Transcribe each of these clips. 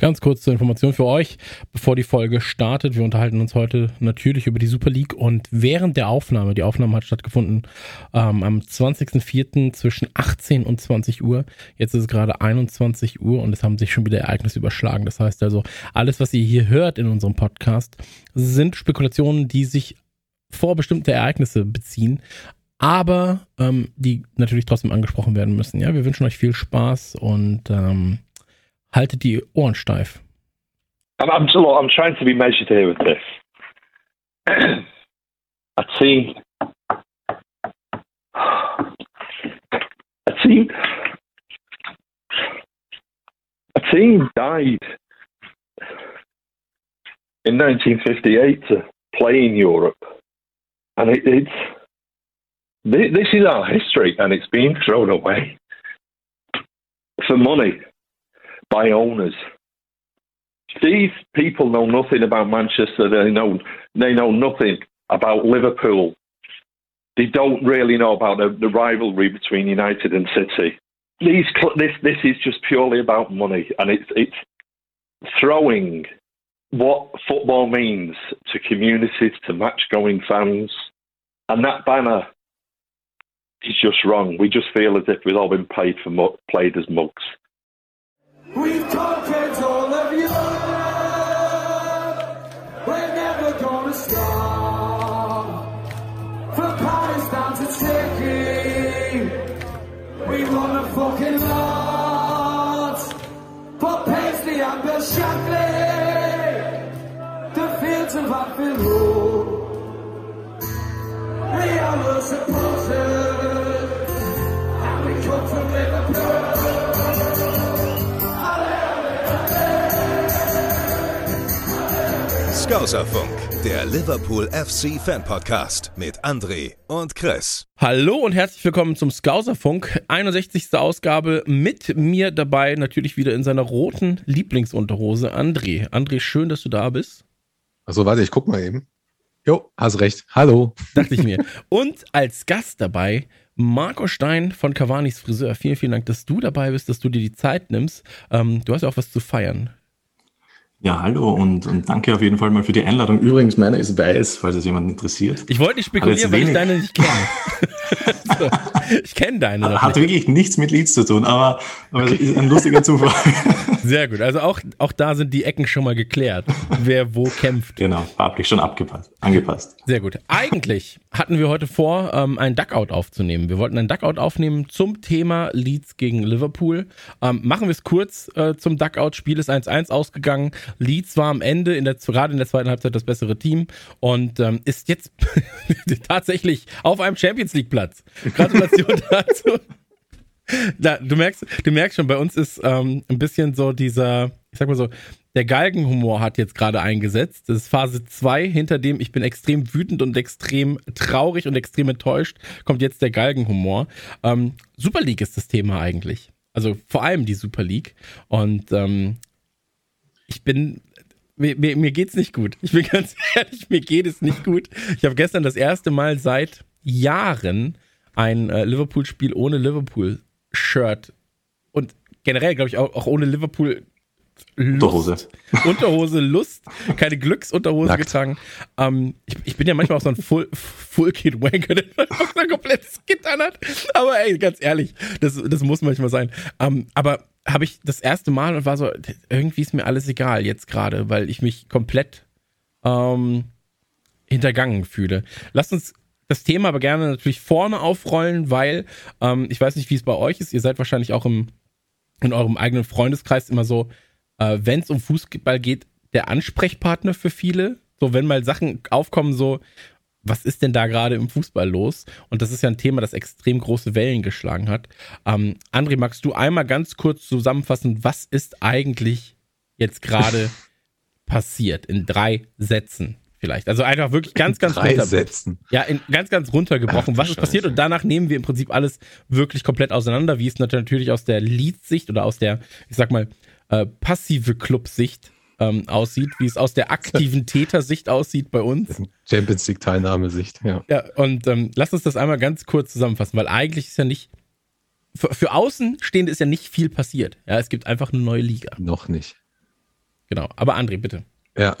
Ganz kurz zur Information für euch, bevor die Folge startet. Wir unterhalten uns heute natürlich über die Super League und während der Aufnahme, die Aufnahme hat stattgefunden ähm, am 20.04. zwischen 18 und 20 Uhr. Jetzt ist es gerade 21 Uhr und es haben sich schon wieder Ereignisse überschlagen. Das heißt also, alles, was ihr hier hört in unserem Podcast, sind Spekulationen, die sich vor bestimmte Ereignisse beziehen, aber ähm, die natürlich trotzdem angesprochen werden müssen. Ja, wir wünschen euch viel Spaß und ähm, haltet die Ohren steif. I'm, I'm, I'm trying to be measured here with this. a team, a team, a team died in 1958 to play in Europe, and it, it's this is our history, and it's being thrown away for money by owners. These people know nothing about Manchester. They know they know nothing about Liverpool. They don't really know about the, the rivalry between United and City. These this this is just purely about money, and it's it's throwing what football means to communities, to match going fans, and that banner is just wrong. We just feel as if we've all been paid for played as mugs. We've conquered all of Europe. We're never gonna stop. From down to Turkey, we won a fucking lot. But Paisley and Bill the fields of Anfield Road. We are the supporters, Skauserfunk, der Liverpool FC Fan Podcast mit André und Chris. Hallo und herzlich willkommen zum Skauserfunk, 61. Ausgabe mit mir dabei, natürlich wieder in seiner roten Lieblingsunterhose, André. André, schön, dass du da bist. Achso, warte, ich guck mal eben. Jo, hast recht. Hallo. Dachte ich mir. Und als Gast dabei Marco Stein von Cavani's Friseur. Vielen, vielen Dank, dass du dabei bist, dass du dir die Zeit nimmst. Ähm, du hast ja auch was zu feiern. Ja, hallo und, und danke auf jeden Fall mal für die Einladung. Übrigens, meiner ist weiß, falls es jemanden interessiert. Ich wollte nicht spekulieren, weil ich deine nicht kenne. so, ich kenne deine. Hat nicht. wirklich nichts mit Leads zu tun, aber, aber okay. ist ein lustiger Zufall. Sehr gut. Also auch, auch da sind die Ecken schon mal geklärt, wer wo kämpft. Genau, farblich schon abgepasst, angepasst. Sehr gut. Eigentlich hatten wir heute vor, ähm, einen Duckout aufzunehmen. Wir wollten einen Duckout aufnehmen zum Thema Leeds gegen Liverpool. Ähm, machen wir es kurz äh, zum Duckout. Spiel ist 1-1 ausgegangen. Leeds war am Ende in der, gerade in der zweiten Halbzeit das bessere Team und ähm, ist jetzt tatsächlich auf einem Champions League Platz. Gratulation dazu. Da, du merkst, du merkst schon, bei uns ist ähm, ein bisschen so dieser, ich sag mal so, der Galgenhumor hat jetzt gerade eingesetzt. Das ist Phase 2, hinter dem ich bin extrem wütend und extrem traurig und extrem enttäuscht, kommt jetzt der Galgenhumor. Ähm, Super League ist das Thema eigentlich. Also vor allem die Super League. Und ähm, ich bin. Mir, mir, mir geht's nicht gut. Ich bin ganz ehrlich, mir geht es nicht gut. Ich habe gestern das erste Mal seit Jahren ein äh, Liverpool-Spiel ohne Liverpool-Shirt und generell, glaube ich, auch, auch ohne Liverpool Lust, Unterhose. Unterhose, Lust, keine Glücksunterhose Nackt. getragen. Ähm, ich, ich, bin ja manchmal auch so ein Full, Full Kid Wanker, der auch so ein komplettes Kit hat. Aber ey, ganz ehrlich, das, das muss manchmal sein. Ähm, aber habe ich das erste Mal und war so, irgendwie ist mir alles egal jetzt gerade, weil ich mich komplett ähm, hintergangen fühle. Lasst uns das Thema aber gerne natürlich vorne aufrollen, weil ähm, ich weiß nicht, wie es bei euch ist. Ihr seid wahrscheinlich auch im, in eurem eigenen Freundeskreis immer so, äh, wenn es um Fußball geht, der Ansprechpartner für viele. So, wenn mal Sachen aufkommen, so, was ist denn da gerade im Fußball los? Und das ist ja ein Thema, das extrem große Wellen geschlagen hat. Ähm, André, magst du einmal ganz kurz zusammenfassen, was ist eigentlich jetzt gerade passiert in drei Sätzen vielleicht? Also einfach wirklich ganz, ganz drei Sätzen. Ja, in, ganz, ganz runtergebrochen. Ach, was ist passiert? Und danach nehmen wir im Prinzip alles wirklich komplett auseinander, wie es natürlich aus der Lead-Sicht oder aus der, ich sag mal, äh, passive Club-Sicht ähm, aussieht, wie es aus der aktiven Tätersicht aussieht bei uns. Champions League Teilnahmesicht, ja. Ja, und ähm, lass uns das einmal ganz kurz zusammenfassen, weil eigentlich ist ja nicht, für, für Außenstehende ist ja nicht viel passiert. Ja, es gibt einfach eine neue Liga. Noch nicht. Genau. Aber André, bitte. Ja,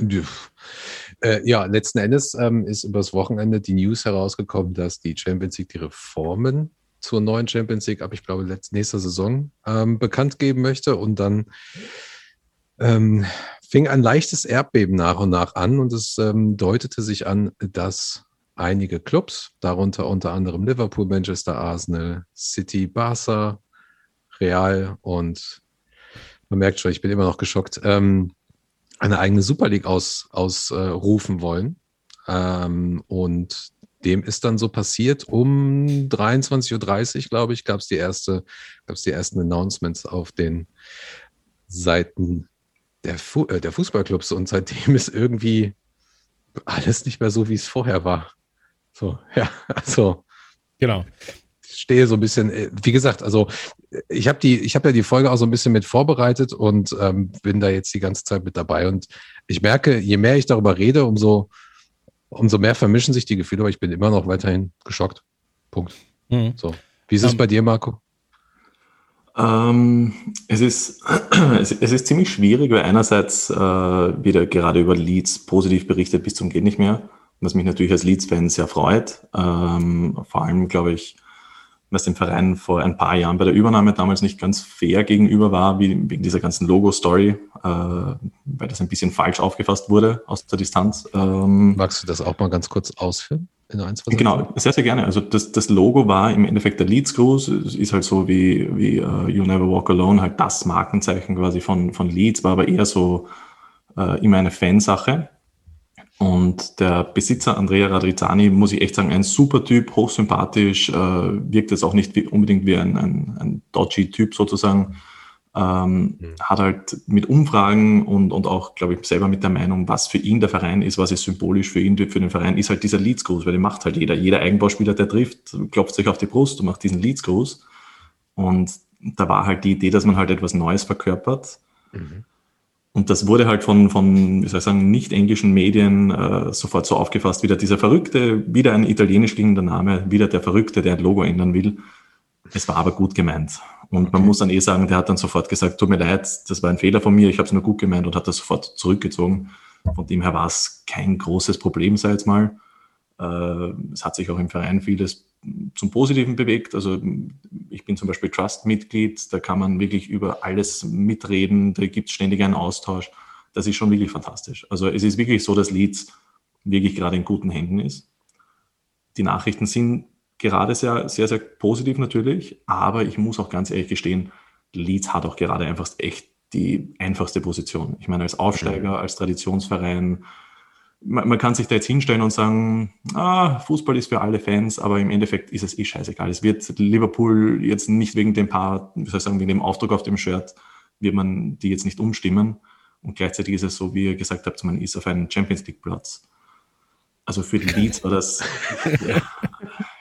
äh, ja letzten Endes ähm, ist übers Wochenende die News herausgekommen, dass die Champions League die Reformen zur neuen Champions League ab, ich glaube, letzte, nächste Saison ähm, bekannt geben möchte. Und dann ähm, fing ein leichtes Erdbeben nach und nach an und es ähm, deutete sich an, dass einige Clubs, darunter unter anderem Liverpool, Manchester, Arsenal, City, Barca, Real und man merkt schon, ich bin immer noch geschockt, ähm, eine eigene Super League ausrufen aus, äh, wollen. Ähm, und dem ist dann so passiert. Um 23.30 Uhr, glaube ich, gab es die, erste, die ersten Announcements auf den Seiten der, Fu äh, der Fußballclubs. Und seitdem ist irgendwie alles nicht mehr so, wie es vorher war. So, ja, also. Genau. Ich stehe so ein bisschen, äh, wie gesagt, also ich habe die, ich habe ja die Folge auch so ein bisschen mit vorbereitet und ähm, bin da jetzt die ganze Zeit mit dabei. Und ich merke, je mehr ich darüber rede, umso, umso mehr vermischen sich die Gefühle, aber ich bin immer noch weiterhin geschockt. Punkt. Mhm. So. Wie ist es um, ähm, bei dir, Marco? Ähm, es, ist, es, es, ist ziemlich schwierig, weil einerseits äh, wieder gerade über Leads positiv berichtet bis zum geht nicht mehr, was mich natürlich als Leads-Fan sehr freut. Ähm, vor allem, glaube ich, was dem Verein vor ein paar Jahren bei der Übernahme damals nicht ganz fair gegenüber war, wie wegen dieser ganzen Logo-Story, äh, weil das ein bisschen falsch aufgefasst wurde aus der Distanz. Ähm, Magst du das auch mal ganz kurz ausführen? In ein, zwei genau, sehr, sehr gerne. Also das, das Logo war im Endeffekt der Leeds Cruise, ist halt so wie, wie uh, You Never Walk Alone, halt das Markenzeichen quasi von, von Leeds, war aber eher so äh, immer eine Fansache. Und der Besitzer Andrea Radrizzani, muss ich echt sagen, ein super Typ, hochsympathisch, äh, wirkt jetzt auch nicht wie, unbedingt wie ein, ein, ein dodgy Typ sozusagen. Ähm, mhm. Hat halt mit Umfragen und, und auch, glaube ich, selber mit der Meinung, was für ihn der Verein ist, was ist symbolisch für ihn, für den Verein, ist halt dieser Leadsgruß, weil den macht halt jeder. Jeder Eigenbauspieler, der trifft, klopft sich auf die Brust und macht diesen Leadsgruß. Und da war halt die Idee, dass man halt etwas Neues verkörpert. Mhm. Und das wurde halt von, von wie soll ich sagen, nicht-englischen Medien äh, sofort so aufgefasst, wieder dieser Verrückte, wieder ein italienisch klingender Name, wieder der Verrückte, der ein Logo ändern will. Es war aber gut gemeint. Und man muss dann eh sagen, der hat dann sofort gesagt, tut mir leid, das war ein Fehler von mir, ich habe es nur gut gemeint und hat das sofort zurückgezogen. Von dem her war es kein großes Problem, sei jetzt mal. Äh, es hat sich auch im Verein vieles zum Positiven bewegt. Also ich bin zum Beispiel Trust-Mitglied, da kann man wirklich über alles mitreden, da gibt es ständig einen Austausch. Das ist schon wirklich fantastisch. Also es ist wirklich so, dass Leeds wirklich gerade in guten Händen ist. Die Nachrichten sind gerade sehr, sehr, sehr positiv natürlich, aber ich muss auch ganz ehrlich gestehen, Leeds hat auch gerade einfach echt die einfachste Position. Ich meine, als Aufsteiger, als Traditionsverein, man, man, kann sich da jetzt hinstellen und sagen, ah, Fußball ist für alle Fans, aber im Endeffekt ist es eh scheißegal. Es wird Liverpool jetzt nicht wegen dem paar, wie soll ich sagen, wegen dem Aufdruck auf dem Shirt, wird man die jetzt nicht umstimmen. Und gleichzeitig ist es so, wie ihr gesagt habt, man ist auf einem Champions League Platz. Also für die Leeds war das ja,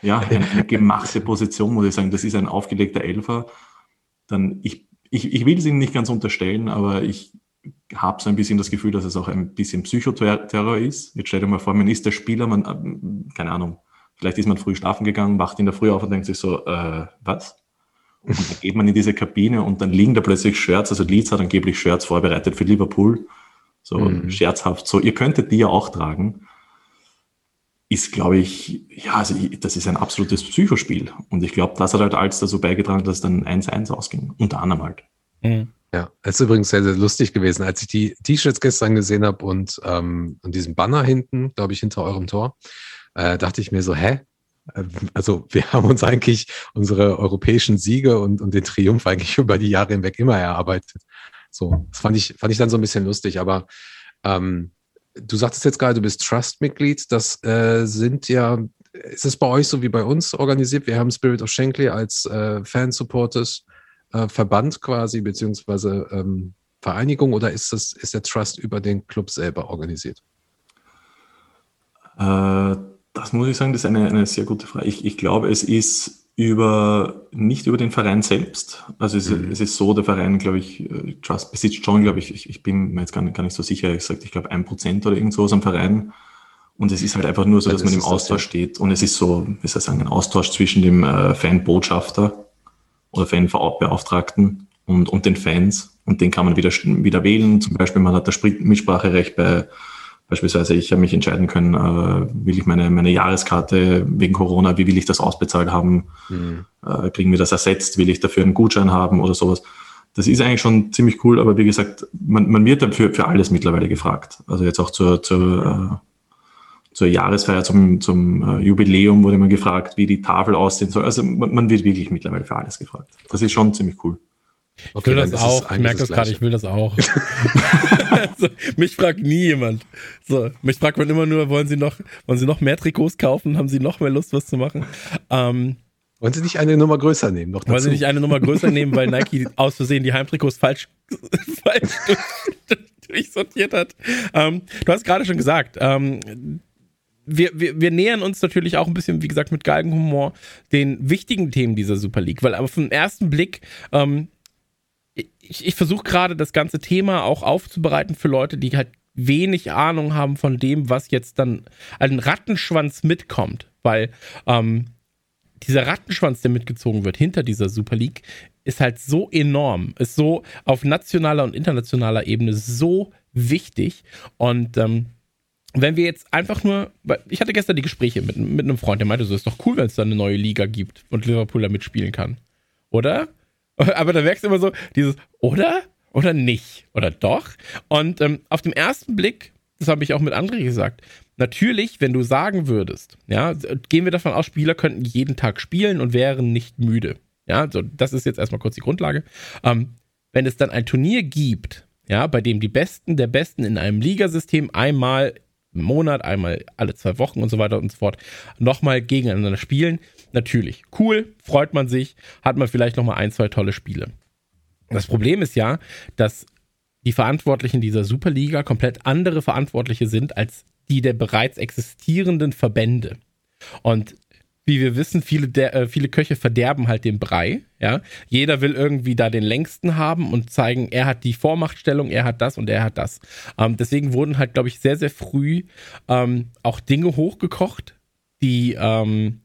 ja eine, gemachte Position, muss ich sagen. Das ist ein aufgelegter Elfer. Dann ich, ich, ich will es Ihnen nicht ganz unterstellen, aber ich habe so ein bisschen das Gefühl, dass es auch ein bisschen Psychoterror ist. Jetzt stell dir mal vor, man ist der Spieler, man, äh, keine Ahnung, vielleicht ist man früh schlafen gegangen, wacht in der Früh auf und denkt sich so, äh, was? Und dann geht man in diese Kabine und dann liegen da plötzlich Shirts, also Leeds hat angeblich Shirts vorbereitet für Liverpool. So mhm. scherzhaft, so, ihr könntet die ja auch tragen. Ist, glaube ich, ja, also das ist ein absolutes Psychospiel. Und ich glaube, das hat halt alles dazu beigetragen, dass dann 1-1 ausging. Unter anderem halt. Mhm. Ja, es ist übrigens sehr, sehr lustig gewesen, als ich die T-Shirts gestern gesehen habe und, ähm, und diesen Banner hinten, glaube ich, hinter eurem Tor, äh, dachte ich mir so, hä? Also wir haben uns eigentlich unsere europäischen Siege und, und den Triumph eigentlich über die Jahre hinweg immer erarbeitet. So, das fand ich, fand ich dann so ein bisschen lustig, aber ähm, du sagtest jetzt gerade, du bist Trust-Mitglied. Das äh, sind ja, ist es bei euch so wie bei uns organisiert? Wir haben Spirit of Shankly als äh, Fan-Supporters äh, Verband quasi, beziehungsweise ähm, Vereinigung oder ist, das, ist der Trust über den Club selber organisiert? Äh, das muss ich sagen, das ist eine, eine sehr gute Frage. Ich, ich glaube, es ist über, nicht über den Verein selbst. Also es, mhm. es ist so, der Verein, glaube ich, äh, Trust besitzt schon, glaube ich, ich, ich bin mir jetzt gar nicht, gar nicht so sicher, ich sage, ich glaube ein Prozent oder irgend sowas am Verein. Und es ist halt einfach nur so, dass man im Austausch das, steht. Und es ist so, wie soll ich sagen, ein Austausch zwischen dem äh, Fanbotschafter oder Fanbeauftragten und, und den Fans. Und den kann man wieder, wieder wählen. Zum Beispiel, man hat das Mitspracherecht bei, beispielsweise, ich habe mich entscheiden können, äh, will ich meine, meine Jahreskarte wegen Corona, wie will ich das ausbezahlt haben? Mhm. Äh, kriegen wir das ersetzt? Will ich dafür einen Gutschein haben oder sowas? Das ist eigentlich schon ziemlich cool, aber wie gesagt, man, man wird dafür für alles mittlerweile gefragt. Also jetzt auch zur, zur, äh, zur Jahresfeier, zum, zum äh, Jubiläum wurde man gefragt, wie die Tafel aussehen soll. Also man, man wird wirklich mittlerweile für alles gefragt. Das ist schon ziemlich cool. Okay, ich will das auch. Ich merke das gerade, ich will das auch. also, mich fragt nie jemand. So, mich fragt man immer nur, wollen Sie noch, wollen Sie noch mehr Trikots kaufen? Haben Sie noch mehr Lust, was zu machen? Ähm, wollen Sie nicht eine Nummer größer nehmen? Noch dazu? Wollen Sie nicht eine Nummer größer nehmen, weil Nike aus Versehen die Heimtrikots falsch, falsch durchsortiert hat? Ähm, du hast gerade schon gesagt, ähm, wir, wir, wir nähern uns natürlich auch ein bisschen, wie gesagt, mit Galgenhumor den wichtigen Themen dieser Super League, weil aber vom ersten Blick ähm, ich, ich versuche gerade das ganze Thema auch aufzubereiten für Leute, die halt wenig Ahnung haben von dem, was jetzt dann ein Rattenschwanz mitkommt, weil ähm, dieser Rattenschwanz, der mitgezogen wird hinter dieser Super League, ist halt so enorm, ist so auf nationaler und internationaler Ebene so wichtig und ähm, wenn wir jetzt einfach nur, ich hatte gestern die Gespräche mit, mit einem Freund, der meinte, so ist doch cool, wenn es da eine neue Liga gibt und Liverpool da mitspielen kann. Oder? Aber da merkst du immer so, dieses oder oder nicht oder doch. Und ähm, auf den ersten Blick, das habe ich auch mit André gesagt, natürlich, wenn du sagen würdest, ja, gehen wir davon aus, Spieler könnten jeden Tag spielen und wären nicht müde. Ja, so, das ist jetzt erstmal kurz die Grundlage. Ähm, wenn es dann ein Turnier gibt, ja, bei dem die Besten der Besten in einem Ligasystem einmal im Monat, einmal alle zwei Wochen und so weiter und so fort nochmal gegeneinander spielen, natürlich cool, freut man sich, hat man vielleicht nochmal ein, zwei tolle Spiele. Das Problem ist ja, dass die Verantwortlichen dieser Superliga komplett andere Verantwortliche sind als die der bereits existierenden Verbände. Und wie wir wissen, viele, der, äh, viele Köche verderben halt den Brei. Ja? Jeder will irgendwie da den längsten haben und zeigen, er hat die Vormachtstellung, er hat das und er hat das. Ähm, deswegen wurden halt, glaube ich, sehr, sehr früh ähm, auch Dinge hochgekocht, die ähm,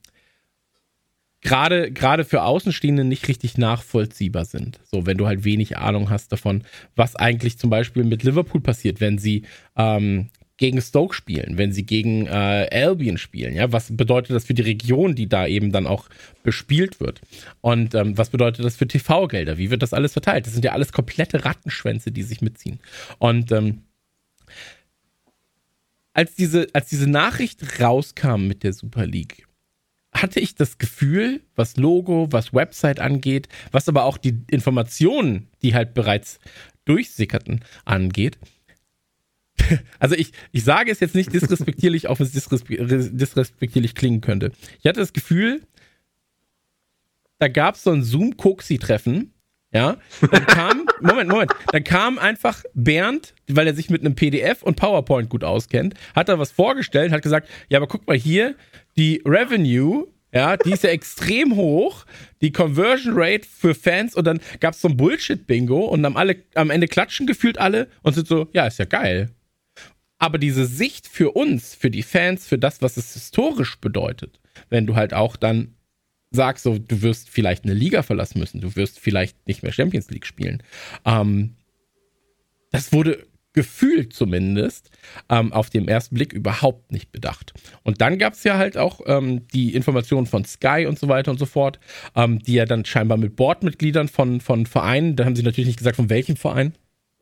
gerade gerade für Außenstehende nicht richtig nachvollziehbar sind. So, wenn du halt wenig Ahnung hast davon, was eigentlich zum Beispiel mit Liverpool passiert, wenn sie ähm, gegen Stoke spielen, wenn sie gegen äh, Albion spielen. Ja, was bedeutet das für die Region, die da eben dann auch bespielt wird? Und ähm, was bedeutet das für TV-Gelder? Wie wird das alles verteilt? Das sind ja alles komplette Rattenschwänze, die sich mitziehen. Und ähm, als diese, als diese Nachricht rauskam mit der Super League, hatte ich das Gefühl, was Logo, was Website angeht, was aber auch die Informationen, die halt bereits durchsickerten, angeht. Also ich, ich sage es jetzt nicht disrespektierlich, auch wenn es disrespektierlich klingen könnte. Ich hatte das Gefühl, da gab es so ein Zoom-Coxi-Treffen, ja, dann kam, Moment, Moment, dann kam einfach Bernd, weil er sich mit einem PDF und PowerPoint gut auskennt, hat da was vorgestellt, hat gesagt, ja, aber guck mal hier, die Revenue, ja, die ist ja extrem hoch, die Conversion Rate für Fans und dann gab es so ein Bullshit-Bingo und am, alle, am Ende klatschen gefühlt alle und sind so, ja, ist ja geil. Aber diese Sicht für uns, für die Fans, für das, was es historisch bedeutet, wenn du halt auch dann sagst, so, du wirst vielleicht eine Liga verlassen müssen, du wirst vielleicht nicht mehr Champions League spielen. Ähm, das wurde gefühlt zumindest ähm, auf den ersten Blick überhaupt nicht bedacht. Und dann gab es ja halt auch ähm, die Informationen von Sky und so weiter und so fort, ähm, die ja dann scheinbar mit Bordmitgliedern von, von Vereinen, da haben sie natürlich nicht gesagt, von welchem Verein.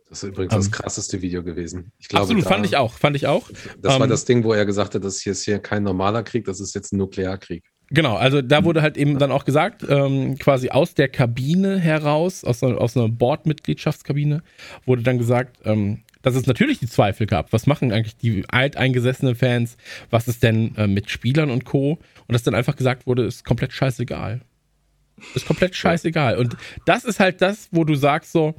Das ist übrigens das ähm, krasseste Video gewesen. Ich glaube, absolut, da, fand ich auch, fand ich auch. Das war ähm, das Ding, wo er gesagt hat, das hier ist hier kein normaler Krieg, das ist jetzt ein Nuklearkrieg. Genau, also da wurde halt eben dann auch gesagt, ähm, quasi aus der Kabine heraus, aus, einer, aus einer Bordmitgliedschaftskabine, wurde dann gesagt, ähm, dass es natürlich die Zweifel gab. Was machen eigentlich die alteingesessenen Fans? Was ist denn äh, mit Spielern und Co.? Und dass dann einfach gesagt wurde, ist komplett scheißegal. Ist komplett scheißegal. Und das ist halt das, wo du sagst so,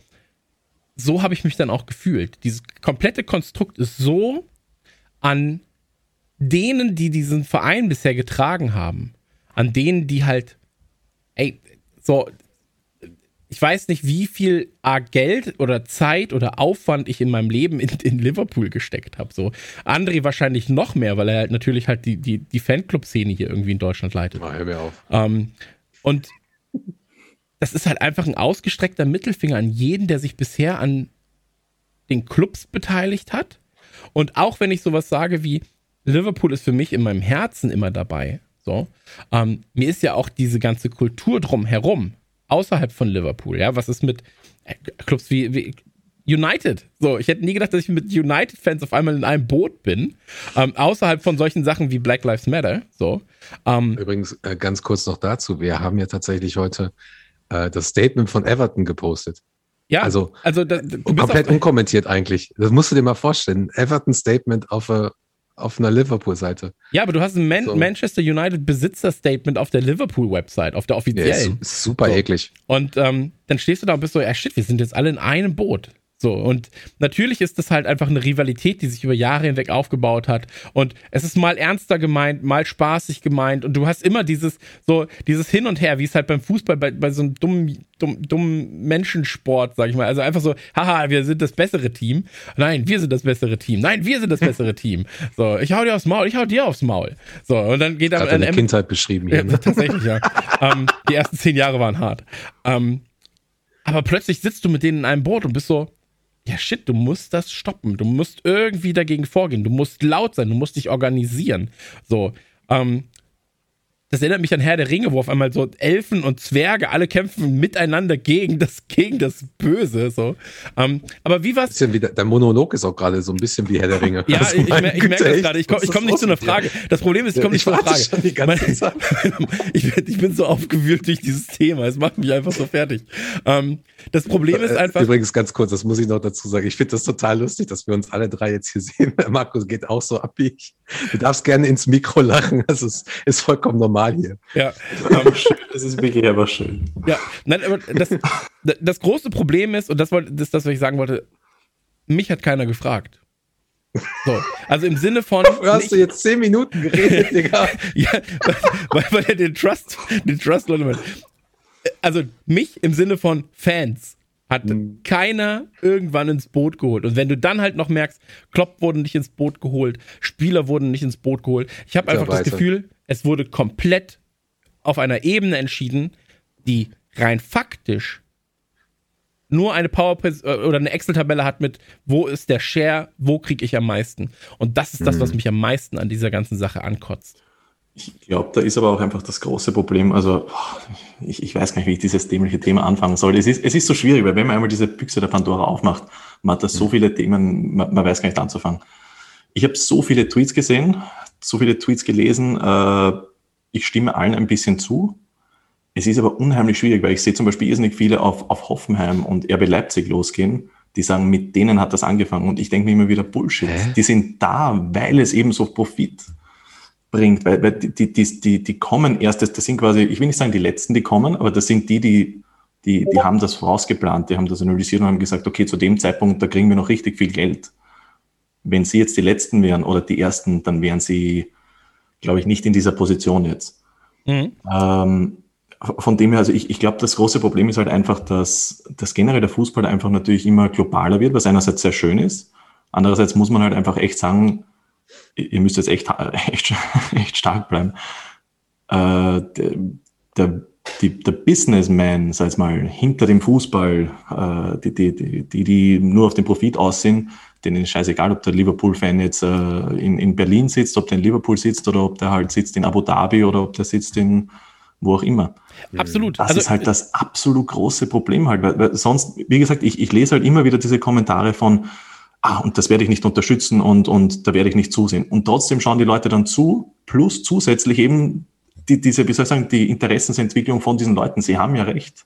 so habe ich mich dann auch gefühlt. Dieses komplette Konstrukt ist so an denen, die diesen Verein bisher getragen haben, an denen, die halt, ey, so, ich weiß nicht, wie viel A Geld oder Zeit oder Aufwand ich in meinem Leben in, in Liverpool gesteckt habe. So André wahrscheinlich noch mehr, weil er halt natürlich halt die, die, die Fanclub-Szene hier irgendwie in Deutschland leitet. Ah, hör mir auf. Ähm, und das ist halt einfach ein ausgestreckter Mittelfinger an jeden, der sich bisher an den Clubs beteiligt hat. Und auch wenn ich sowas sage wie, Liverpool ist für mich in meinem Herzen immer dabei. So, ähm, mir ist ja auch diese ganze Kultur drumherum, außerhalb von Liverpool, ja, was ist mit äh, Clubs wie, wie United. So, ich hätte nie gedacht, dass ich mit United-Fans auf einmal in einem Boot bin. Ähm, außerhalb von solchen Sachen wie Black Lives Matter. So. Ähm, Übrigens, äh, ganz kurz noch dazu. Wir haben ja tatsächlich heute äh, das Statement von Everton gepostet. Ja, also, also da, komplett unkommentiert eigentlich. Das musst du dir mal vorstellen. Everton-Statement auf, äh, auf einer Liverpool-Seite. Ja, aber du hast ein Man so. Manchester United Besitzer-Statement auf der Liverpool-Website, auf der offiziellen. Ja, super so. eklig. Und ähm, dann stehst du da und bist so, ja shit, wir sind jetzt alle in einem Boot. So, und natürlich ist das halt einfach eine Rivalität, die sich über Jahre hinweg aufgebaut hat. Und es ist mal ernster gemeint, mal spaßig gemeint. Und du hast immer dieses, so, dieses Hin und Her, wie es halt beim Fußball, bei, bei so einem dummen, dummen, dummen Menschensport, sag ich mal. Also einfach so, haha, wir sind das bessere Team. Nein, wir sind das bessere Team. Nein, wir sind das bessere Team. So, ich hau dir aufs Maul, ich hau dir aufs Maul. So, und dann geht dann. Deine Kindheit beschrieben hier. Ja, ne? tatsächlich, ja. ähm, die ersten zehn Jahre waren hart. Ähm, aber plötzlich sitzt du mit denen in einem Boot und bist so, ja, shit, du musst das stoppen. Du musst irgendwie dagegen vorgehen. Du musst laut sein. Du musst dich organisieren. So, ähm, das erinnert mich an Herr der Ringe, wo auf einmal so Elfen und Zwerge alle kämpfen miteinander gegen das, gegen das Böse. So. Ähm, aber wie war's? Wie, der Monolog ist auch gerade so ein bisschen wie Herr der Ringe. Ja, also ich, mer ich merke das gerade. Ich komme komm nicht zu einer Frage. Das Problem ist, ich komme nicht zu einer Frage. Die ganze Zeit. ich, ich, bin so aufgewühlt durch dieses Thema. Es macht mich einfach so fertig. Ähm, das Problem ist einfach. Übrigens ganz kurz, das muss ich noch dazu sagen. Ich finde das total lustig, dass wir uns alle drei jetzt hier sehen. Markus geht auch so ab wie ich. Du darfst gerne ins Mikro lachen. Das ist, ist vollkommen normal hier. Ja. Das ist wirklich aber schön. Ja, nein, aber das, das große Problem ist, und das, wollte, das ist das, was ich sagen wollte, mich hat keiner gefragt. So, also im Sinne von. hast du jetzt zehn Minuten geredet, Digga? ja, weil, weil er den Trust, den Trust, also mich im Sinne von Fans hat mhm. keiner irgendwann ins Boot geholt. Und wenn du dann halt noch merkst, Klopp wurde nicht ins Boot geholt, Spieler wurden nicht ins Boot geholt. Ich habe einfach das Gefühl, es wurde komplett auf einer Ebene entschieden, die rein faktisch nur eine PowerPoint äh, oder eine Excel-Tabelle hat mit, wo ist der Share, wo kriege ich am meisten. Und das ist das, was mhm. mich am meisten an dieser ganzen Sache ankotzt. Ich glaube, da ist aber auch einfach das große Problem. Also, ich, ich weiß gar nicht, wie ich dieses dämliche Thema anfangen soll. Es ist, es ist so schwierig, weil wenn man einmal diese Büchse der Pandora aufmacht, man hat da so mhm. viele Themen, man, man weiß gar nicht anzufangen. Ich habe so viele Tweets gesehen, so viele Tweets gelesen. Äh, ich stimme allen ein bisschen zu. Es ist aber unheimlich schwierig, weil ich sehe zum Beispiel irrsinnig viele auf, auf Hoffenheim und RB Leipzig losgehen, die sagen, mit denen hat das angefangen. Und ich denke mir immer wieder, Bullshit. Hä? Die sind da, weil es eben so Profit bringt, weil, weil die, die, die, die kommen erst, das, das sind quasi, ich will nicht sagen die Letzten, die kommen, aber das sind die, die, die, die haben das vorausgeplant, die haben das analysiert und haben gesagt, okay, zu dem Zeitpunkt, da kriegen wir noch richtig viel Geld. Wenn sie jetzt die Letzten wären oder die Ersten, dann wären sie, glaube ich, nicht in dieser Position jetzt. Mhm. Ähm, von dem her, also ich, ich glaube, das große Problem ist halt einfach, dass, dass generell der Fußball einfach natürlich immer globaler wird, was einerseits sehr schön ist. Andererseits muss man halt einfach echt sagen, ihr müsst jetzt echt, echt, echt stark bleiben. Äh, der, der, die, der Businessman, sag ich mal, hinter dem Fußball, äh, die, die, die, die nur auf den Profit aussehen, denen ist scheißegal, ob der Liverpool-Fan jetzt äh, in, in Berlin sitzt, ob der in Liverpool sitzt oder ob der halt sitzt in Abu Dhabi oder ob der sitzt in wo auch immer. Absolut. Das also, ist halt das absolut große Problem halt, weil, weil sonst, wie gesagt, ich, ich lese halt immer wieder diese Kommentare von, ah, und das werde ich nicht unterstützen und, und da werde ich nicht zusehen. Und trotzdem schauen die Leute dann zu, plus zusätzlich eben die, diese, wie soll ich sagen, die Interessensentwicklung von diesen Leuten. Sie haben ja recht.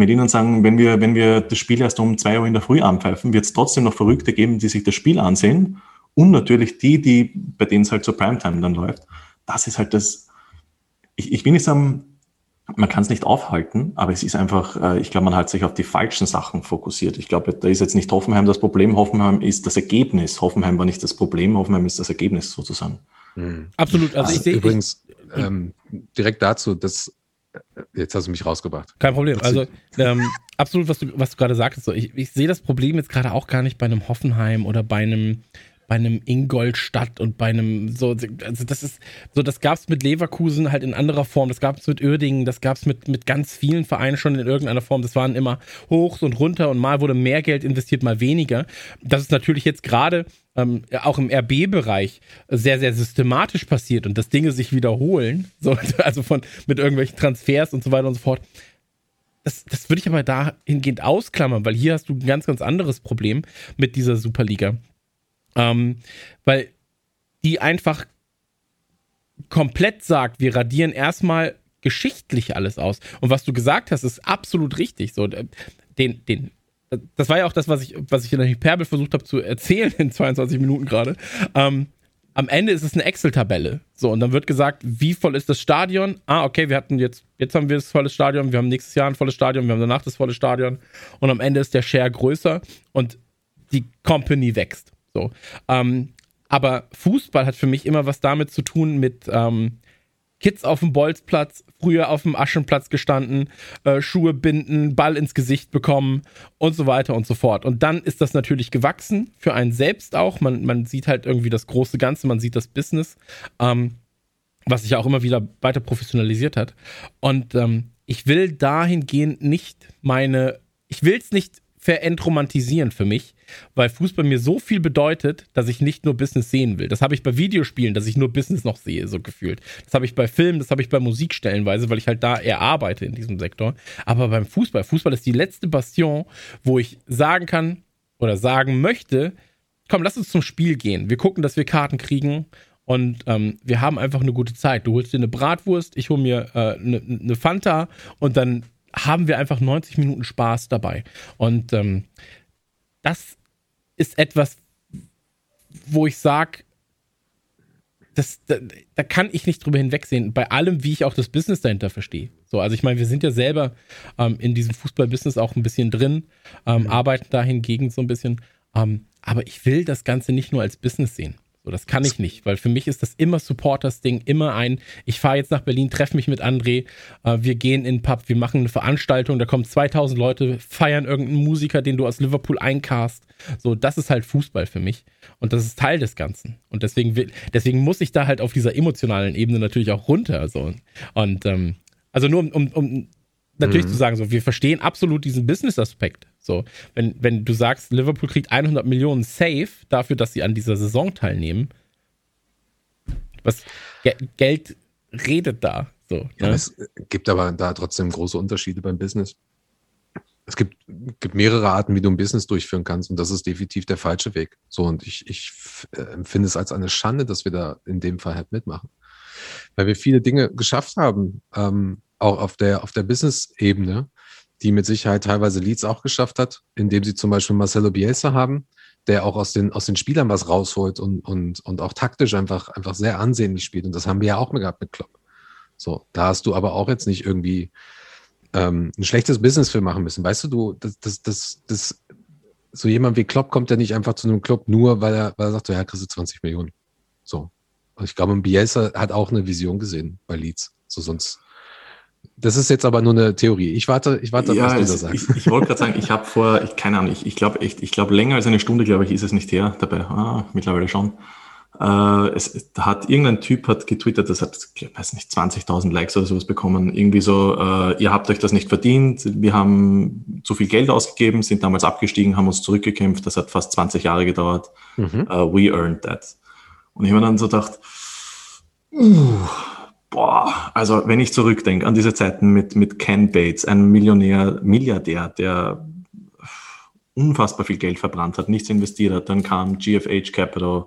Mit ihnen sagen, wenn wir, wenn wir das Spiel erst um zwei Uhr in der Früh anpfeifen, wird es trotzdem noch Verrückte geben, die sich das Spiel ansehen. Und natürlich die, die, bei denen es halt zur Primetime dann läuft. Das ist halt das, ich, ich will nicht sagen, man kann es nicht aufhalten, aber es ist einfach, äh, ich glaube, man hat sich auf die falschen Sachen fokussiert. Ich glaube, da ist jetzt nicht Hoffenheim das Problem, Hoffenheim ist das Ergebnis. Hoffenheim war nicht das Problem, Hoffenheim ist das Ergebnis sozusagen. Mhm. Absolut. Also ich sehe übrigens ähm, direkt dazu, dass jetzt hast du mich rausgebracht. Kein Problem. Also ähm, absolut, was du, was du gerade sagtest. So, ich, ich sehe das Problem jetzt gerade auch gar nicht bei einem Hoffenheim oder bei einem bei einem Ingolstadt und bei einem so, also das ist so, das gab es mit Leverkusen halt in anderer Form, das gab es mit Uerdingen, das gab es mit, mit ganz vielen Vereinen schon in irgendeiner Form. Das waren immer hoch und runter und mal wurde mehr Geld investiert, mal weniger. Das ist natürlich jetzt gerade ähm, auch im RB-Bereich sehr, sehr systematisch passiert und dass Dinge sich wiederholen, so, also von mit irgendwelchen Transfers und so weiter und so fort. Das, das würde ich aber dahingehend ausklammern, weil hier hast du ein ganz, ganz anderes Problem mit dieser Superliga. Ähm, weil die einfach komplett sagt, wir radieren erstmal geschichtlich alles aus. Und was du gesagt hast, ist absolut richtig. So, den, den, das war ja auch das, was ich, was ich in der Hyperbel versucht habe zu erzählen in 22 Minuten gerade. Ähm, am Ende ist es eine Excel-Tabelle. So, und dann wird gesagt, wie voll ist das Stadion? Ah, okay, wir hatten jetzt, jetzt haben wir das volle Stadion, wir haben nächstes Jahr ein volles Stadion, wir haben danach das volle Stadion. Und am Ende ist der Share größer und die Company wächst. So. Ähm, aber Fußball hat für mich immer was damit zu tun mit ähm, Kids auf dem Bolzplatz, früher auf dem Aschenplatz gestanden, äh, Schuhe binden, Ball ins Gesicht bekommen und so weiter und so fort. Und dann ist das natürlich gewachsen, für einen selbst auch. Man, man sieht halt irgendwie das große Ganze, man sieht das Business, ähm, was sich auch immer wieder weiter professionalisiert hat. Und ähm, ich will dahingehend nicht meine, ich will es nicht verentromantisieren für mich, weil Fußball mir so viel bedeutet, dass ich nicht nur Business sehen will. Das habe ich bei Videospielen, dass ich nur Business noch sehe, so gefühlt. Das habe ich bei Filmen, das habe ich bei Musik stellenweise, weil ich halt da eher arbeite in diesem Sektor. Aber beim Fußball, Fußball ist die letzte Bastion, wo ich sagen kann oder sagen möchte, komm, lass uns zum Spiel gehen. Wir gucken, dass wir Karten kriegen und ähm, wir haben einfach eine gute Zeit. Du holst dir eine Bratwurst, ich hole mir äh, eine, eine Fanta und dann haben wir einfach 90 Minuten Spaß dabei. Und ähm, das ist etwas, wo ich sage, das, da, da, kann ich nicht drüber hinwegsehen, bei allem, wie ich auch das Business dahinter verstehe. So, also ich meine, wir sind ja selber ähm, in diesem Fußball-Business auch ein bisschen drin, ähm, mhm. arbeiten da hingegen so ein bisschen. Ähm, aber ich will das Ganze nicht nur als Business sehen. So, das kann ich nicht, weil für mich ist das immer Supporters-Ding, immer ein, ich fahre jetzt nach Berlin, treffe mich mit André, äh, wir gehen in den Pub, wir machen eine Veranstaltung, da kommen 2000 Leute, feiern irgendeinen Musiker, den du aus Liverpool eincast. So, das ist halt Fußball für mich und das ist Teil des Ganzen. Und deswegen, will, deswegen muss ich da halt auf dieser emotionalen Ebene natürlich auch runter. So. Und ähm, also nur um, um, um natürlich mhm. zu sagen, so, wir verstehen absolut diesen Business-Aspekt. So, wenn, wenn du sagst, Liverpool kriegt 100 Millionen safe dafür, dass sie an dieser Saison teilnehmen, was Ge Geld redet da. So, ne? ja, es gibt aber da trotzdem große Unterschiede beim Business. Es gibt, gibt mehrere Arten, wie du ein Business durchführen kannst, und das ist definitiv der falsche Weg. So, und ich, ich äh, empfinde es als eine Schande, dass wir da in dem Fall halt mitmachen. Weil wir viele Dinge geschafft haben, ähm, auch auf der, auf der Business-Ebene, die mit Sicherheit teilweise Leads auch geschafft hat, indem sie zum Beispiel Marcelo Bielsa haben, der auch aus den, aus den Spielern was rausholt und, und, und auch taktisch einfach, einfach sehr ansehnlich spielt. Und das haben wir ja auch gehabt mit Klopp. So, da hast du aber auch jetzt nicht irgendwie ähm, ein schlechtes Business für machen müssen. Weißt du, du, das, das, das, das, so jemand wie Klopp kommt ja nicht einfach zu einem Club nur, weil er, weil er sagt, so, ja, kriegst du 20 Millionen. So. Und ich glaube, Bielsa hat auch eine Vision gesehen bei Leeds. So sonst das ist jetzt aber nur eine Theorie. Ich warte, ich warte, ja, was du da sagst. Ich, ich wollte gerade sagen, ich habe vor, ich, keine Ahnung, ich, ich glaube echt, ich glaube länger als eine Stunde, glaube ich, ist es nicht her dabei. Ah, mittlerweile schon. Äh, es hat irgendein Typ hat getwittert, das hat, ich weiß nicht, 20.000 Likes oder sowas bekommen. Irgendwie so, äh, ihr habt euch das nicht verdient. Wir haben zu viel Geld ausgegeben, sind damals abgestiegen, haben uns zurückgekämpft. Das hat fast 20 Jahre gedauert. Mhm. Uh, we earned that. Und ich habe mir dann so gedacht, uh, boah, also wenn ich zurückdenke an diese Zeiten mit, mit Ken Bates, ein Millionär, Milliardär, der unfassbar viel Geld verbrannt hat, nichts investiert hat, dann kam GFH Capital,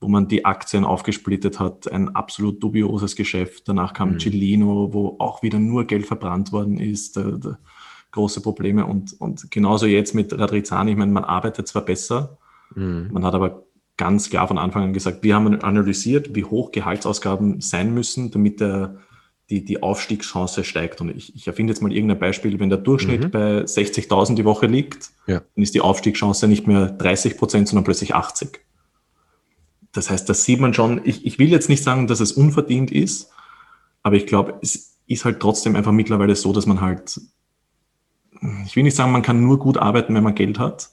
wo man die Aktien aufgesplittet hat, ein absolut dubioses Geschäft. Danach kam mhm. Cellino, wo auch wieder nur Geld verbrannt worden ist, da, da, große Probleme. Und, und genauso jetzt mit Radrizani, ich meine, man arbeitet zwar besser, mhm. man hat aber ganz klar von Anfang an gesagt, wir haben analysiert, wie hoch Gehaltsausgaben sein müssen, damit der, die, die Aufstiegschance steigt. Und ich, ich erfinde jetzt mal irgendein Beispiel, wenn der Durchschnitt mhm. bei 60.000 die Woche liegt, ja. dann ist die Aufstiegschance nicht mehr 30 Prozent, sondern plötzlich 80. Das heißt, das sieht man schon. Ich, ich will jetzt nicht sagen, dass es unverdient ist, aber ich glaube, es ist halt trotzdem einfach mittlerweile so, dass man halt, ich will nicht sagen, man kann nur gut arbeiten, wenn man Geld hat,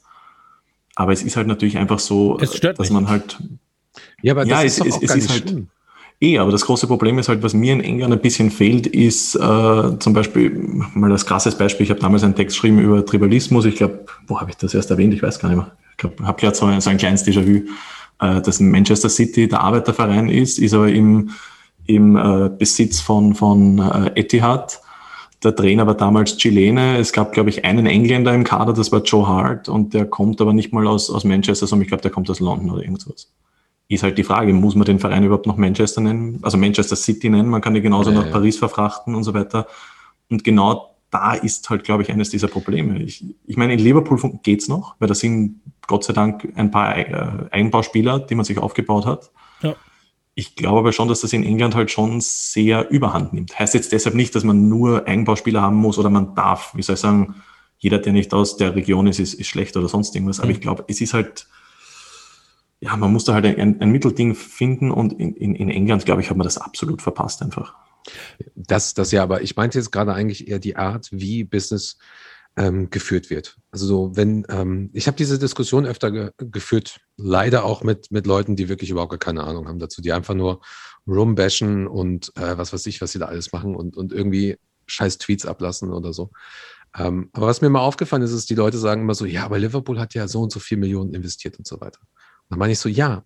Aber es ist halt natürlich einfach so, stört dass mich. man halt Ja, aber das Ja, ist es- es- es ist halt- schlimm. Eh, aber das große Problem ist halt, was mir in England ein bisschen fehlt, ist äh, zum Beispiel, mal das krasses Beispiel, ich habe damals einen Text geschrieben über Tribalismus, ich glaube, wo habe ich das erst erwähnt, ich weiß gar nicht mehr. Ich habe gerade so, so ein kleines Déjà-vu, äh, dass Manchester City der Arbeiterverein ist, ist aber im, im äh, Besitz von, von äh, Etihad. Der Trainer war damals Chilene. Es gab, glaube ich, einen Engländer im Kader, das war Joe Hart, und der kommt aber nicht mal aus, aus Manchester, sondern ich glaube, der kommt aus London oder irgendwas ist halt die Frage, muss man den Verein überhaupt noch Manchester nennen, also Manchester City nennen, man kann die genauso Ja, nach ja. Paris verfrachten und so weiter. Und genau da ist halt, glaube ich, eines dieser Probleme. Ich, ich meine, in Liverpool fun- geht's noch, weil da sind Gott sei Dank ein paar äh, Einbauspieler, die man sich aufgebaut hat. Ja. Ich glaube aber schon, dass das in England halt schon sehr überhand nimmt. Heißt jetzt deshalb nicht, dass man nur Einbauspieler haben muss oder man darf, wie soll ich sagen, jeder, der nicht aus der Region ist, ist, ist schlecht oder sonst irgendwas. Aber Mhm. ich glaube, es ist halt, ja, man muss da halt ein, ein Mittelding finden und in, in, in England, glaube ich, hat man das absolut verpasst einfach. Das, das ja, aber ich meinte jetzt gerade eigentlich eher die Art, wie Business ähm, geführt wird. Also so, wenn, ähm, ich habe diese Diskussion öfter ge geführt, leider auch mit, mit Leuten, die wirklich überhaupt gar keine Ahnung haben dazu, die einfach nur rumbashen und äh, was weiß ich, was sie da alles machen und, und irgendwie scheiß Tweets ablassen oder so. Ähm, aber was mir mal aufgefallen ist, ist, die Leute sagen immer so, ja, aber Liverpool hat ja so und so viel Millionen investiert und so weiter. Und dann meine ich so, ja,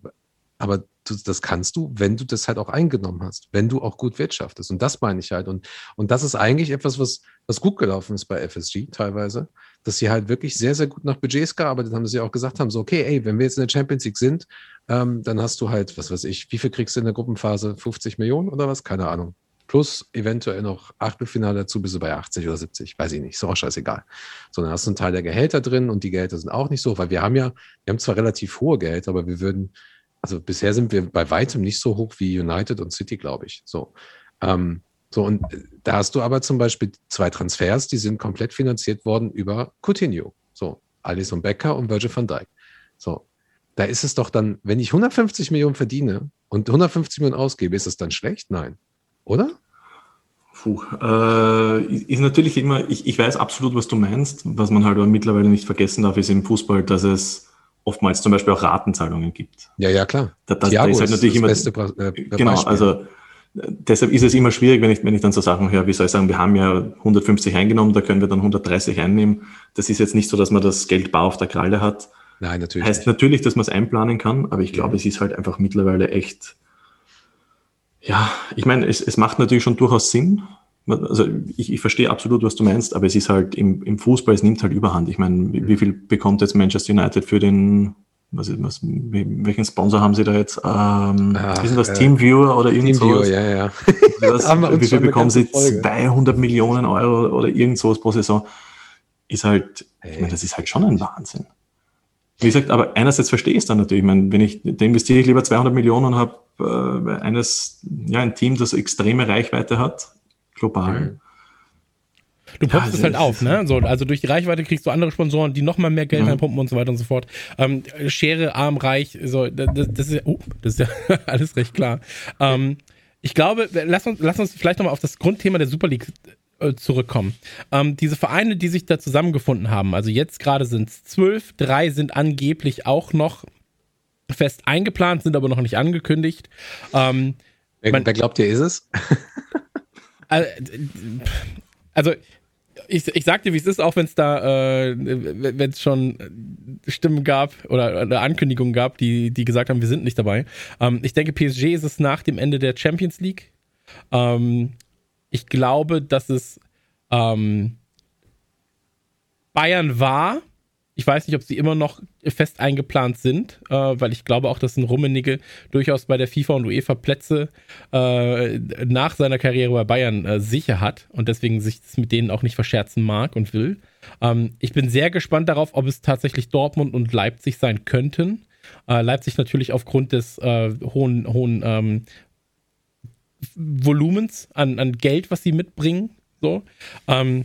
aber du, das kannst du, wenn du das halt auch eingenommen hast, wenn du auch gut wirtschaftest. Und das meine ich halt. Und, und das ist eigentlich etwas, was, was gut gelaufen ist bei FSG teilweise, dass sie halt wirklich sehr, sehr gut nach Budgets gearbeitet haben, dass sie auch gesagt haben, so, okay, ey, wenn wir jetzt in der Champions League sind, ähm, dann hast du halt, was weiß ich, wie viel kriegst du in der Gruppenphase? 50 Millionen oder was? Keine Ahnung. Plus eventuell noch Achtelfinale dazu, bist du bei 80 oder 70, weiß ich nicht, ist auch scheißegal. Sondern hast du einen Teil der Gehälter drin und die Gehälter sind auch nicht so, weil wir haben ja, wir haben zwar relativ hohe Gehälter, aber wir würden, also bisher sind wir bei weitem nicht so hoch wie United und City, glaube ich. So. Ähm, so, und äh, da hast du aber zum Beispiel zwei Transfers, die sind komplett finanziert worden über Coutinho. So, Alisson Becker und Virgil van Dijk. So, da ist es doch dann, wenn ich 150 Millionen verdiene und 150 Millionen ausgebe, ist es dann schlecht? Nein. Oder? Puh, äh, ist natürlich immer, ich, ich weiß absolut, was du meinst. Was man halt aber mittlerweile nicht vergessen darf, ist im Fußball, dass es oftmals zum Beispiel auch Ratenzahlungen gibt. Ja, ja, klar. Da, das, da Thiago ist halt natürlich immer. beste äh, Genau, Beispiel. also deshalb ist es immer schwierig, wenn ich, wenn ich dann so Sachen höre, wie soll ich sagen, wir haben ja 150 eingenommen, da können wir dann 130 einnehmen. Das ist jetzt nicht so, dass man das Geld bar auf der Kralle hat. Nein, natürlich. Heißt nicht. natürlich, dass man es einplanen kann, aber ich glaube, Ja. es ist halt einfach mittlerweile echt, ja, ich meine, es, es macht natürlich schon durchaus Sinn. Also ich, ich verstehe absolut, was du meinst, aber es ist halt im, im Fußball, es nimmt halt überhand. Ich meine, wie, wie viel bekommt jetzt Manchester United für den, was ist, was, welchen Sponsor haben sie da jetzt? Ähm, Ach, ist das äh, Teamviewer oder irgend Teamviewer, sowas? ja, ja. Was, wie viel bekommen sie? ganze Folge. 200 Millionen Euro oder irgend sowas pro Saison. Ist halt, ich Hey. meine, das ist halt schon ein Wahnsinn. Wie gesagt, aber einerseits verstehe ich es dann natürlich. Ich meine, wenn ich, da investiere ich lieber 200 Millionen und habe äh, eines, ja, ein Team, das extreme Reichweite hat, global. Mhm. Du pumpst also es halt es auf, ne? So, also durch die Reichweite kriegst du andere Sponsoren, die nochmal mehr Geld Mhm. reinpumpen und so weiter und so fort. Ähm, Schere, arm, reich, so, das, das ist ja, oh, das ist ja alles recht klar. Ähm, ich glaube, lass uns, lass uns vielleicht nochmal auf das Grundthema der Super League äh, zurückkommen. Ähm, diese Vereine, die sich da zusammengefunden haben, also jetzt gerade sind es zwölf, drei sind angeblich auch noch fest eingeplant, sind aber noch nicht angekündigt. Ähm, Wer, Man- wer glaubt ihr, ist es? also ich, ich sag dir, wie es ist, auch wenn es da, äh, wenn es schon Stimmen gab oder, oder Ankündigungen gab, die, die gesagt haben, wir sind nicht dabei. Ähm, ich denke, PSG ist es nach dem Ende der Champions League. Ähm, ich glaube, dass es ähm, Bayern war. Ich weiß nicht, ob sie immer noch fest eingeplant sind, äh, weil ich glaube auch, dass ein Rummenigge durchaus bei der FIFA und UEFA Plätze äh, nach seiner Karriere bei Bayern äh, sicher hat und deswegen sich das mit denen auch nicht verscherzen mag und will. Ähm, ich bin sehr gespannt darauf, ob es tatsächlich Dortmund und Leipzig sein könnten. Äh, Leipzig natürlich aufgrund des äh, hohen, hohen ähm, Volumens an, an Geld, was sie mitbringen. So. Ähm,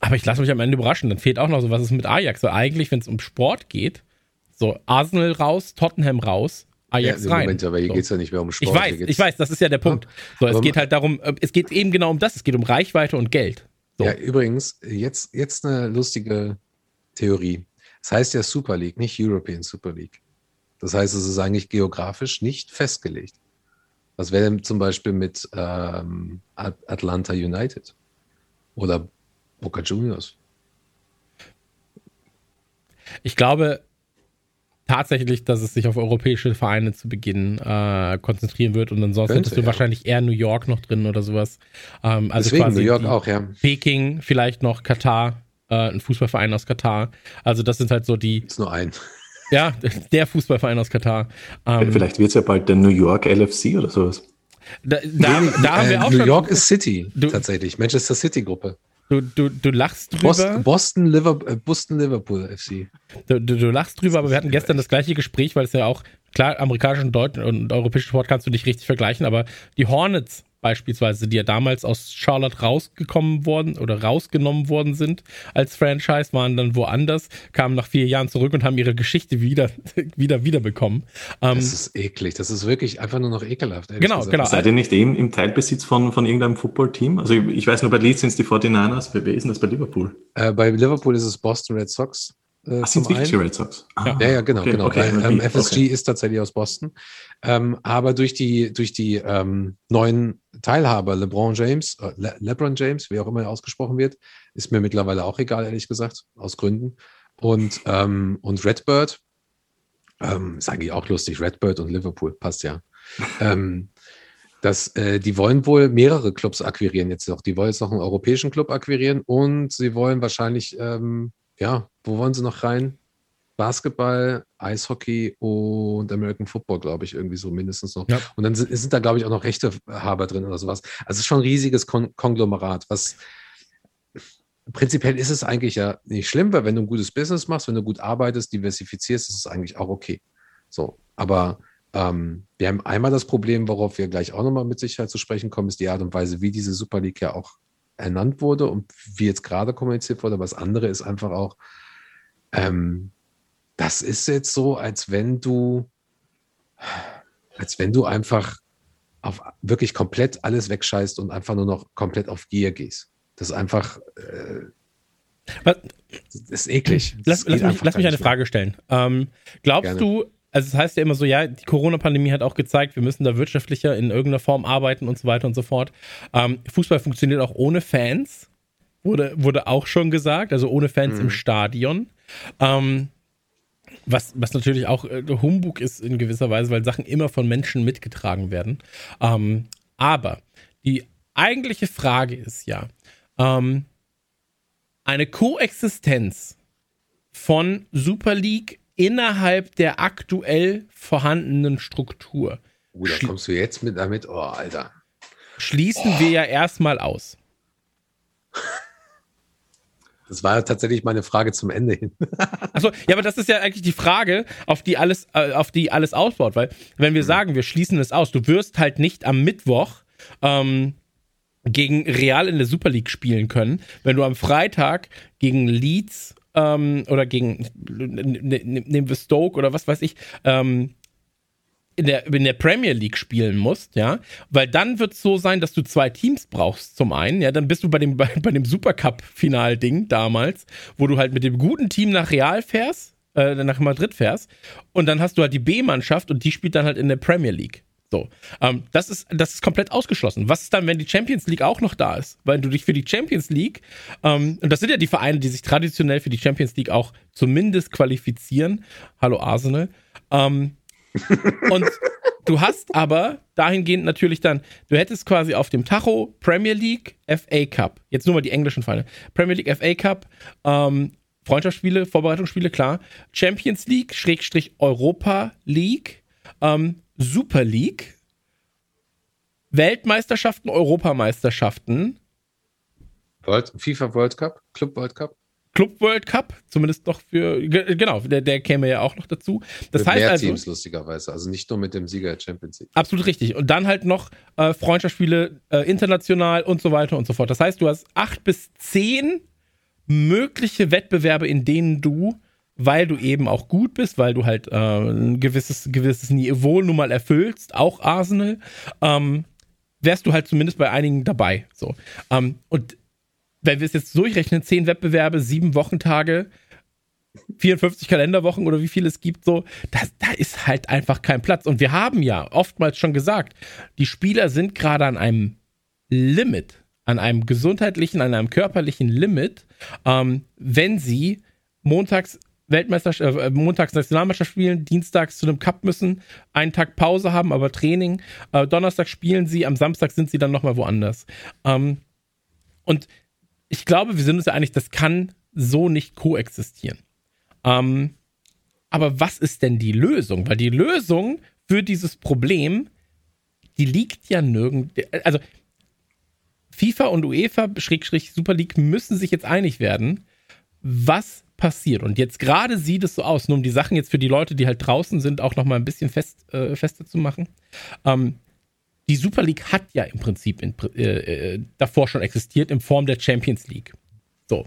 aber ich lasse mich am Ende überraschen. Dann fehlt auch noch so, was ist mit Ajax? Weil eigentlich, wenn es um Sport geht, so Arsenal raus, Tottenham raus, Ajax ja, rein. Moment, aber hier so. geht es ja nicht mehr um Sport. Ich weiß, ich weiß, das ist ja der Punkt. So, es Aber geht halt darum, äh, es geht eben genau um das, es geht um Reichweite und Geld. So. Ja, übrigens, jetzt, jetzt eine lustige Theorie. Es heißt ja Super League, nicht European Super League. Das heißt, es ist eigentlich geografisch nicht festgelegt. Was wäre denn zum Beispiel mit ähm, Atlanta United oder Boca Juniors? Ich glaube tatsächlich, dass es sich auf europäische Vereine zu Beginn äh, konzentrieren wird und ansonsten Könnte, hättest du ja. wahrscheinlich eher New York noch drin oder sowas. Ähm, also Deswegen New York auch, ja. Peking, vielleicht noch Katar, äh, ein Fußballverein aus Katar. Also das sind halt so die. Ist nur ein. Ja, der Fußballverein aus Katar. Ähm, vielleicht wird es ja bald der New York LFC oder sowas. Da, da, da haben wir äh, auch New York ist City, du, tatsächlich. Manchester City Gruppe. Du, du, du lachst drüber. Boston, Boston, Liverpool, äh, Boston Liverpool FC. Du, du, du, lachst drüber, aber wir hatten gestern das gleiche Gespräch, weil es ja auch, klar, amerikanischen und deutschen und europäischen Sport kannst du nicht richtig vergleichen, aber die Hornets beispielsweise, die ja damals aus Charlotte rausgekommen worden oder rausgenommen worden sind als Franchise, waren dann woanders, kamen nach vier Jahren zurück und haben ihre Geschichte wieder, wieder, wieder bekommen. Ähm, das ist eklig, das ist wirklich einfach nur noch ekelhaft. Genau, gesagt. genau. Seid ihr nicht eben im Teilbesitz von, von irgendeinem Footballteam? Also ich, ich weiß nur, bei Leeds sind es die 49ers, wer ist denn das bei Liverpool? Äh, bei Liverpool ist es Boston Red Sox. Äh, Ach, sind wirklich die Red Sox? Ah, ja, ja, genau, okay, genau. Okay, Weil, ähm, FSG okay. ist tatsächlich aus Boston. Ähm, aber durch die, durch die ähm, neuen Teilhaber, LeBron James, äh, Le LeBron James, wie auch immer er ausgesprochen wird, ist mir mittlerweile auch egal, ehrlich gesagt, aus Gründen. Und, ähm, und Redbird, ähm, ist eigentlich auch lustig, Redbird und Liverpool, passt ja. ähm, das, äh, die wollen wohl mehrere Clubs akquirieren jetzt noch. Die wollen jetzt noch einen europäischen Club akquirieren und sie wollen wahrscheinlich ähm, ja, wo wollen sie noch rein? Basketball, Eishockey und American Football, glaube ich, irgendwie so mindestens noch. Ja. Und dann sind, sind da, glaube ich, auch noch Rechtehaber drin oder sowas. Also es ist schon ein riesiges Kon Konglomerat, was prinzipiell ist es eigentlich ja nicht schlimm, weil wenn du ein gutes Business machst, wenn du gut arbeitest, diversifizierst, ist es eigentlich auch okay. So, aber ähm, wir haben einmal das Problem, worauf wir gleich auch nochmal mit Sicherheit zu sprechen kommen, ist die Art und Weise, wie diese Super League ja auch ernannt wurde und wie jetzt gerade kommuniziert wurde. Aber das andere ist einfach auch, ähm, das ist jetzt so, als wenn du, als wenn du einfach auf wirklich komplett alles wegscheißt und einfach nur noch komplett auf Gier gehst. Das ist einfach, äh, das ist eklig. Das lass, lass mich, lass mich eine Frage stellen. Ähm, glaubst Gerne. du, also es heißt ja immer so, ja, die Corona-Pandemie hat auch gezeigt, wir müssen da wirtschaftlicher in irgendeiner Form arbeiten und so weiter und so fort. Ähm, Fußball funktioniert auch ohne Fans, wurde, wurde auch schon gesagt, also ohne Fans mhm. im Stadion. Ähm, was, was natürlich auch äh, Humbug ist in gewisser Weise, weil Sachen immer von Menschen mitgetragen werden. Ähm, aber die eigentliche Frage ist ja, ähm, eine Koexistenz von Super League innerhalb der aktuell vorhandenen Struktur. Uh, da kommst du jetzt mit damit, oh, Alter. Schließen oh. wir ja erstmal aus. Das war tatsächlich meine Frage zum Ende hin. Achso, ja, aber das ist ja eigentlich die Frage, auf die alles, äh, auf die alles ausbaut, weil wenn wir mhm. sagen, wir schließen es aus, du wirst halt nicht am Mittwoch ähm, gegen Real in der Super League spielen können, wenn du am Freitag gegen Leeds ähm, oder gegen, nehmen wir Stoke oder was weiß ich, ähm, in der, in der Premier League spielen musst, ja, weil dann wird es so sein, dass du zwei Teams brauchst zum einen, ja, dann bist du bei dem, bei, bei dem Supercup-Final-Ding damals, wo du halt mit dem guten Team nach Real fährst, äh, nach Madrid fährst. Und dann hast du halt die B-Mannschaft und die spielt dann halt in der Premier League. So, ähm, das, ist, das ist komplett ausgeschlossen. Was ist dann, wenn die Champions League auch noch da ist? Weil du dich für die Champions League, ähm, und das sind ja die Vereine, die sich traditionell für die Champions League auch zumindest qualifizieren. Hallo Arsenal. Ähm, und du hast aber dahingehend natürlich dann, du hättest quasi auf dem Tacho Premier League, FA Cup. Jetzt nur mal die englischen Vereine. Premier League, FA Cup, ähm, Freundschaftsspiele, Vorbereitungsspiele, klar. Champions League, Schrägstrich Europa League. Ähm, Super League, Weltmeisterschaften, Europameisterschaften. World, FIFA World Cup, Club World Cup. Club World Cup, zumindest noch für, genau, der, der käme ja auch noch dazu. Das Für heißt mehr also, Teams lustigerweise, also nicht nur mit dem Sieger der Champions League. Absolut richtig. Und dann halt noch äh, Freundschaftsspiele äh, international und so weiter und so fort. Das heißt, du hast acht bis zehn mögliche Wettbewerbe, in denen du weil du eben auch gut bist, weil du halt äh, ein gewisses, gewisses Niveau nun mal erfüllst, auch Arsenal, ähm, wärst du halt zumindest bei einigen dabei. So. Ähm, und wenn wir es jetzt durchrechnen, zehn Wettbewerbe, sieben Wochentage, 54 Kalenderwochen oder wie viel es gibt, so, das, da ist halt einfach kein Platz. Und wir haben ja oftmals schon gesagt, die Spieler sind gerade an einem Limit, an einem gesundheitlichen, an einem körperlichen Limit, ähm, wenn sie montags Weltmeisterschaft, äh, montags Nationalmannschaft spielen, dienstags zu einem Cup müssen, einen Tag Pause haben, aber Training. Äh, Donnerstag spielen sie, am Samstag sind sie dann nochmal woanders. Ähm, und ich glaube, wir sind uns ja einig, das kann so nicht koexistieren. Ähm, aber was ist denn die Lösung? Weil die Lösung für dieses Problem, die liegt ja nirgend. Also FIFA und UEFA, Schrägstrich Super League, müssen sich jetzt einig werden, was passiert. Und jetzt gerade sieht es so aus, nur um die Sachen jetzt für die Leute, die halt draußen sind, auch nochmal ein bisschen fest, äh, fester zu machen. Ähm, die Super League hat ja im Prinzip in, äh, äh, davor schon existiert in Form der Champions League. So.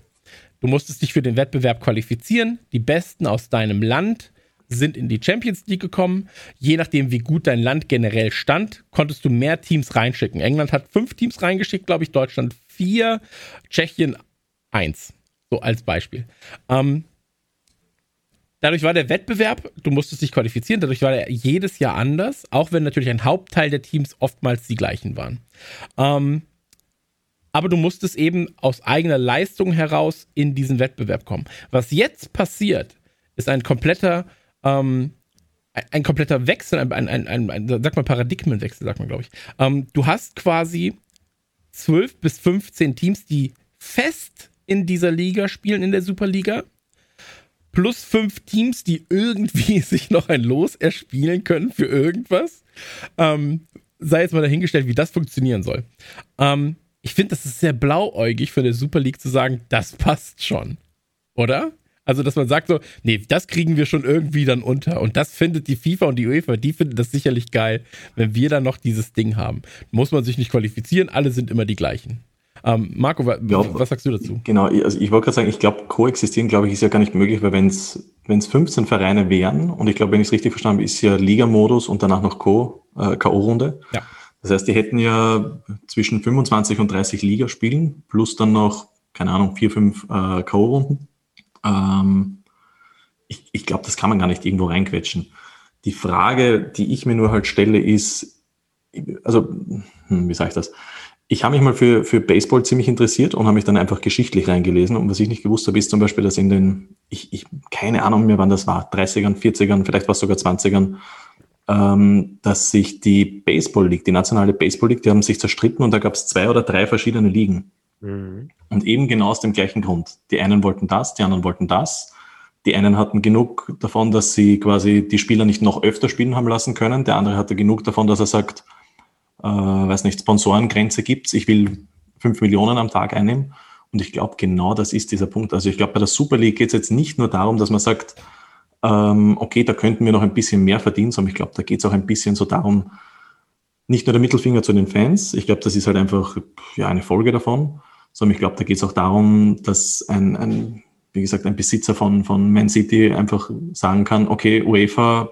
Du musstest dich für den Wettbewerb qualifizieren. Die Besten aus deinem Land sind in die Champions League gekommen. Je nachdem, wie gut dein Land generell stand, konntest du mehr Teams reinschicken. England hat fünf Teams reingeschickt, glaube ich, Deutschland vier, Tschechien eins. So als Beispiel. Ähm, dadurch war der Wettbewerb, du musstest dich qualifizieren, dadurch war er jedes Jahr anders, auch wenn natürlich ein Hauptteil der Teams oftmals die gleichen waren. Ähm, aber du musstest eben aus eigener Leistung heraus in diesen Wettbewerb kommen. Was jetzt passiert, ist ein kompletter, ähm, ein kompletter Wechsel, ein, ein, ein, ein, sag mal Paradigmenwechsel, sagt man, glaube ich. Ähm, du hast quasi 12 bis 15 Teams, die fest in dieser Liga spielen, in der Superliga. Plus fünf Teams, die irgendwie sich noch ein Los erspielen können für irgendwas. Ähm, sei jetzt mal dahingestellt, wie das funktionieren soll. Ähm, ich finde, das ist sehr blauäugig für der Super League zu sagen, das passt schon. Oder? Also, dass man sagt so, nee, das kriegen wir schon irgendwie dann unter. Und das findet die FIFA und die UEFA, die finden das sicherlich geil, wenn wir dann noch dieses Ding haben. Muss man sich nicht qualifizieren, alle sind immer die gleichen. Ähm, Marco, wa ja, was sagst du dazu? Genau, also ich wollte gerade sagen, ich glaube, koexistieren, glaube ich, ist ja gar nicht möglich, weil wenn es 15 Vereine wären, und ich glaube, wenn ich es richtig verstanden habe, ist ja Liga-Modus und danach noch Co, äh, K.O.-Runde. Ja. Das heißt, die hätten ja zwischen 25 und 30 Ligaspielen plus dann noch, keine Ahnung, vier, fünf äh, K.O.-Runden. Ähm, ich ich glaube, das kann man gar nicht irgendwo reinquetschen. Die Frage, die ich mir nur halt stelle, ist, also, hm, wie sage ich das? Ich habe mich mal für, für Baseball ziemlich interessiert und habe mich dann einfach geschichtlich reingelesen. Und was ich nicht gewusst habe, ist zum Beispiel, dass in den, ich, ich keine Ahnung mehr, wann das war, 30ern, 40ern, vielleicht war es sogar 20ern, ähm, dass sich die Baseball League, die nationale Baseball League, die haben sich zerstritten und da gab es zwei oder drei verschiedene Ligen. Mhm. Und eben genau aus dem gleichen Grund. Die einen wollten das, die anderen wollten das. Die einen hatten genug davon, dass sie quasi die Spieler nicht noch öfter spielen haben lassen können. Der andere hatte genug davon, dass er sagt, äh, weiß nicht, Sponsorengrenze gibt. Ich will fünf Millionen am Tag einnehmen. Und ich glaube, genau das ist dieser Punkt. Also ich glaube, bei der Super League geht es jetzt nicht nur darum, dass man sagt, ähm, okay, da könnten wir noch ein bisschen mehr verdienen, sondern ich glaube, da geht es auch ein bisschen so darum, nicht nur der Mittelfinger zu den Fans, ich glaube, das ist halt einfach ja, eine Folge davon, sondern ich glaube, da geht es auch darum, dass ein, ein, wie gesagt, ein Besitzer von, von Man City einfach sagen kann, okay, UEFA,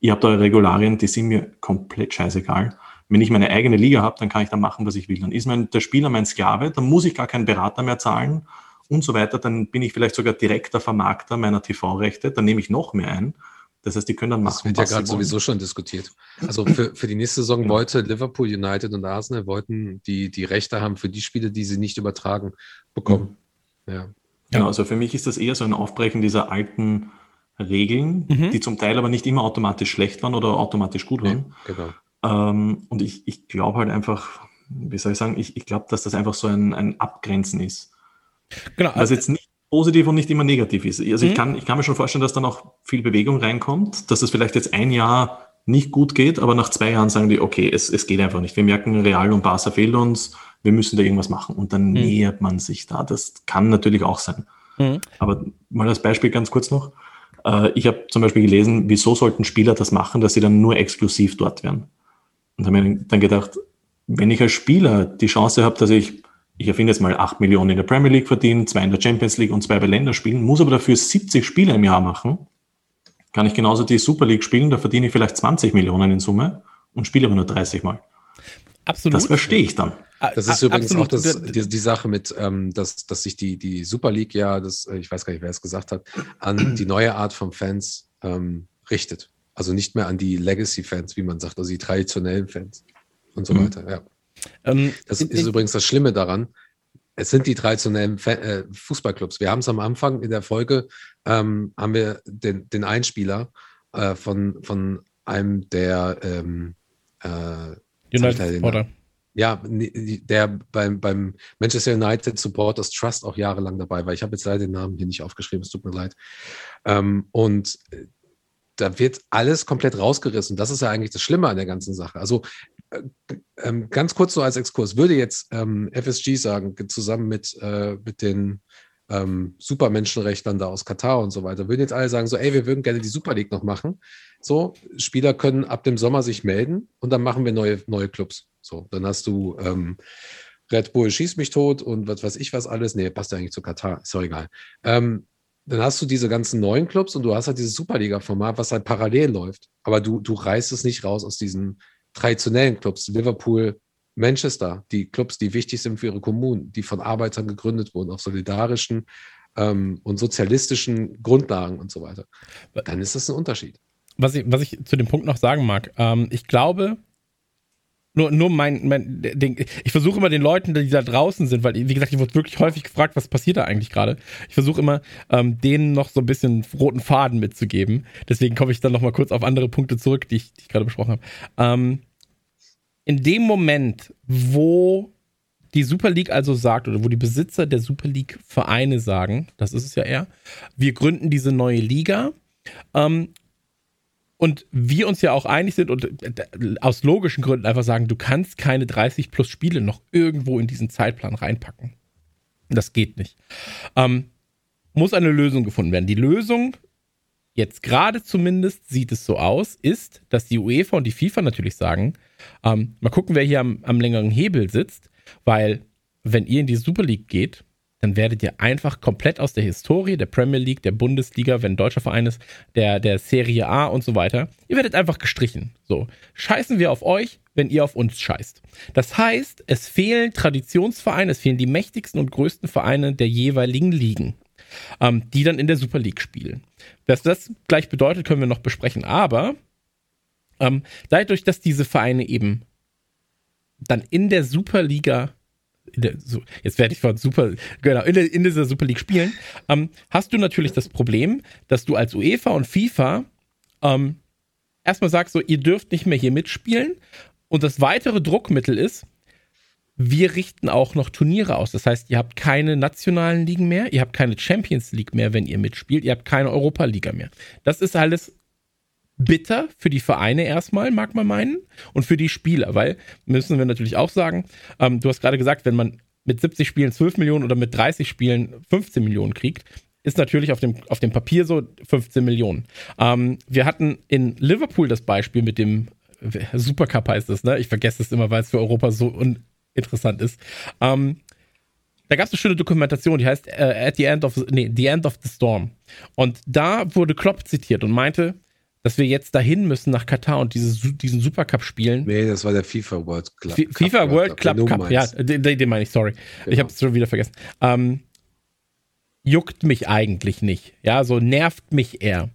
ihr habt eure Regularien, die sind mir komplett scheißegal. Wenn ich meine eigene Liga habe, dann kann ich da machen, was ich will. Dann ist mein, der Spieler mein Sklave, dann muss ich gar keinen Berater mehr zahlen und so weiter. Dann bin ich vielleicht sogar direkter Vermarkter meiner TV-Rechte, dann nehme ich noch mehr ein. Das heißt, die können dann machen. Das wird ja gerade sowieso schon diskutiert. Also für, für die nächste Saison genau. wollte Liverpool, United und Arsenal wollten die, die Rechte haben für die Spiele, die sie nicht übertragen bekommen. Mhm. Ja. Genau, also für mich ist das eher so ein Aufbrechen dieser alten Regeln, mhm. die zum Teil aber nicht immer automatisch schlecht waren oder automatisch gut waren. Nee, genau. Ähm, und ich, ich glaube halt einfach, wie soll ich sagen, ich, ich glaube, dass das einfach so ein, ein Abgrenzen ist. Genau. Was jetzt nicht positiv und nicht immer negativ ist. Also mhm. ich, kann, ich kann mir schon vorstellen, dass da noch viel Bewegung reinkommt, dass es vielleicht jetzt ein Jahr nicht gut geht, aber nach zwei Jahren sagen die, okay, es, es geht einfach nicht. Wir merken, Real und Barca fehlt uns, wir müssen da irgendwas machen. Und dann mhm. nähert man sich da. Das kann natürlich auch sein. Mhm. Aber mal als Beispiel ganz kurz noch. Äh, ich habe zum Beispiel gelesen, wieso sollten Spieler das machen, dass sie dann nur exklusiv dort wären. Und habe mir dann gedacht, wenn ich als Spieler die Chance habe, dass ich, ich erfinde jetzt mal 8 Millionen in der Premier League verdienen, zwei in der Champions League und zwei bei Länderspielen, muss aber dafür 70 Spiele im Jahr machen, kann ich genauso die Super League spielen, da verdiene ich vielleicht 20 Millionen in Summe und spiele aber nur 30 Mal. Absolut. Das verstehe ich dann. Das ist übrigens Absolut. auch das, die, die, Sache mit, ähm, dass, dass sich die, die Super League ja, das, ich weiß gar nicht, wer es gesagt hat, an die neue Art von Fans ähm, richtet. Also nicht mehr an die Legacy-Fans, wie man sagt, also die traditionellen Fans und so mhm. weiter. Ja. Ähm, das ist übrigens das Schlimme daran. Es sind die traditionellen äh, Fußballclubs. Wir haben es am Anfang in der Folge, ähm, haben wir den, den Einspieler äh, von, von einem der ähm, äh, United Supporter. Ja, der beim, beim Manchester United Supporters Trust auch jahrelang dabei war. Ich habe jetzt leider den Namen hier nicht aufgeschrieben, es tut mir leid. Ähm, und da wird alles komplett rausgerissen. Das ist ja eigentlich das Schlimme an der ganzen Sache. Also äh, ähm, ganz kurz so als Exkurs, würde jetzt ähm, FSG sagen, zusammen mit, äh, mit den ähm, Supermenschenrechtlern da aus Katar und so weiter, würden jetzt alle sagen, so, ey, wir würden gerne die Super League noch machen. So, Spieler können ab dem Sommer sich melden und dann machen wir neue, neue Clubs. So, dann hast du ähm, Red Bull schießt mich tot und was weiß ich was alles. Nee, passt ja eigentlich zu Katar, ist doch egal. Ähm, dann hast du diese ganzen neuen Clubs und du hast halt dieses Superliga-Format, was halt parallel läuft. Aber du, du reißt es nicht raus aus diesen traditionellen Clubs. Liverpool, Manchester, die Clubs, die wichtig sind für ihre Kommunen, die von Arbeitern gegründet wurden, auf solidarischen ähm, und sozialistischen Grundlagen und so weiter. Dann ist das ein Unterschied. Was ich, was ich zu dem Punkt noch sagen mag, ähm, ich glaube, nur, nur mein, mein den, ich versuche immer den Leuten, die da draußen sind, weil, wie gesagt, ich wurde wirklich häufig gefragt, was passiert da eigentlich gerade. Ich versuche immer, ähm, denen noch so ein bisschen roten Faden mitzugeben. Deswegen komme ich dann noch mal kurz auf andere Punkte zurück, die ich, die ich gerade besprochen habe. Ähm, in dem Moment, wo die Super League also sagt, oder wo die Besitzer der Super League Vereine sagen, das ist es ja eher, wir gründen diese neue Liga, ähm, und wir uns ja auch einig sind und äh, aus logischen Gründen einfach sagen, du kannst keine 30 plus Spiele noch irgendwo in diesen Zeitplan reinpacken. Das geht nicht. Ähm, muss eine Lösung gefunden werden. Die Lösung, jetzt gerade zumindest sieht es so aus, ist, dass die UEFA und die FIFA natürlich sagen, ähm, mal gucken, wer hier am, am längeren Hebel sitzt, weil wenn ihr in die Super League geht, dann werdet ihr einfach komplett aus der Historie der Premier League, der Bundesliga, wenn ein deutscher Verein ist, der, der Serie A und so weiter, ihr werdet einfach gestrichen. So, scheißen wir auf euch, wenn ihr auf uns scheißt. Das heißt, es fehlen Traditionsvereine, es fehlen die mächtigsten und größten Vereine der jeweiligen Ligen, ähm, die dann in der Super League spielen. Was das gleich bedeutet, können wir noch besprechen. Aber ähm, dadurch, dass diese Vereine eben dann in der Superliga der, so, jetzt werde ich von Super, genau, in, der, in dieser Super League spielen, ähm, hast du natürlich das Problem, dass du als UEFA und FIFA ähm, erstmal sagst, so, ihr dürft nicht mehr hier mitspielen. Und das weitere Druckmittel ist, wir richten auch noch Turniere aus. Das heißt, ihr habt keine nationalen Ligen mehr, ihr habt keine Champions League mehr, wenn ihr mitspielt, ihr habt keine Europa Liga mehr. Das ist alles bitter für die Vereine erstmal, mag man meinen, und für die Spieler, weil müssen wir natürlich auch sagen, ähm, du hast gerade gesagt, wenn man mit 70 Spielen 12 Millionen oder mit 30 Spielen 15 Millionen kriegt, ist natürlich auf dem, auf dem Papier so 15 Millionen. Ähm, wir hatten in Liverpool das Beispiel mit dem Supercup heißt es, ne? Ich vergesse es immer, weil es für Europa so uninteressant ist. Ähm, da gab es eine schöne Dokumentation, die heißt uh, At the End of nee, The End of the Storm. Und da wurde Klopp zitiert und meinte, dass wir jetzt dahin müssen nach Katar und dieses, diesen Supercup spielen. Nee, das war der FIFA World Club. F FIFA Cup, World Club, Club Cup, ja, den, den meine ich, sorry. Genau. Ich habe es schon wieder vergessen. Ähm, juckt mich eigentlich nicht. Ja, so nervt mich eher.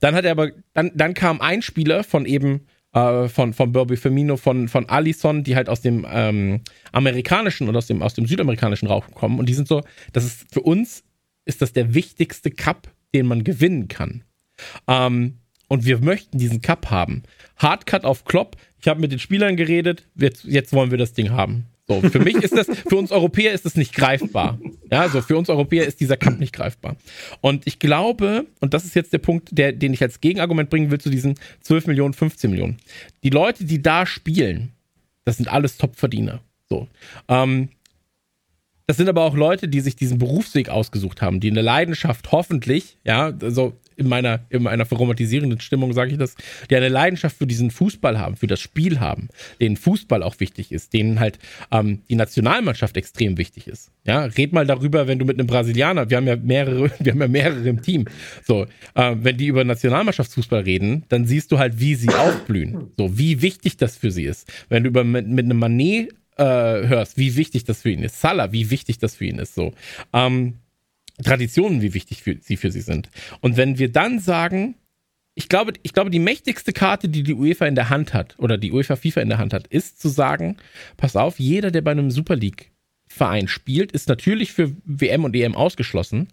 Dann hat er aber, dann, dann kam ein Spieler von eben, äh, von, von Bobby Firmino, von, von Allison, die halt aus dem ähm, amerikanischen und aus dem, aus dem südamerikanischen Raum kommen. Und die sind so, das ist für uns, ist das der wichtigste Cup, den man gewinnen kann. Ähm, und wir möchten diesen Cup haben. Hardcut auf Klopp. Ich habe mit den Spielern geredet. Jetzt, jetzt wollen wir das Ding haben. So, für mich ist das, für uns Europäer ist das nicht greifbar. Ja, so für uns Europäer ist dieser Cup nicht greifbar. Und ich glaube, und das ist jetzt der Punkt, der, den ich als Gegenargument bringen will zu diesen 12 Millionen, 15 Millionen. Die Leute, die da spielen, das sind alles Topverdiener. So. Ähm, das sind aber auch Leute, die sich diesen Berufsweg ausgesucht haben, die eine Leidenschaft hoffentlich, ja, also in meiner, in meiner romantisierenden Stimmung sage ich das, die eine Leidenschaft für diesen Fußball haben, für das Spiel haben, denen Fußball auch wichtig ist, denen halt ähm, die Nationalmannschaft extrem wichtig ist. Ja, red mal darüber, wenn du mit einem Brasilianer, wir haben ja mehrere, wir haben ja mehrere im Team, so, äh, wenn die über Nationalmannschaftsfußball reden, dann siehst du halt, wie sie aufblühen, so, wie wichtig das für sie ist. Wenn du über, mit, mit einem Manet äh, hörst, wie wichtig das für ihn ist, Salah, wie wichtig das für ihn ist, so. Ähm, Traditionen, wie wichtig für, sie für sie sind. Und wenn wir dann sagen, ich glaube, ich glaube, die mächtigste Karte, die die UEFA in der Hand hat, oder die UEFA FIFA in der Hand hat, ist zu sagen, pass auf, jeder, der bei einem Super League Verein spielt, ist natürlich für WM und EM ausgeschlossen.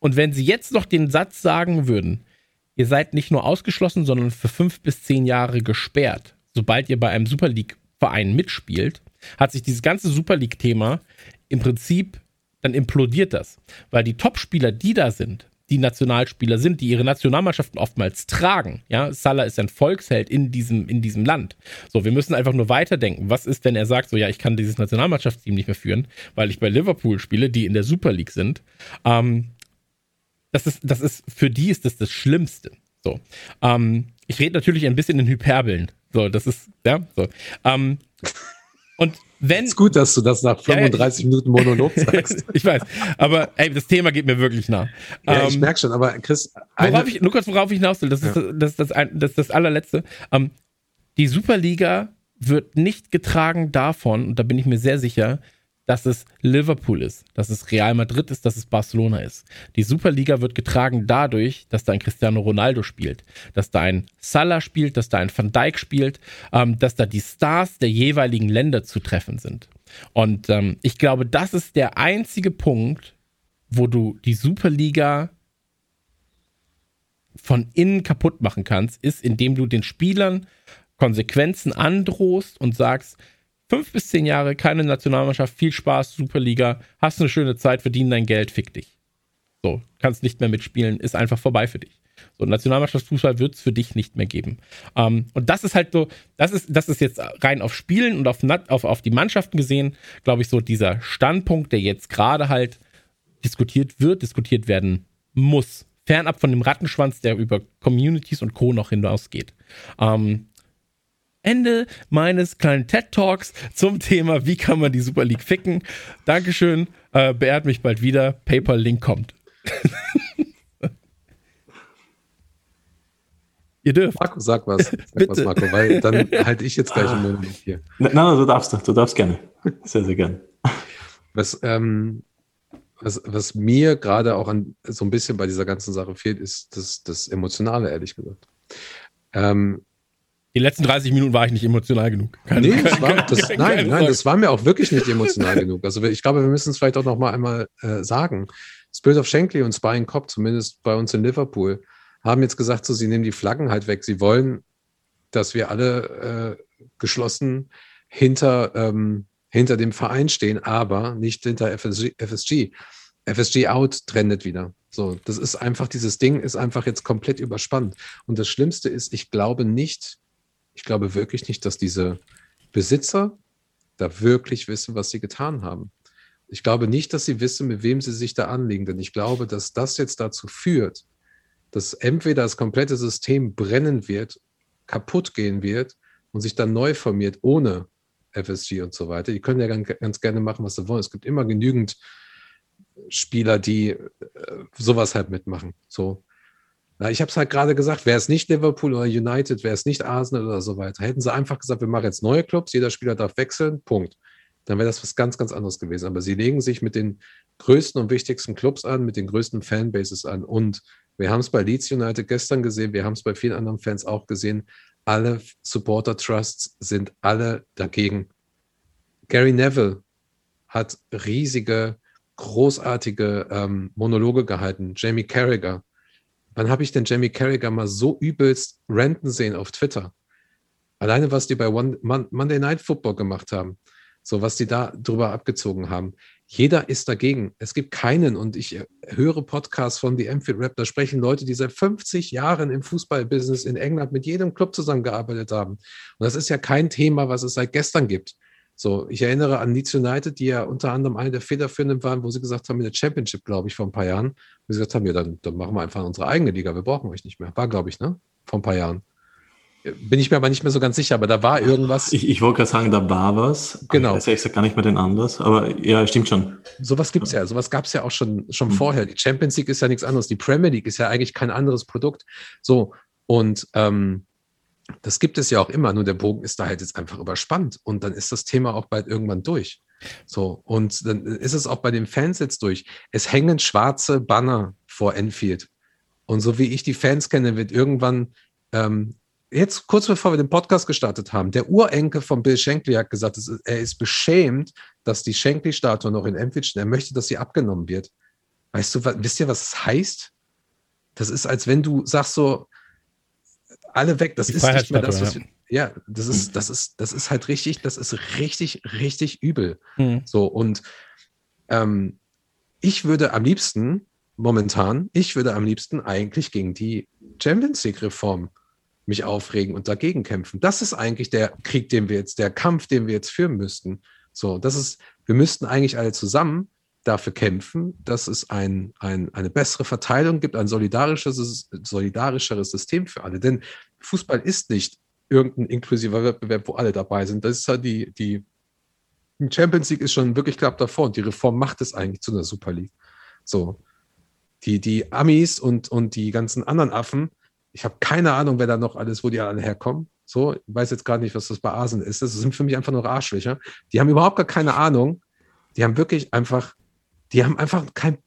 Und wenn sie jetzt noch den Satz sagen würden, ihr seid nicht nur ausgeschlossen, sondern für fünf bis zehn Jahre gesperrt, sobald ihr bei einem Super League Verein mitspielt, hat sich dieses ganze Super League Thema im Prinzip dann implodiert das, weil die Topspieler, die da sind, die Nationalspieler sind, die ihre Nationalmannschaften oftmals tragen. Ja, Salah ist ein Volksheld in diesem, in diesem Land. So, wir müssen einfach nur weiterdenken. Was ist, wenn er sagt, so, ja, ich kann dieses Nationalmannschaftsteam nicht mehr führen, weil ich bei Liverpool spiele, die in der Super League sind. Ähm, das ist, das ist, für die ist das das Schlimmste. So. Ähm, ich rede natürlich ein bisschen in Hyperbeln. So, das ist, ja, so. Ähm, und wenn. ist gut, dass du das nach 35 ja, Minuten Monolog sagst. ich weiß. Aber ey, das Thema geht mir wirklich nah. Ja, ähm, ich merke schon, aber Chris. Worauf ich, Lukas, worauf ich hinaus will, das, ja. ist, das, das, das, das, das allerletzte. Ähm, die Superliga wird nicht getragen davon, und da bin ich mir sehr sicher, dass es Liverpool ist, dass es Real Madrid ist, dass es Barcelona ist. Die Superliga wird getragen dadurch, dass da ein Cristiano Ronaldo spielt, dass da ein Salah spielt, dass da ein Van Dijk spielt, ähm, dass da die Stars der jeweiligen Länder zu treffen sind. Und ähm, ich glaube, das ist der einzige Punkt, wo du die Superliga von innen kaputt machen kannst, ist, indem du den Spielern Konsequenzen androhst und sagst, fünf bis zehn Jahre, keine Nationalmannschaft, viel Spaß, Superliga, hast eine schöne Zeit, verdienen dein Geld, fick dich. So, kannst nicht mehr mitspielen, ist einfach vorbei für dich. So, Nationalmannschaftsfußball wird es für dich nicht mehr geben. Ähm, und das ist halt so, das ist, das ist jetzt rein auf Spielen und auf, auf, auf die Mannschaften gesehen, glaube ich, so dieser Standpunkt, der jetzt gerade halt diskutiert wird, diskutiert werden muss. Fernab von dem Rattenschwanz, der über Communities und Co. noch hinausgeht. Ähm, Ende meines kleinen TED Talks zum Thema, wie kann man die Super League ficken. Dankeschön, äh, beehrt mich bald wieder. PayPal-Link kommt. Ihr dürft. Marco, sag was. Sag Bitte. was, Marco, weil dann halte ich jetzt gleich einen Moment hier. Nein, nein, du darfst, du darfst gerne. Sehr, sehr gerne. Was, ähm, was, was mir gerade auch an, so ein bisschen bei dieser ganzen Sache fehlt, ist das, das Emotionale, ehrlich gesagt. Ähm, die letzten 30 Minuten war ich nicht emotional genug. Keine, nee, das war, das, keine, nein, keine nein, das war mir auch wirklich nicht emotional genug. Also ich glaube, wir müssen es vielleicht auch noch mal einmal äh, sagen. Spirit of Shankly und Spying Cop, zumindest bei uns in Liverpool, haben jetzt gesagt, so, sie nehmen die Flaggen halt weg. Sie wollen, dass wir alle äh, geschlossen hinter, ähm, hinter dem Verein stehen, aber nicht hinter FSG. FSG, FSG out trendet wieder. So, das ist einfach, dieses Ding ist einfach jetzt komplett überspannt. Und das Schlimmste ist, ich glaube nicht, ich glaube wirklich nicht, dass diese Besitzer da wirklich wissen, was sie getan haben. Ich glaube nicht, dass sie wissen, mit wem sie sich da anlegen, denn ich glaube, dass das jetzt dazu führt, dass entweder das komplette System brennen wird, kaputt gehen wird und sich dann neu formiert ohne FSG und so weiter. Die können ja ganz, gerne machen, was sie wollen. Es gibt immer genügend Spieler, die äh, sowas halt mitmachen. So. Ich habe es halt gerade gesagt, wäre es nicht Liverpool oder United, wäre es nicht Arsenal oder so weiter, hätten sie einfach gesagt, wir machen jetzt neue Clubs, jeder Spieler darf wechseln, Punkt. Dann wäre das was ganz, ganz anderes gewesen. Aber sie legen sich mit den größten und wichtigsten Clubs an, mit den größten Fanbases an. Und wir haben es bei Leeds United gestern gesehen, wir haben es bei vielen anderen Fans auch gesehen. Alle Supporter Trusts sind alle dagegen. Gary Neville hat riesige, großartige ähm, Monologe gehalten. Jamie Carragher Wann habe ich denn Jamie Carragher mal so übelst renten sehen auf Twitter? Alleine, was die bei One, Monday Night Football gemacht haben, so was die da drüber abgezogen haben. Jeder ist dagegen. Es gibt keinen, und ich höre Podcasts von The Amphitheater Rap, da sprechen Leute, die seit 50 Jahren im Fußballbusiness in England mit jedem Club zusammengearbeitet haben. Und das ist ja kein Thema, was es seit gestern gibt. So, ich erinnere an Leeds United, die ja unter anderem eine der Federführenden waren, wo sie gesagt haben, in der Championship, glaube ich, vor ein paar Jahren, wo sie gesagt haben, ja, dann, dann machen wir einfach unsere eigene Liga, wir brauchen euch nicht mehr. War, glaube ich, ne? Vor ein paar Jahren. Bin ich mir aber nicht mehr so ganz sicher, aber da war irgendwas. Ich, ich wollte gerade sagen, da war was. Genau. Ich weiß gar nicht mehr den anders, aber ja, stimmt schon. Sowas gibt es ja. Sowas gab es ja auch schon, schon mhm. vorher. Die Champions League ist ja nichts anderes. Die Premier League ist ja eigentlich kein anderes Produkt. So, und ähm, Das gibt es ja auch immer, nur der Bogen ist da halt jetzt einfach überspannt und dann ist das Thema auch bald irgendwann durch. So, und dann ist es auch bei den Fans jetzt durch. Es hängen schwarze Banner vor Enfield. Und so wie ich die Fans kenne, wird irgendwann, ähm, jetzt kurz bevor wir den Podcast gestartet haben, der Urenkel von Bill Shankly hat gesagt, ist, er ist beschämt, dass die Shankly-Statue noch in Enfield steht. Er möchte, dass sie abgenommen wird. Weißt du, wisst ihr, was es das heißt? Das ist, als wenn du sagst so, alle weg. Das die ist nicht mehr das, was wir, ja, das ist, das ist, das ist halt richtig, das ist richtig, richtig übel. Mhm. So, und ähm, ich würde am liebsten, momentan, ich würde am liebsten eigentlich gegen die Champions League-Reform mich aufregen und dagegen kämpfen. Das ist eigentlich der Krieg, den wir jetzt, der Kampf, den wir jetzt führen müssten. So, das ist, wir müssten eigentlich alle zusammen dafür kämpfen, dass es ein, ein, eine bessere Verteilung gibt, ein solidarisches, solidarischeres System für alle. Denn Fußball ist nicht irgendein inklusiver Wettbewerb, wo alle dabei sind. Das ist halt die, die Champions League ist schon wirklich knapp davor und die Reform macht es eigentlich zu einer Super League. So. Die, die Amis und, und die ganzen anderen Affen, ich habe keine Ahnung, wer da noch alles, wo die alle herkommen. So, ich weiß jetzt gar nicht, was das bei Asen ist. Das sind für mich einfach nur Arschlöcher. Die haben überhaupt gar keine Ahnung. Die haben wirklich einfach die haben einfach keinen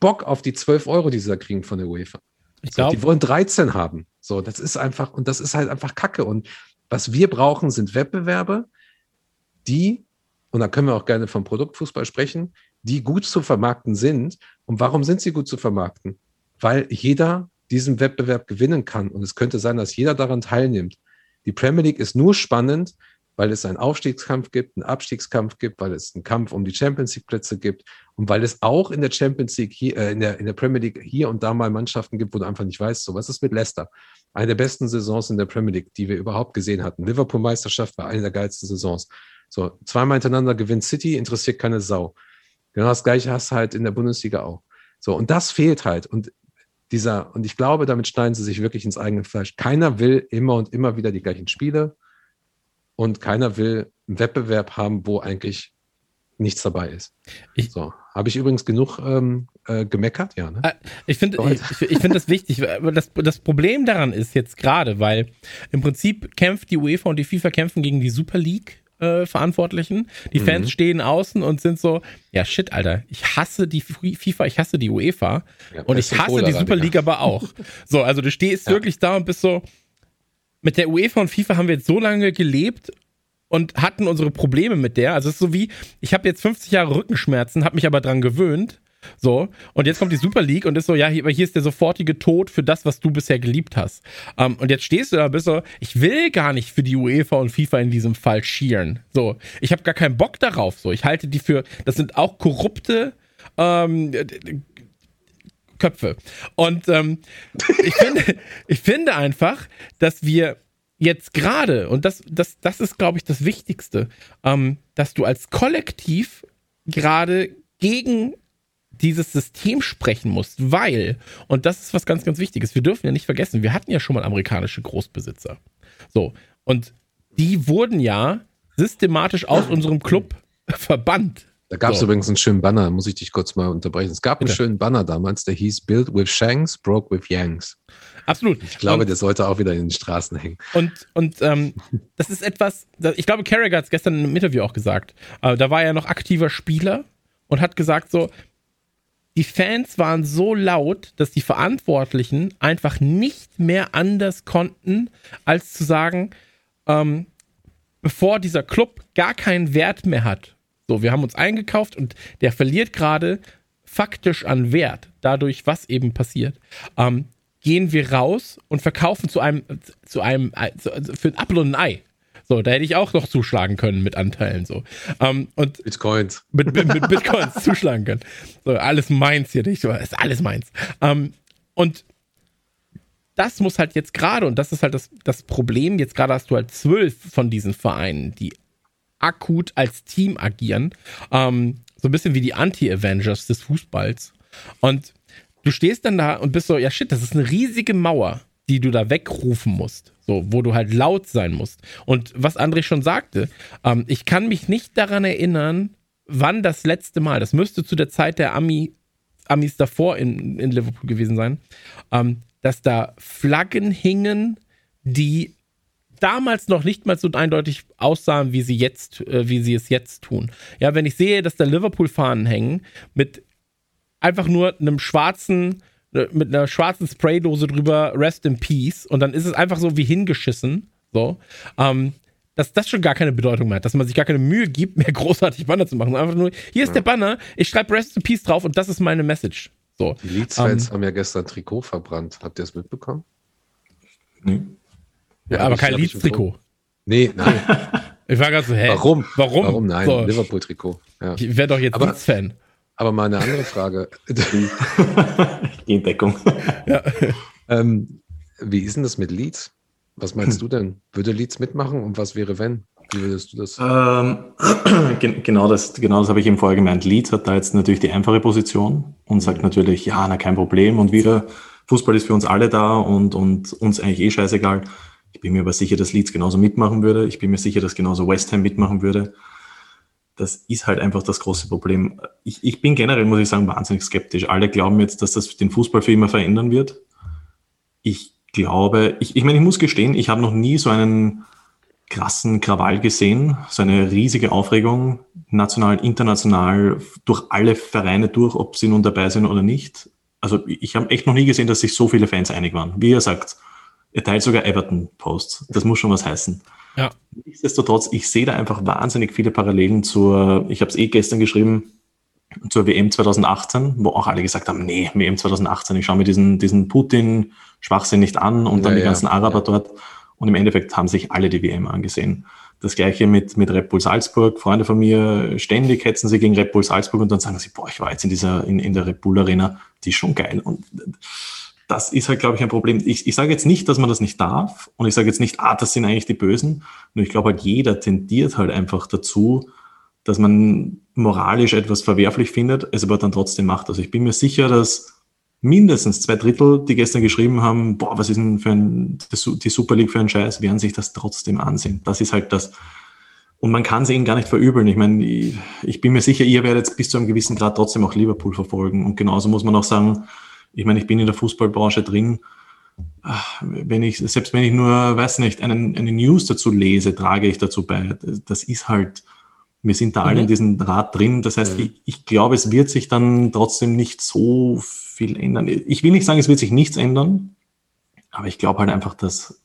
Bock auf die 12 Euro, die sie da kriegen von der UEFA. Ich so, die wollen 13 haben. So, das ist einfach, und das ist halt einfach Kacke. Und was wir brauchen, sind Wettbewerbe, die, und da können wir auch gerne vom Produktfußball sprechen, die gut zu vermarkten sind. Und warum sind sie gut zu vermarkten? Weil jeder diesen Wettbewerb gewinnen kann. Und es könnte sein, dass jeder daran teilnimmt. Die Premier League ist nur spannend, weil es einen Aufstiegskampf gibt, einen Abstiegskampf gibt, weil es einen Kampf um die Champions League Plätze gibt und weil es auch in der Champions League hier, äh, in, der, in der Premier League hier und da mal Mannschaften gibt, wo du einfach nicht weißt, so was ist mit Leicester? Eine der besten Saisons in der Premier League, die wir überhaupt gesehen hatten. Liverpool Meisterschaft war eine der geilsten Saisons. So, zweimal hintereinander gewinnt City, interessiert keine Sau. Genau das gleiche hast du halt in der Bundesliga auch. So, und das fehlt halt. Und dieser, und ich glaube, damit schneiden sie sich wirklich ins eigene Fleisch. Keiner will immer und immer wieder die gleichen Spiele und keiner will einen Wettbewerb haben, wo eigentlich nichts dabei ist. Ich, so. Habe ich übrigens genug ähm, äh, gemeckert? Ja, ne? Äh, ich finde ich, ich find das wichtig. Das, das Problem daran ist jetzt gerade, weil im Prinzip kämpft die UEFA und die FIFA kämpfen gegen die Super League. Äh, Verantwortlichen. Die Fans mhm. stehen außen und sind so, ja shit, Alter, ich hasse die FIFA, ich hasse die UEFA ja, und ich hasse die Super League aber auch. so, also du stehst ja. wirklich da und bist so, mit der UEFA und FIFA haben wir jetzt so lange gelebt und hatten unsere Probleme mit der. Also es ist so wie, ich habe jetzt 50 Jahre Rückenschmerzen, habe mich aber dran gewöhnt. So, und jetzt kommt die Super League und ist so, ja, hier, hier ist der sofortige Tod für das, was du bisher geliebt hast. Um, ähm, und jetzt stehst du da, bist so, ich will gar nicht für die UEFA und FIFA in diesem Fall schieren. So, ich habe gar keinen Bock darauf. So, ich halte die für, das sind auch korrupte ähm, Köpfe. Und ähm, ich, finde, ich finde einfach, dass wir jetzt gerade, und das, das, das ist, glaube ich, das Wichtigste, ähm, dass du als Kollektiv gerade gegen dieses System sprechen musst, weil, und das ist was ganz, ganz Wichtiges, wir dürfen ja nicht vergessen, wir hatten ja schon mal amerikanische Großbesitzer. So, und die wurden ja systematisch aus unserem Club verbannt. Da gab es so. übrigens einen schönen Banner, muss ich dich kurz mal unterbrechen. Es gab Bitte. einen schönen Banner damals, der hieß Build with Shanks, Broke with Yanks. Absolut. Ich glaube, und, der sollte auch wieder in den Straßen hängen. Und, und ähm, das ist etwas, ich glaube, Carragher hat es gestern in einem Interview auch gesagt. Äh, da war er noch aktiver Spieler und hat gesagt so, die Fans waren so laut, dass die Verantwortlichen einfach nicht mehr anders konnten, als zu sagen, ähm, bevor dieser Club gar keinen Wert mehr hat so, wir haben uns eingekauft und der verliert gerade faktisch an Wert, dadurch, was eben passiert. Ähm, gehen wir raus und verkaufen zu einem, zu einem, also für ein Apfel und ein Ei. So, da hätte ich auch noch zuschlagen können mit Anteilen so. Ähm, und Bitcoins. Mit, mit, mit Bitcoins zuschlagen können. So, alles meins hier, nicht so, ist alles meins. Ähm, und das muss halt jetzt gerade, und das ist halt das, das Problem, jetzt gerade hast du halt zwölf von diesen Vereinen, die akut als Team agieren. Ähm, so ein bisschen wie die Anti-Avengers des Fußballs. Und du stehst dann da und bist so, ja shit, das ist eine riesige Mauer, die du da wegrufen musst. So, wo du halt laut sein musst. Und was André schon sagte, ähm, ich kann mich nicht daran erinnern, wann das letzte Mal, das müsste zu der Zeit der Ami, Amis davor in, in Liverpool gewesen sein, ähm, dass da Flaggen hingen, die damals noch nicht mal so eindeutig aussahen, wie sie jetzt, äh, wie sie es jetzt tun. Ja, wenn ich sehe, dass da Liverpool-Fahnen hängen mit einfach nur einem schwarzen, äh, mit einer schwarzen Spraydose drüber, Rest in Peace, und dann ist es einfach so wie hingeschissen, so, ähm, dass das schon gar keine Bedeutung mehr hat, dass man sich gar keine Mühe gibt, mehr großartig Banner zu machen. Einfach nur, hier ist ja. der Banner, ich schreibe Rest in Peace drauf und das ist meine Message. So. Die Leeds-Fans ähm, haben ja gestern Trikot verbrannt. Habt ihr es mitbekommen? Nee. Ja, aber kein Leeds-Trikot. Nee, nein. ich war gerade so, hä? Warum? Warum? Warum? Nein, so. Liverpool-Trikot. Ja. Ich wäre doch jetzt Leeds-Fan. Aber mal eine andere Frage. In Deckung. Ja. Ähm, wie ist denn das mit Leeds? Was meinst du denn? Würde Leeds mitmachen und was wäre, wenn? Wie würdest du das? Ähm, genau das, genau das habe ich eben vorher gemeint. Leeds hat da jetzt natürlich die einfache Position und sagt natürlich, ja, na kein Problem und wieder, Fußball ist für uns alle da und, und uns eigentlich eh scheißegal. Ich bin mir aber sicher, dass Leeds genauso mitmachen würde. Ich bin mir sicher, dass genauso West Ham mitmachen würde. Das ist halt einfach das große Problem. Ich, ich bin generell, muss ich sagen, wahnsinnig skeptisch. Alle glauben jetzt, dass das den Fußball für immer verändern wird. Ich glaube, ich, ich meine, ich muss gestehen, ich habe noch nie so einen krassen Krawall gesehen, so eine riesige Aufregung, national, international, durch alle Vereine durch, ob sie nun dabei sind oder nicht. Also ich habe echt noch nie gesehen, dass sich so viele Fans einig waren. Wie er sagt, er teilt sogar Everton-Posts. Das muss schon was heißen. Ja. Nichtsdestotrotz, ich sehe da einfach wahnsinnig viele Parallelen zur, ich habe es eh gestern geschrieben, zur WM 2018, wo auch alle gesagt haben, nee, WM 2018, ich schaue mir diesen, diesen Putin-Schwachsinn nicht an und dann ja, die ganzen ja, Araber ja. dort. Und im Endeffekt haben sich alle die WM angesehen. Das gleiche mit, mit Red Bull Salzburg. Freunde von mir, ständig hetzen sie gegen Red Bull Salzburg und dann sagen sie, boah, ich war jetzt in dieser, in, in der Red Bull Arena, die ist schon geil. Und das ist halt, glaube ich, ein Problem. Ich, ich sage jetzt nicht, dass man das nicht darf und ich sage jetzt nicht, ah, das sind eigentlich die Bösen. Nur ich glaube halt, jeder tendiert halt einfach dazu, dass man moralisch etwas verwerflich findet, es aber dann trotzdem macht. Also ich bin mir sicher, dass mindestens zwei Drittel, die gestern geschrieben haben, boah, was ist denn für ein, die Super League für ein Scheiß, werden sich das trotzdem ansehen. Das ist halt das. Und man kann es ihnen gar nicht verübeln. Ich meine, ich, ich bin mir sicher, ihr werdet bis zu einem gewissen Grad trotzdem auch Liverpool verfolgen. Und genauso muss man auch sagen, ich meine, ich bin in der Fußballbranche drin. Wenn ich, selbst wenn ich nur, weiß nicht, einen, eine News dazu lese, trage ich dazu bei. Das ist halt, wir sind da mhm. alle in diesem Rad drin. Das heißt, mhm. ich, ich glaube, es wird sich dann trotzdem nicht so viel ändern. Ich will nicht sagen, es wird sich nichts ändern, aber ich glaube halt einfach, dass,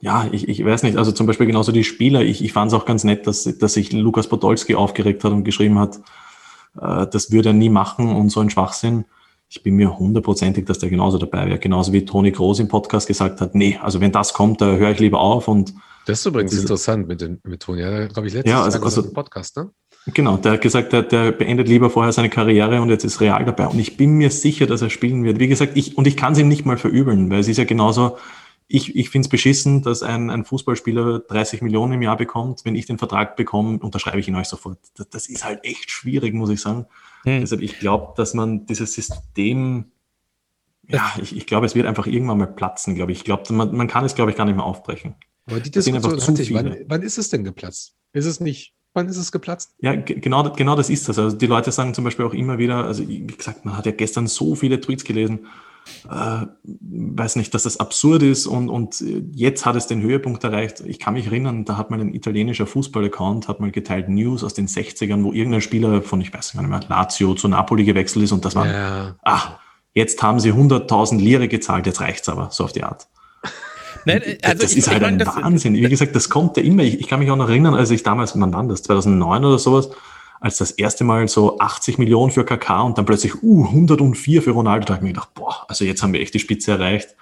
ja, ich, ich weiß nicht, also zum Beispiel genauso die Spieler, ich, ich fand es auch ganz nett, dass, dass sich Lukas Podolski aufgeregt hat und geschrieben hat, äh, das würde er nie machen und so ein Schwachsinn. Ich bin mir hundertprozentig, dass der genauso dabei wäre. Genauso wie Toni Groß im Podcast gesagt hat, nee, also wenn das kommt, da höre ich lieber auf und das ist übrigens das interessant mit, den, mit Toni. Ja, glaube ich, letztes ja, also, also, Podcast, ne? Genau, der hat gesagt, der, der beendet lieber vorher seine Karriere und jetzt ist Real dabei. Und ich bin mir sicher, dass er spielen wird. Wie gesagt, ich, und ich kann es ihm nicht mal verübeln, weil es ist ja genauso, ich, ich finde es beschissen, dass ein, ein Fußballspieler 30 Millionen im Jahr bekommt. Wenn ich den Vertrag bekomme, unterschreibe ich ihn euch sofort. Das, das ist halt echt schwierig, muss ich sagen. Hm. Deshalb, ich glaube, dass man dieses System, ja, ich, ich glaube, es wird einfach irgendwann mal platzen, glaube ich. Ich glaube, man, man kann es, glaube ich, gar nicht mehr aufbrechen. Aber die Diskussion hatte ich. Wann, wann, ist es denn geplatzt? Ist es nicht? Wann ist es geplatzt? Ja, genau, genau das ist das. Also die Leute sagen zum Beispiel auch immer wieder, also wie gesagt, man hat ja gestern so viele Tweets gelesen, äh, weiß nicht, dass das absurd ist und, und jetzt hat es den Höhepunkt erreicht. Ich kann mich erinnern, da hat mal ein italienischer Fußball-Account, hat mal geteilt News aus den 60ern, wo irgendein Spieler von, ich weiß nicht mehr, Lazio zu Napoli gewechselt ist und das war, ja. ah, jetzt haben sie 100.000 Lire gezahlt, jetzt reicht's aber, so auf die Art. Nein, also das ich, ist halt ich mein, ein Wahnsinn. Wie gesagt, das kommt ja immer. Ich, ich, kann mich auch noch erinnern, als ich damals, wann war das, 2009 oder sowas, als das erste Mal so 80 Millionen für KK und dann plötzlich uh, 104 für Ronaldo, da habe ich mir gedacht, boah, also jetzt haben wir echt die Spitze erreicht.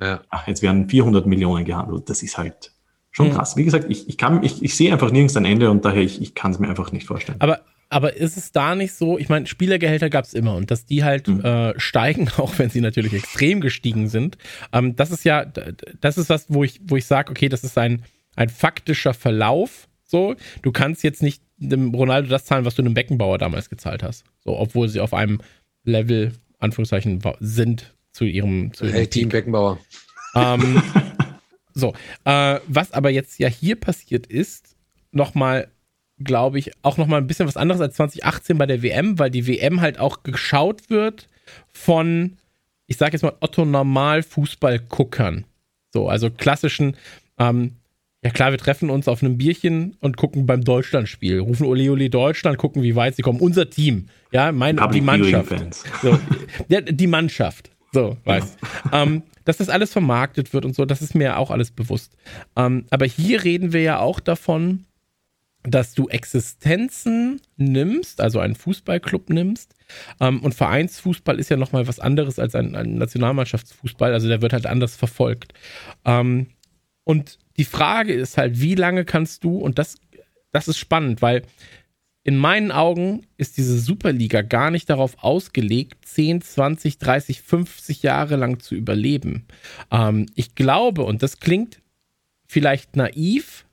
Ja. Ach, jetzt werden 400 Millionen gehandelt. Das ist halt schon mhm. krass. Wie gesagt, ich, ich, kann, ich, ich sehe einfach nirgends ein Ende und daher, ich, ich kann es mir einfach nicht vorstellen. Aber aber ist es da nicht so, ich meine, Spielergehälter gab es immer und dass die halt mhm. äh, steigen, auch wenn sie natürlich extrem gestiegen sind, ähm, das ist ja, das ist was, wo ich, wo ich sage, okay, das ist ein, ein faktischer Verlauf. So, du kannst jetzt nicht dem Ronaldo das zahlen, was du einem Beckenbauer damals gezahlt hast. So, obwohl sie auf einem Level, Anführungszeichen, sind zu ihrem, zu ihrem hey, Team Beckenbauer. Ähm, so, äh, was aber jetzt ja hier passiert ist, nochmal glaube ich, auch nochmal ein bisschen was anderes als 2018 bei der WM, weil die WM halt auch geschaut wird von, ich sage jetzt mal, Otto Normal Fußballguckern. So, also klassischen, ähm, ja klar, wir treffen uns auf einem Bierchen und gucken beim Deutschlandspiel. Rufen Ole Ole Deutschland, gucken, wie weit sie kommen. Unser Team, ja, meine, die Mannschaft. So, ja, die Mannschaft. So, weißt. Ja. Ähm, dass das alles vermarktet wird und so, das ist mir auch alles bewusst. Ähm, aber hier reden wir ja auch davon, dass du Existenzen nimmst, also einen Fußballclub nimmst. Ähm, und Vereinsfußball ist ja nochmal was anderes als ein, ein, Nationalmannschaftsfußball, also der wird halt anders verfolgt. Ähm, und die Frage ist halt, wie lange kannst du, und das, das ist spannend, weil in meinen Augen ist diese Superliga gar nicht darauf ausgelegt, 10, 20, 30, 50 Jahre lang zu überleben. Ähm, ich glaube, und das klingt vielleicht naiv,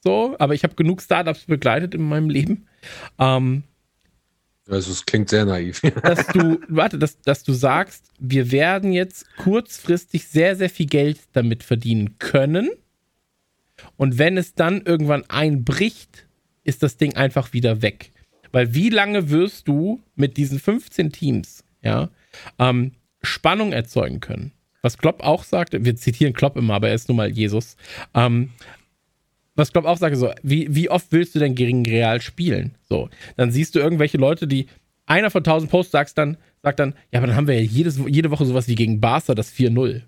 so, aber ich habe genug Startups begleitet in meinem Leben. Ähm, also es klingt sehr naiv. dass du, warte, dass, dass du sagst, wir werden jetzt kurzfristig sehr, sehr viel Geld damit verdienen können. Und wenn es dann irgendwann einbricht, ist das Ding einfach wieder weg. Weil wie lange wirst du mit diesen 15 Teams, ja, ähm, Spannung erzeugen können? Was Klopp auch sagte, wir zitieren Klopp immer, aber er ist nun mal Jesus. Ähm, was Klopp auch sagte, so, wie, wie oft willst du denn gegen Real spielen? So, dann siehst du irgendwelche Leute, die einer von 1000 Posts sagst dann, sagt dann, ja, aber dann haben wir ja jedes, jede Woche sowas wie gegen Barca das 4-0.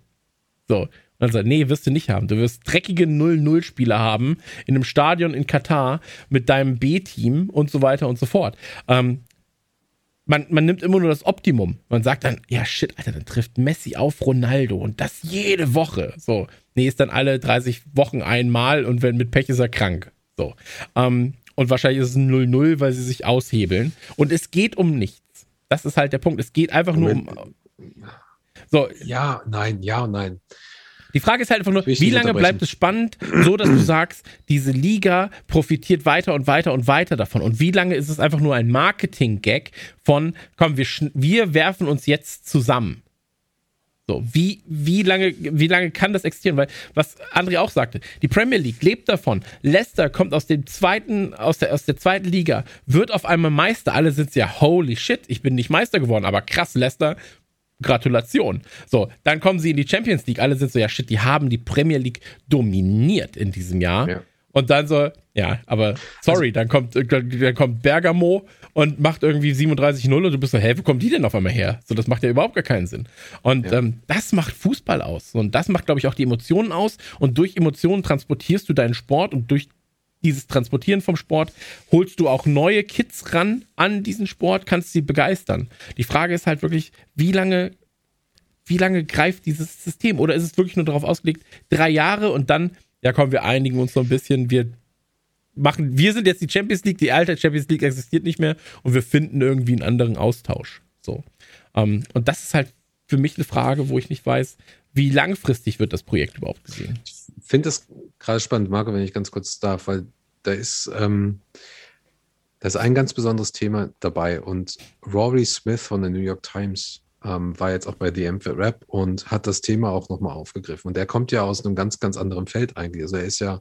So, sagt, nee, wirst du nicht haben. Du wirst dreckige 0-0-Spieler haben in einem Stadion in Katar mit deinem B-Team und so weiter und so fort. Ähm, man, man nimmt immer nur das Optimum. Man sagt dann, ja shit, Alter, dann trifft Messi auf Ronaldo und das jede Woche. So, nee, ist dann alle 30 Wochen einmal und wenn mit Pech ist er krank. So. Ähm, und wahrscheinlich ist es ein 0-0, weil sie sich aushebeln. Und es geht um nichts. Das ist halt der Punkt. Es geht einfach nur um. So. Ja, nein, ja nein. Die Frage ist halt einfach nur, wie lange bleibt es spannend, so dass du sagst, diese Liga profitiert weiter und weiter und weiter davon. Und wie lange ist es einfach nur ein Marketing-Gag von, komm, wir, wir werfen uns jetzt zusammen. So, wie, wie, lange, wie lange kann das existieren? Weil, was André auch sagte, die Premier League lebt davon. Leicester kommt aus dem zweiten, aus der, aus der zweiten Liga, wird auf einmal Meister. Alle sind ja, holy shit, ich bin nicht Meister geworden, aber krass, Leicester Gratulation. So, dann kommen sie in die Champions League. Alle sind so, ja shit, die haben die Premier League dominiert in diesem Jahr. Ja. Und dann so, ja, aber sorry, also, dann kommt, dann kommt Bergamo und macht irgendwie 37-0 und du bist so, hä, wo kommen die denn auf einmal her? So, das macht ja überhaupt gar keinen Sinn. Und ja. ähm, das macht Fußball aus. Und das macht, glaube ich, auch die Emotionen aus. Und durch Emotionen transportierst du deinen Sport und durch dieses Transportieren vom Sport holst du auch neue Kids ran an diesen Sport, kannst sie begeistern. Die Frage ist halt wirklich, wie lange wie lange greift dieses System? Oder ist es wirklich nur darauf ausgelegt, drei Jahre und dann, ja komm, wir einigen uns so ein bisschen, wir machen, wir sind jetzt die Champions League, die alte Champions League existiert nicht mehr und wir finden irgendwie einen anderen Austausch. So. Um, ähm, und das ist halt für mich eine Frage, wo ich nicht weiß, wie langfristig wird das Projekt überhaupt gesehen? Finde das gerade spannend, Marco, wenn ich ganz kurz darf, weil da ist, ähm, da ist ein ganz besonderes Thema dabei und Rory Smith von der New York Times ähm, war jetzt auch bei The M Rap und hat das Thema auch nochmal aufgegriffen. Und der kommt ja aus einem ganz, ganz anderen Feld eigentlich. Also er ist ja,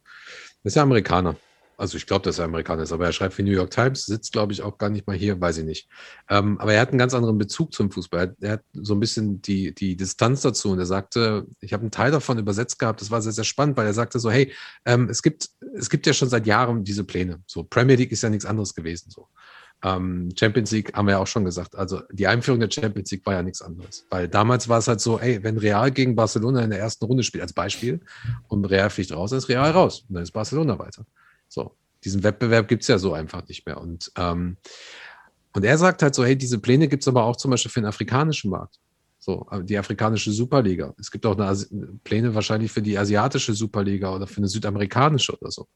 ist ja Amerikaner. Also ich glaube, dass er Amerikaner ist, aber er schreibt für New York Times, sitzt, glaube ich, auch gar nicht mal hier, weiß ich nicht. Ähm, aber er hat einen ganz anderen Bezug zum Fußball. Er, hat so ein bisschen die, die Distanz dazu und er sagte, ich habe einen Teil davon übersetzt gehabt, das war sehr, sehr spannend, weil er sagte so, hey, ähm, es, gibt, es gibt ja schon seit Jahren diese Pläne. So, Premier League ist ja nichts anderes gewesen. So. Ähm, Champions League haben wir ja auch schon gesagt. Also die Einführung der Champions League war ja nichts anderes. Weil damals war es halt so, ey, wenn Real gegen Barcelona in der ersten Runde spielt, als Beispiel, und Real fliegt raus, dann ist Real raus. Und dann ist Barcelona weiter. So, diesen Wettbewerb gibt es ja so einfach nicht mehr. Und, ähm, und er sagt halt so, hey, diese Pläne gibt es aber auch zum Beispiel für den afrikanischen Markt. So, die afrikanische Superliga. Es gibt auch Pläne wahrscheinlich für die asiatische Superliga oder für eine südamerikanische oder so.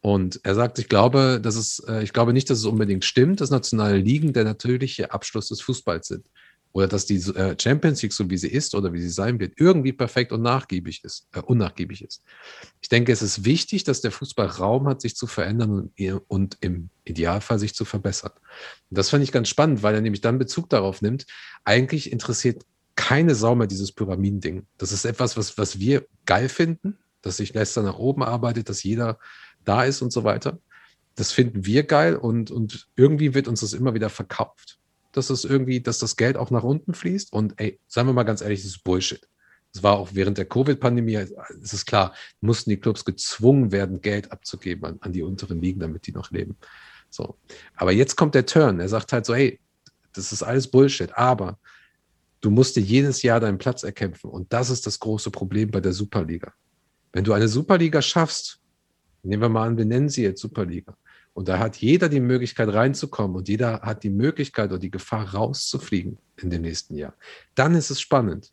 Und er sagt, ich glaube, dass es, äh, ich glaube nicht, dass es unbedingt stimmt, dass nationale Ligen der natürliche Abschluss des Fußballs sind. Oder dass die äh, Champions League, so wie sie ist oder wie sie sein wird, irgendwie perfekt und nachgiebig ist, äh, unnachgiebig ist. Ich denke, es ist wichtig, dass der Fußball Raum hat, sich zu verändern und, im Idealfall sich zu verbessern. Und das fand ich ganz spannend, weil er nämlich dann Bezug darauf nimmt. Eigentlich interessiert keine Sau mehr dieses Pyramidending. Das ist etwas, was, was wir geil finden, dass sich Leicester nach oben arbeitet, dass jeder da ist und so weiter. Das finden wir geil und, und irgendwie wird uns das immer wieder verkauft. Dass es irgendwie, dass das Geld auch nach unten fließt. Und ey, sagen wir mal ganz ehrlich, das ist Bullshit. Es war auch während der Covid-Pandemie, es ist klar, mussten die Clubs gezwungen werden, Geld abzugeben an, an die unteren Ligen, damit die noch leben. So. Aber jetzt kommt der Turn. Er sagt halt so, hey, das ist alles Bullshit, aber du musst dir jedes Jahr deinen Platz erkämpfen. Und das ist das große Problem bei der Superliga. Wenn du eine Superliga schaffst, nehmen wir mal an, wir nennen sie jetzt Superliga, und da hat jeder die Möglichkeit reinzukommen und jeder hat die Möglichkeit oder die Gefahr rauszufliegen in dem nächsten Jahr, dann ist es spannend.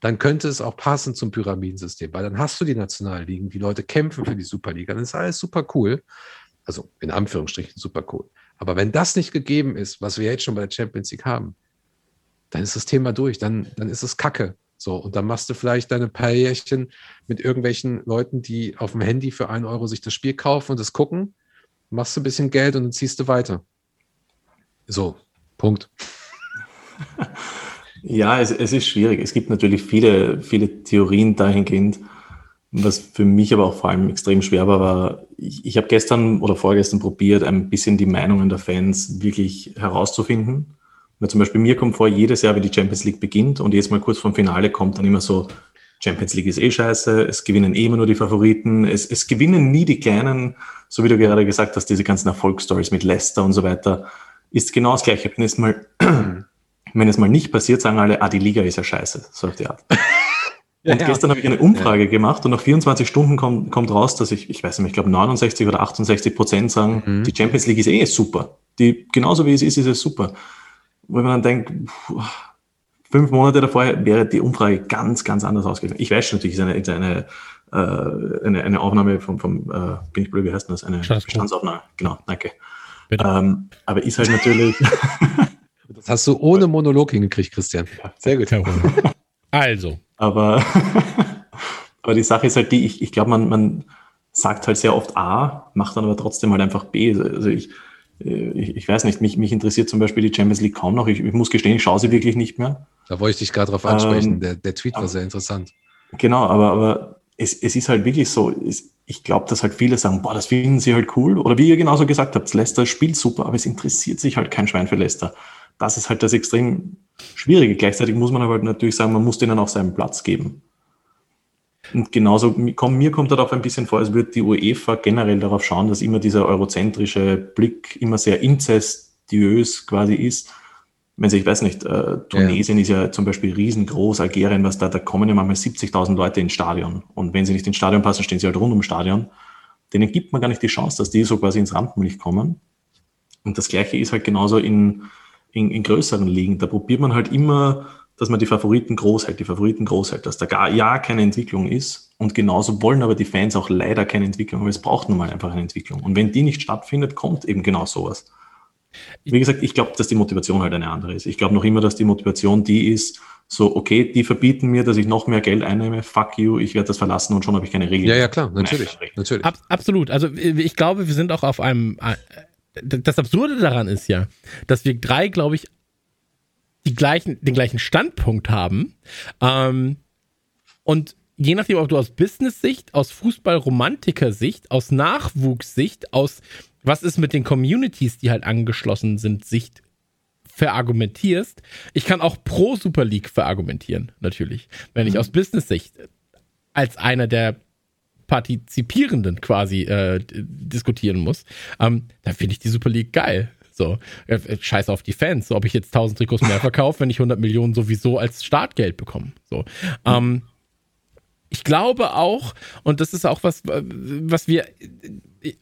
Dann könnte es auch passen zum Pyramidensystem, weil dann hast du die Nationalligen, die Leute kämpfen für die Superliga, dann ist alles super cool. Also in Anführungsstrichen super cool. Aber wenn das nicht gegeben ist, was wir jetzt schon bei der Champions League haben, dann ist das Thema durch, dann, dann ist es Kacke. So, und dann machst du vielleicht deine paar Jährchen mit irgendwelchen Leuten, die auf dem Handy für einen Euro sich das Spiel kaufen und das gucken, machst du ein bisschen Geld und dann ziehst du weiter. So, Punkt. Ja, es, es ist schwierig. Es gibt natürlich viele, viele Theorien dahingehend. Was für mich aber auch vor allem extrem schwer war, war, ich, ich habe gestern oder vorgestern probiert, ein bisschen die Meinungen der Fans wirklich herauszufinden. Weil zum Beispiel mir kommt vor, jedes Jahr, wenn die Champions League beginnt und jetzt mal kurz vom Finale kommt dann immer so, Champions League ist eh scheiße, es gewinnen eh immer nur die Favoriten, es, es gewinnen nie die Kleinen, so wie du gerade gesagt hast, diese ganzen Erfolgsstories mit Leicester und so weiter, ist genau das Gleiche. Wenn es mal, wenn es mal nicht passiert, sagen alle, ah, die Liga ist ja scheiße, so auf die Art. Und ja, gestern habe ich eine Umfrage ja. gemacht und nach 24 Stunden kommt, kommt raus, dass ich, ich weiß nicht, ich glaube 69 oder 68 Prozent sagen, mhm. die Champions League ist eh super. Die, genauso wie es ist, ist es super wo man dann denkt, fünf Monate davor wäre die Umfrage ganz, ganz anders ausgegangen. Ich weiß schon natürlich, es ist eine, eine, äh, eine, eine Aufnahme vom, vom äh, bin ich blöd, wie heißt das? Eine Bestandsaufnahme. Genau, danke. Ähm, aber ist halt natürlich. das hast du ohne Monolog hingekriegt, Christian. Sehr gut. Also. Aber, aber die Sache ist halt die, ich, ich glaube, man, man sagt halt sehr oft A, macht dann aber trotzdem halt einfach B. Also ich, äh, ich, ich, weiß nicht, mich, mich interessiert zum Beispiel die Champions League kaum noch. Ich, ich muss gestehen, ich schaue sie wirklich nicht mehr. Da wollte ich dich gerade drauf ansprechen. Ähm, der, der, Tweet war sehr interessant. Genau, aber, aber es, es ist halt wirklich so, es, ich glaube, dass halt viele sagen, boah, das finden sie halt cool. Oder wie ihr genauso gesagt habt, Leicester spielt super, aber es interessiert sich halt kein Schwein für Leicester. Das ist halt das extrem Schwierige. Gleichzeitig muss man aber halt natürlich sagen, man muss denen auch seinen Platz geben. Und genauso, komm, mir kommt darauf ein bisschen vor, als würde die UEFA generell darauf schauen, dass immer dieser eurozentrische Blick immer sehr inzestiös quasi ist. Wenn Sie, ich weiß nicht, äh, Tunesien ja. ist ja zum Beispiel riesengroß, Algerien, was da, da kommen ja manchmal 70.000 Leute ins Stadion. Und wenn sie nicht ins Stadion passen, stehen sie halt rund ums Stadion. Denen gibt man gar nicht die Chance, dass die so quasi ins Rampenlicht kommen. Und das Gleiche ist halt genauso in, in, in größeren Ligen. Da probiert man halt immer, dass man die Favoriten groß hält, die Favoriten groß hält, dass da gar ja keine Entwicklung ist. Und genauso wollen aber die Fans auch leider keine Entwicklung, aber es braucht nun mal einfach eine Entwicklung. Und wenn die nicht stattfindet, kommt eben genau sowas. Wie gesagt, ich glaube, dass die Motivation halt eine andere ist. Ich glaube noch immer, dass die Motivation die ist, so, okay, die verbieten mir, dass ich noch mehr Geld einnehme, fuck you, ich werde das verlassen und schon habe ich keine Regeln. Ja, ja, klar, natürlich. natürlich. Ab, absolut. Also ich glaube, wir sind auch auf einem. Äh, das Absurde daran ist ja, dass wir drei, glaube ich, die gleichen, den gleichen Standpunkt haben. Ähm, und je nachdem, ob du aus Business-Sicht, aus Fußball-Romantiker-Sicht, aus Nachwuchssicht, aus was ist mit den Communities, die halt angeschlossen sind, Sicht verargumentierst. Ich kann auch pro Super League verargumentieren, natürlich. Wenn ich mhm. aus Business-Sicht als einer der Partizipierenden quasi äh, diskutieren muss, ähm, dann finde ich die Super League geil. So, äh, äh, scheiß auf die Fans. So, ob ich jetzt 1000 Trikots mehr verkaufe, wenn ich 100 Millionen sowieso als Startgeld bekomme. So, ähm, ich glaube auch, und das ist auch was, was wir,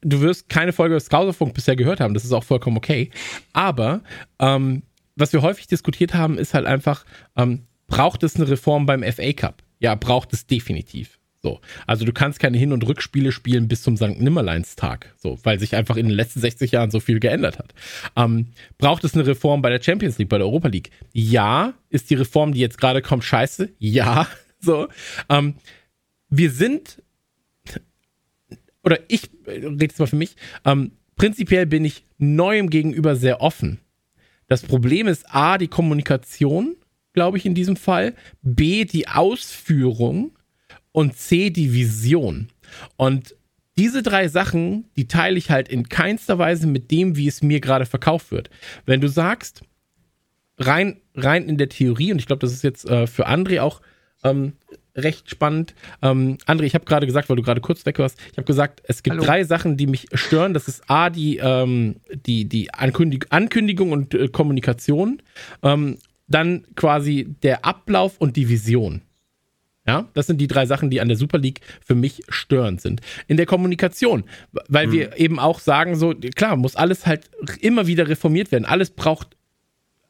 du wirst keine Folge des Skauserfunk bisher gehört haben, das ist auch vollkommen okay. Aber ähm, was wir häufig diskutiert haben, ist halt einfach, ähm, braucht es eine Reform beim FA Cup? Ja, braucht es definitiv. So. Also du kannst keine Hin- und Rückspiele spielen bis zum St. Nimmerleinstag. So, weil sich einfach in den letzten 60 Jahren so viel geändert hat. Ähm, braucht es eine Reform bei der Champions League, bei der Europa League? Ja. Ist die Reform, die jetzt gerade kommt, scheiße? Ja. So. Ähm, wir sind, oder ich rede jetzt mal für mich, ähm, prinzipiell bin ich neuem gegenüber sehr offen. Das Problem ist A, die Kommunikation, glaube ich, in diesem Fall. B, die Ausführung und C die Vision. Und diese drei Sachen, die teile ich halt in keinster Weise mit dem, wie es mir gerade verkauft wird. Wenn du sagst, rein, rein in der Theorie, und ich glaube, das ist jetzt äh, für André auch Ähm, recht spannend. Ähm, André, ich habe gerade gesagt, weil du gerade kurz weg warst, ich habe gesagt, es gibt Hallo. drei Sachen, die mich stören. Das ist A, die, ähm, die, die Ankündig Ankündigung und äh, Kommunikation. Ähm, dann quasi der Ablauf und die Vision. Ja, das sind die drei Sachen, die an der Super League für mich störend sind. In der Kommunikation, weil Mhm. wir eben auch sagen, so, klar, muss alles halt immer wieder reformiert werden. Alles braucht,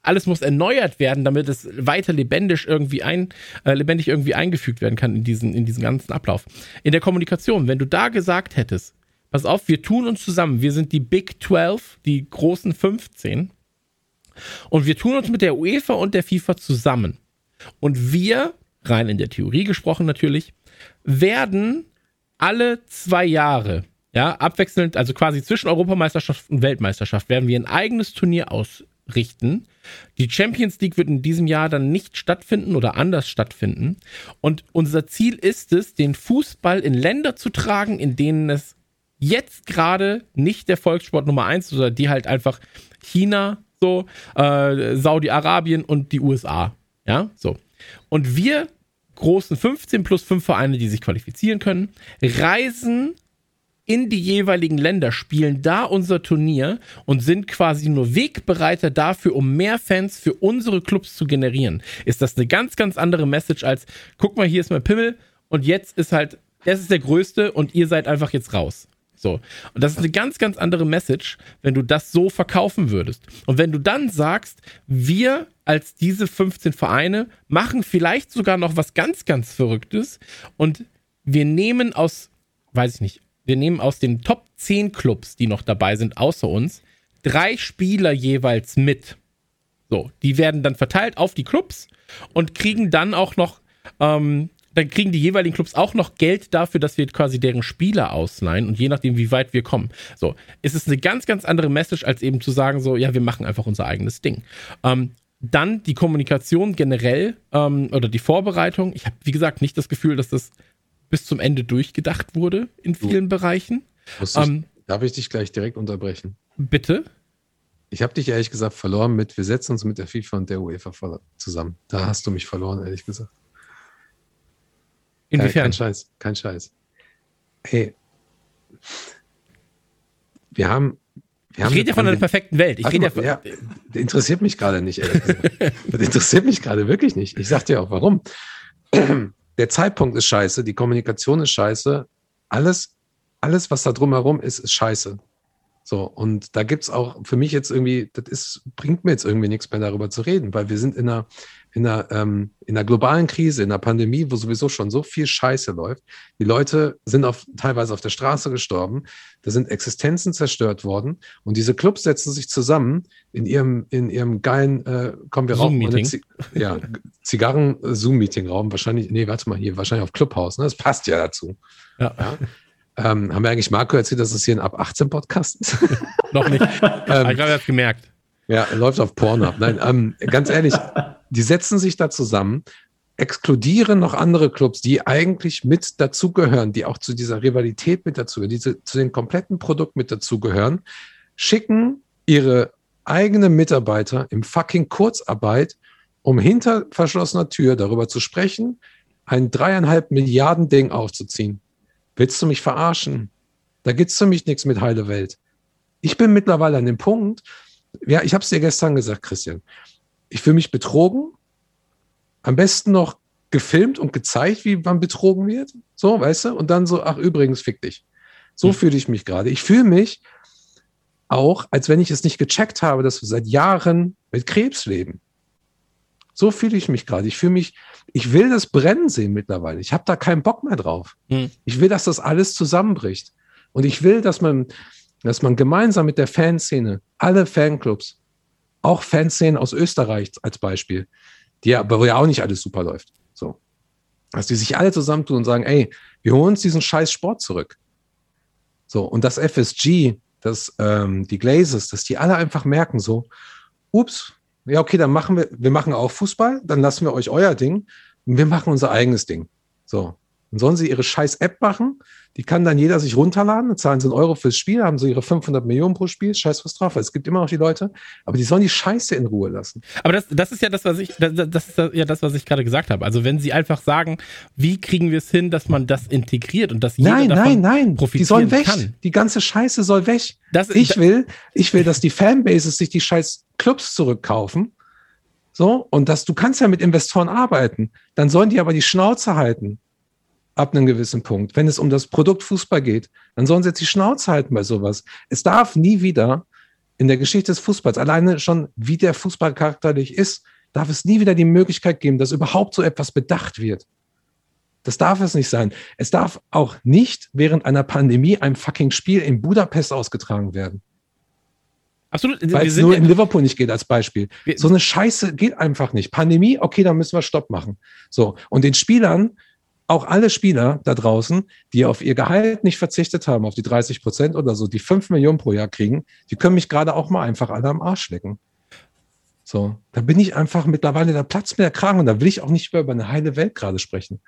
alles muss erneuert werden, damit es weiter lebendig irgendwie ein, äh, lebendig irgendwie eingefügt werden kann in diesen, in diesen ganzen Ablauf. In der Kommunikation, wenn du da gesagt hättest, pass auf, wir tun uns zusammen, wir sind die Big 12, die großen 15, und wir tun uns mit der UEFA und der FIFA zusammen. Und wir, rein in der Theorie gesprochen natürlich, werden alle zwei Jahre, ja, abwechselnd, also quasi zwischen Europameisterschaft und Weltmeisterschaft, werden wir ein eigenes Turnier ausrichten. Die Champions League wird in diesem Jahr dann nicht stattfinden oder anders stattfinden. Und unser Ziel ist es, den Fußball in Länder zu tragen, in denen es jetzt gerade nicht der Volkssport Nummer eins ist, oder die halt einfach China, so, äh, Saudi-Arabien und die USA. Ja, so. Und wir großen 15 plus 5 Vereine, die sich qualifizieren können, reisen in die jeweiligen Länder, spielen da unser Turnier und sind quasi nur Wegbereiter dafür, um mehr Fans für unsere Clubs zu generieren. Ist das eine ganz, ganz andere Message als, guck mal, hier ist mein Pimmel und jetzt ist halt, das ist der größte und ihr seid einfach jetzt raus. So. Und das ist eine ganz, ganz andere Message, wenn du das so verkaufen würdest. Und wenn du dann sagst, wir als diese 15 Vereine machen vielleicht sogar noch was ganz, ganz Verrücktes und wir nehmen aus, weiß ich nicht, wir nehmen aus den Top 10 Clubs, die noch dabei sind, außer uns, drei Spieler jeweils mit. So, die werden dann verteilt auf die Clubs und kriegen dann auch noch, ähm, dann kriegen die jeweiligen Clubs auch noch Geld dafür, dass wir quasi deren Spieler ausleihen und je nachdem, wie weit wir kommen. So, ist es eine ganz, ganz andere Message, als eben zu sagen, so, ja, wir machen einfach unser eigenes Ding. Ähm, dann die Kommunikation generell ähm, oder die Vorbereitung. Ich habe, wie gesagt, nicht das Gefühl, dass das bis zum Ende durchgedacht wurde in vielen Bereichen. Muss ich, Ähm, darf ich dich gleich direkt unterbrechen? bitte? Ich habe dich ehrlich gesagt verloren mit, wir setzen uns mit der FIFA und der UEFA zusammen. Da hast du mich verloren, ehrlich gesagt. Kein, Inwiefern? kein Scheiß, kein Scheiß. Hey, wir haben. Wir haben Ich rede ja von einer perfekten Welt. Ich rede mal, von, ja, das interessiert mich gerade nicht, ehrlich gesagt. Das interessiert mich gerade wirklich nicht. Ich sag dir auch warum. Der Zeitpunkt ist scheiße, die Kommunikation ist scheiße, alles, alles, was da drumherum ist, ist scheiße. So, und da gibt's auch für mich jetzt irgendwie, das ist, bringt mir jetzt irgendwie nichts mehr darüber zu reden, weil wir sind in einer, in einer, ähm, in einer globalen Krise, in einer Pandemie, wo sowieso schon so viel Scheiße läuft. Die Leute sind auf, teilweise auf der Straße gestorben, da sind Existenzen zerstört worden und diese Clubs setzen sich zusammen in ihrem, in ihrem geilen, äh, kommen wir Zoom-Meeting. Zi- ja, Zigarren-Zoom-Meeting-Raum, wahrscheinlich, nee, warte mal, hier, wahrscheinlich auf Clubhouse, ne? Das passt ja dazu. ja, Ja. Ähm, haben wir eigentlich Marco erzählt, dass es hier ein ab 18 Podcast ist? noch nicht. Aber ich glaube, er hat gemerkt. Ja, läuft auf Pornhub. Nein, ähm, ganz ehrlich, die setzen sich da zusammen, exkludieren noch andere Clubs, die eigentlich mit dazugehören, die auch zu dieser Rivalität mit dazugehören, die zu, zu dem kompletten Produkt mit dazugehören, schicken ihre eigenen Mitarbeiter im fucking Kurzarbeit, um hinter verschlossener Tür darüber zu sprechen, ein dreieinhalb Milliarden Ding aufzuziehen. Willst du mich verarschen? Da gibt's für mich nichts mit heile Welt. Ich bin mittlerweile an dem Punkt, ja, ich habe es dir gestern gesagt, Christian. Ich fühle mich betrogen. Am besten noch gefilmt und gezeigt, wie man betrogen wird. So, weißt du? Und dann so, ach, übrigens, fick dich. So Hm. fühle ich mich gerade. Ich fühle mich auch, als wenn ich es nicht gecheckt habe, dass wir seit Jahren mit Krebs leben. So fühle ich mich gerade. Ich fühle mich, ich will das brennen sehen mittlerweile. Ich habe da keinen Bock mehr drauf. Hm. Ich will, dass das alles zusammenbricht. Und ich will, dass man, dass man gemeinsam mit der Fanszene, alle Fanclubs, auch Fanszenen aus Österreich als Beispiel, die ja, wo ja auch nicht alles super läuft, so, dass die sich alle zusammentun und sagen, ey, wir holen uns diesen scheiß Sport zurück. So, und das FSG, das, ähm, die Glazes, dass die alle einfach merken, so, ups, ja, okay, dann machen wir, wir machen auch Fußball, dann lassen wir euch euer Ding und wir machen unser eigenes Ding. So. Dann sollen sie ihre scheiß App machen. Die kann dann jeder sich runterladen, dann zahlen sie einen Euro fürs Spiel, haben sie ihre 500 Millionen pro Spiel, scheiß was drauf. Es gibt immer noch die Leute, aber die sollen die Scheiße in Ruhe lassen. Aber das, das ist ja das, was ich, das, das ist ja das, was ich gerade gesagt habe. Also wenn sie einfach sagen, wie kriegen wir es hin, dass man das integriert und dass jeder Nein, davon nein, nein. Die profitieren sollen weg. kann. Die ganze Scheiße soll weg. Das, Ich will, ich will, dass die Fanbases sich die scheiß Clubs zurückkaufen. So, und dass du kannst ja mit Investoren arbeiten. Dann sollen die aber die Schnauze halten. Ab einem gewissen Punkt. Wenn es um das Produkt Fußball geht, dann sollen sie jetzt die Schnauze halten bei sowas. Es darf nie wieder in der Geschichte des Fußballs, alleine schon wie der Fußball charakterlich ist, darf es nie wieder die Möglichkeit geben, dass überhaupt so etwas bedacht wird. Das darf es nicht sein. Es darf auch nicht während einer Pandemie ein fucking Spiel in Budapest ausgetragen werden. Absolut. Weil es nur ja- in Liverpool nicht geht als Beispiel. So eine Scheiße geht einfach nicht. Pandemie, okay, dann müssen wir Stopp machen. So. Und den Spielern, auch alle Spieler da draußen, die auf ihr Gehalt nicht verzichtet haben, auf die 30 Prozent oder so, die 5 Millionen pro Jahr kriegen, die können mich gerade auch mal einfach alle am Arsch lecken. So. Da bin ich einfach mittlerweile, da platzt mir der Kragen und da will ich auch nicht mehr über eine heile Welt gerade sprechen.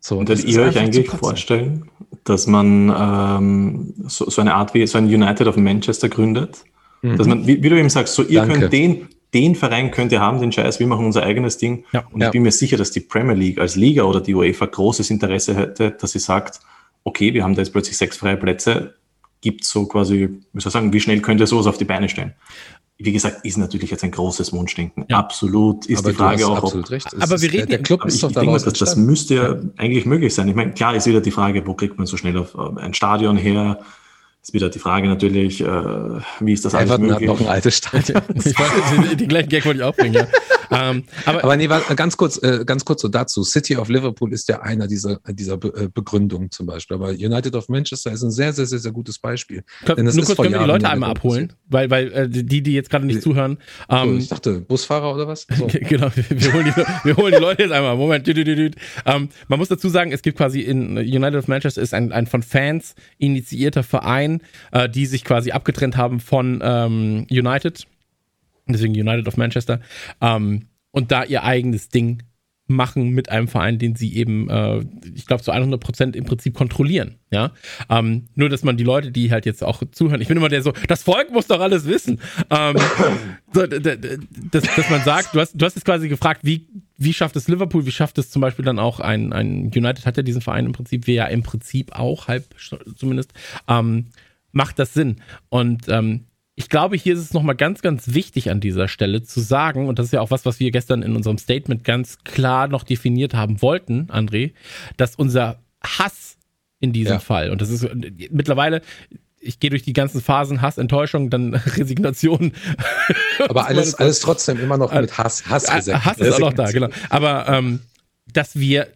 So. Und das ihr euch eigentlich vorstellen, dass man ähm, so, so eine Art wie so ein United of Manchester gründet? Dass man, wie, wie du eben sagst, so ihr Mhm. Danke. könnt den, den Verein könnt ihr haben, den Scheiß, wir machen unser eigenes Ding. Ja. und Ja. ich bin mir sicher, dass die Premier League als Liga oder die UEFA großes Interesse hätte, dass sie sagt, okay, wir haben da jetzt plötzlich sechs freie Plätze, gibt so quasi, wie soll ich sagen, wie schnell könnt ihr sowas auf die Beine stellen? Wie gesagt, ist natürlich jetzt ein großes Wunschdenken. Ja. Ist die Aber Frage du hast auch, ob, absolut recht. Es Aber ist, wir der, reden der Club ist ich doch denke, mal, daraus das, das müsste ja eigentlich möglich sein. Ich meine, klar ist wieder die Frage, wo kriegt man so schnell auf äh, ein Stadion her? Ist wieder die Frage natürlich, äh, wie ist das alles Everton hat möglich? noch ein altes Stadion. den gleichen Gag wollte ich auch bringen, ja. Ähm, aber, Aber nee, ganz kurz, äh, ganz kurz so dazu. City of Liverpool ist ja einer dieser, dieser äh, Begründungen zum Beispiel. Aber United of Manchester ist ein sehr, sehr, sehr, sehr gutes Beispiel. Können, Denn das nur ist kurz vor können wir die Leute einmal abholen, weil, weil äh, die, die jetzt gerade nicht Nee. zuhören. So, Ähm, ich dachte, Busfahrer oder was? So. Genau, wir holen, die, wir holen die Leute jetzt einmal. Moment. dü- dü- dü- dü. Ähm, man muss dazu sagen, es gibt quasi in United of Manchester ist ein, ein von Fans initiierter Verein, äh, die sich quasi abgetrennt haben von ähm, United. Deswegen United of Manchester. Ähm, und da ihr eigenes Ding machen mit einem Verein, den sie eben, äh, ich glaube, zu 100 Prozent im Prinzip kontrollieren. Ja, ähm, nur dass man die Leute, die halt jetzt auch zuhören, ich bin immer der so, das Volk muss doch alles wissen. Ähm, so, dass, dass man sagt, du hast, du hast jetzt quasi gefragt, wie, wie schafft es Liverpool, wie schafft es zum Beispiel dann auch ein, ein United hat ja diesen Verein im Prinzip, wir ja im Prinzip auch, halb zumindest, ähm, macht das Sinn. Und ähm, ich glaube, hier ist es nochmal ganz, ganz wichtig an dieser Stelle zu sagen, und das ist ja auch was, was wir gestern in unserem Statement ganz klar noch definiert haben wollten, André, dass unser Hass in diesem Ja. Fall, und das ist mittlerweile, ich gehe durch die ganzen Phasen, Hass, Enttäuschung, dann Resignation. Aber alles, alles trotzdem immer noch mit Hass, Hass Äh, gesetzt. Hass ist auch noch da, genau. Aber ähm, dass wir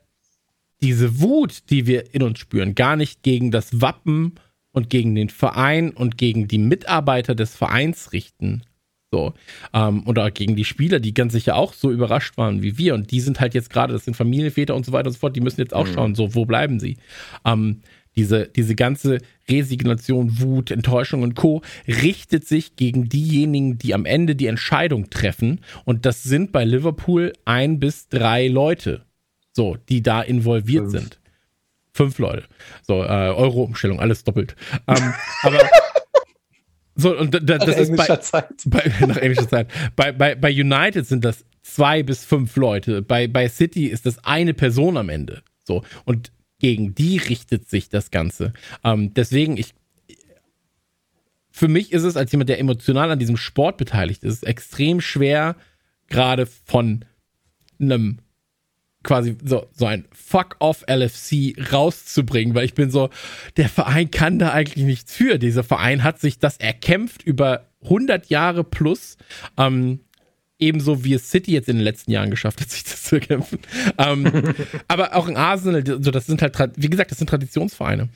diese Wut, die wir in uns spüren, gar nicht gegen das Wappen und gegen den Verein und gegen die Mitarbeiter des Vereins richten. So. Ähm, oder gegen die Spieler, die ganz sicher auch so überrascht waren wie wir. Und die sind halt jetzt gerade, das sind Familienväter und so weiter und so fort, die müssen jetzt auch schauen, so, wo bleiben sie? Ähm, diese, diese ganze Resignation, Wut, Enttäuschung und Co. richtet sich gegen diejenigen, die am Ende die Entscheidung treffen. Und das sind bei Liverpool ein bis drei Leute, so, die da involviert Fünf. sind. Fünf Leute. So, äh, Euro-Umstellung, alles doppelt. Ähm, aber so, und da, da, das ist bei, Zeit. bei, nach englischer Zeit. Bei, bei, bei United sind das zwei bis fünf Leute. Bei, bei City ist das eine Person am Ende. So. Und gegen die richtet sich das Ganze. Ähm, deswegen, ich. Für mich ist es, als jemand, der emotional an diesem Sport beteiligt ist, extrem schwer, gerade von einem quasi so, so ein Fuck-off LFC rauszubringen, weil ich bin so, der Verein kann da eigentlich nichts für. Dieser Verein hat sich das erkämpft über 100 Jahre plus, ähm, ebenso wie es City jetzt in den letzten Jahren geschafft hat, sich das zu erkämpfen. Ähm, aber auch in Arsenal, so, das sind halt, wie gesagt, das sind Traditionsvereine.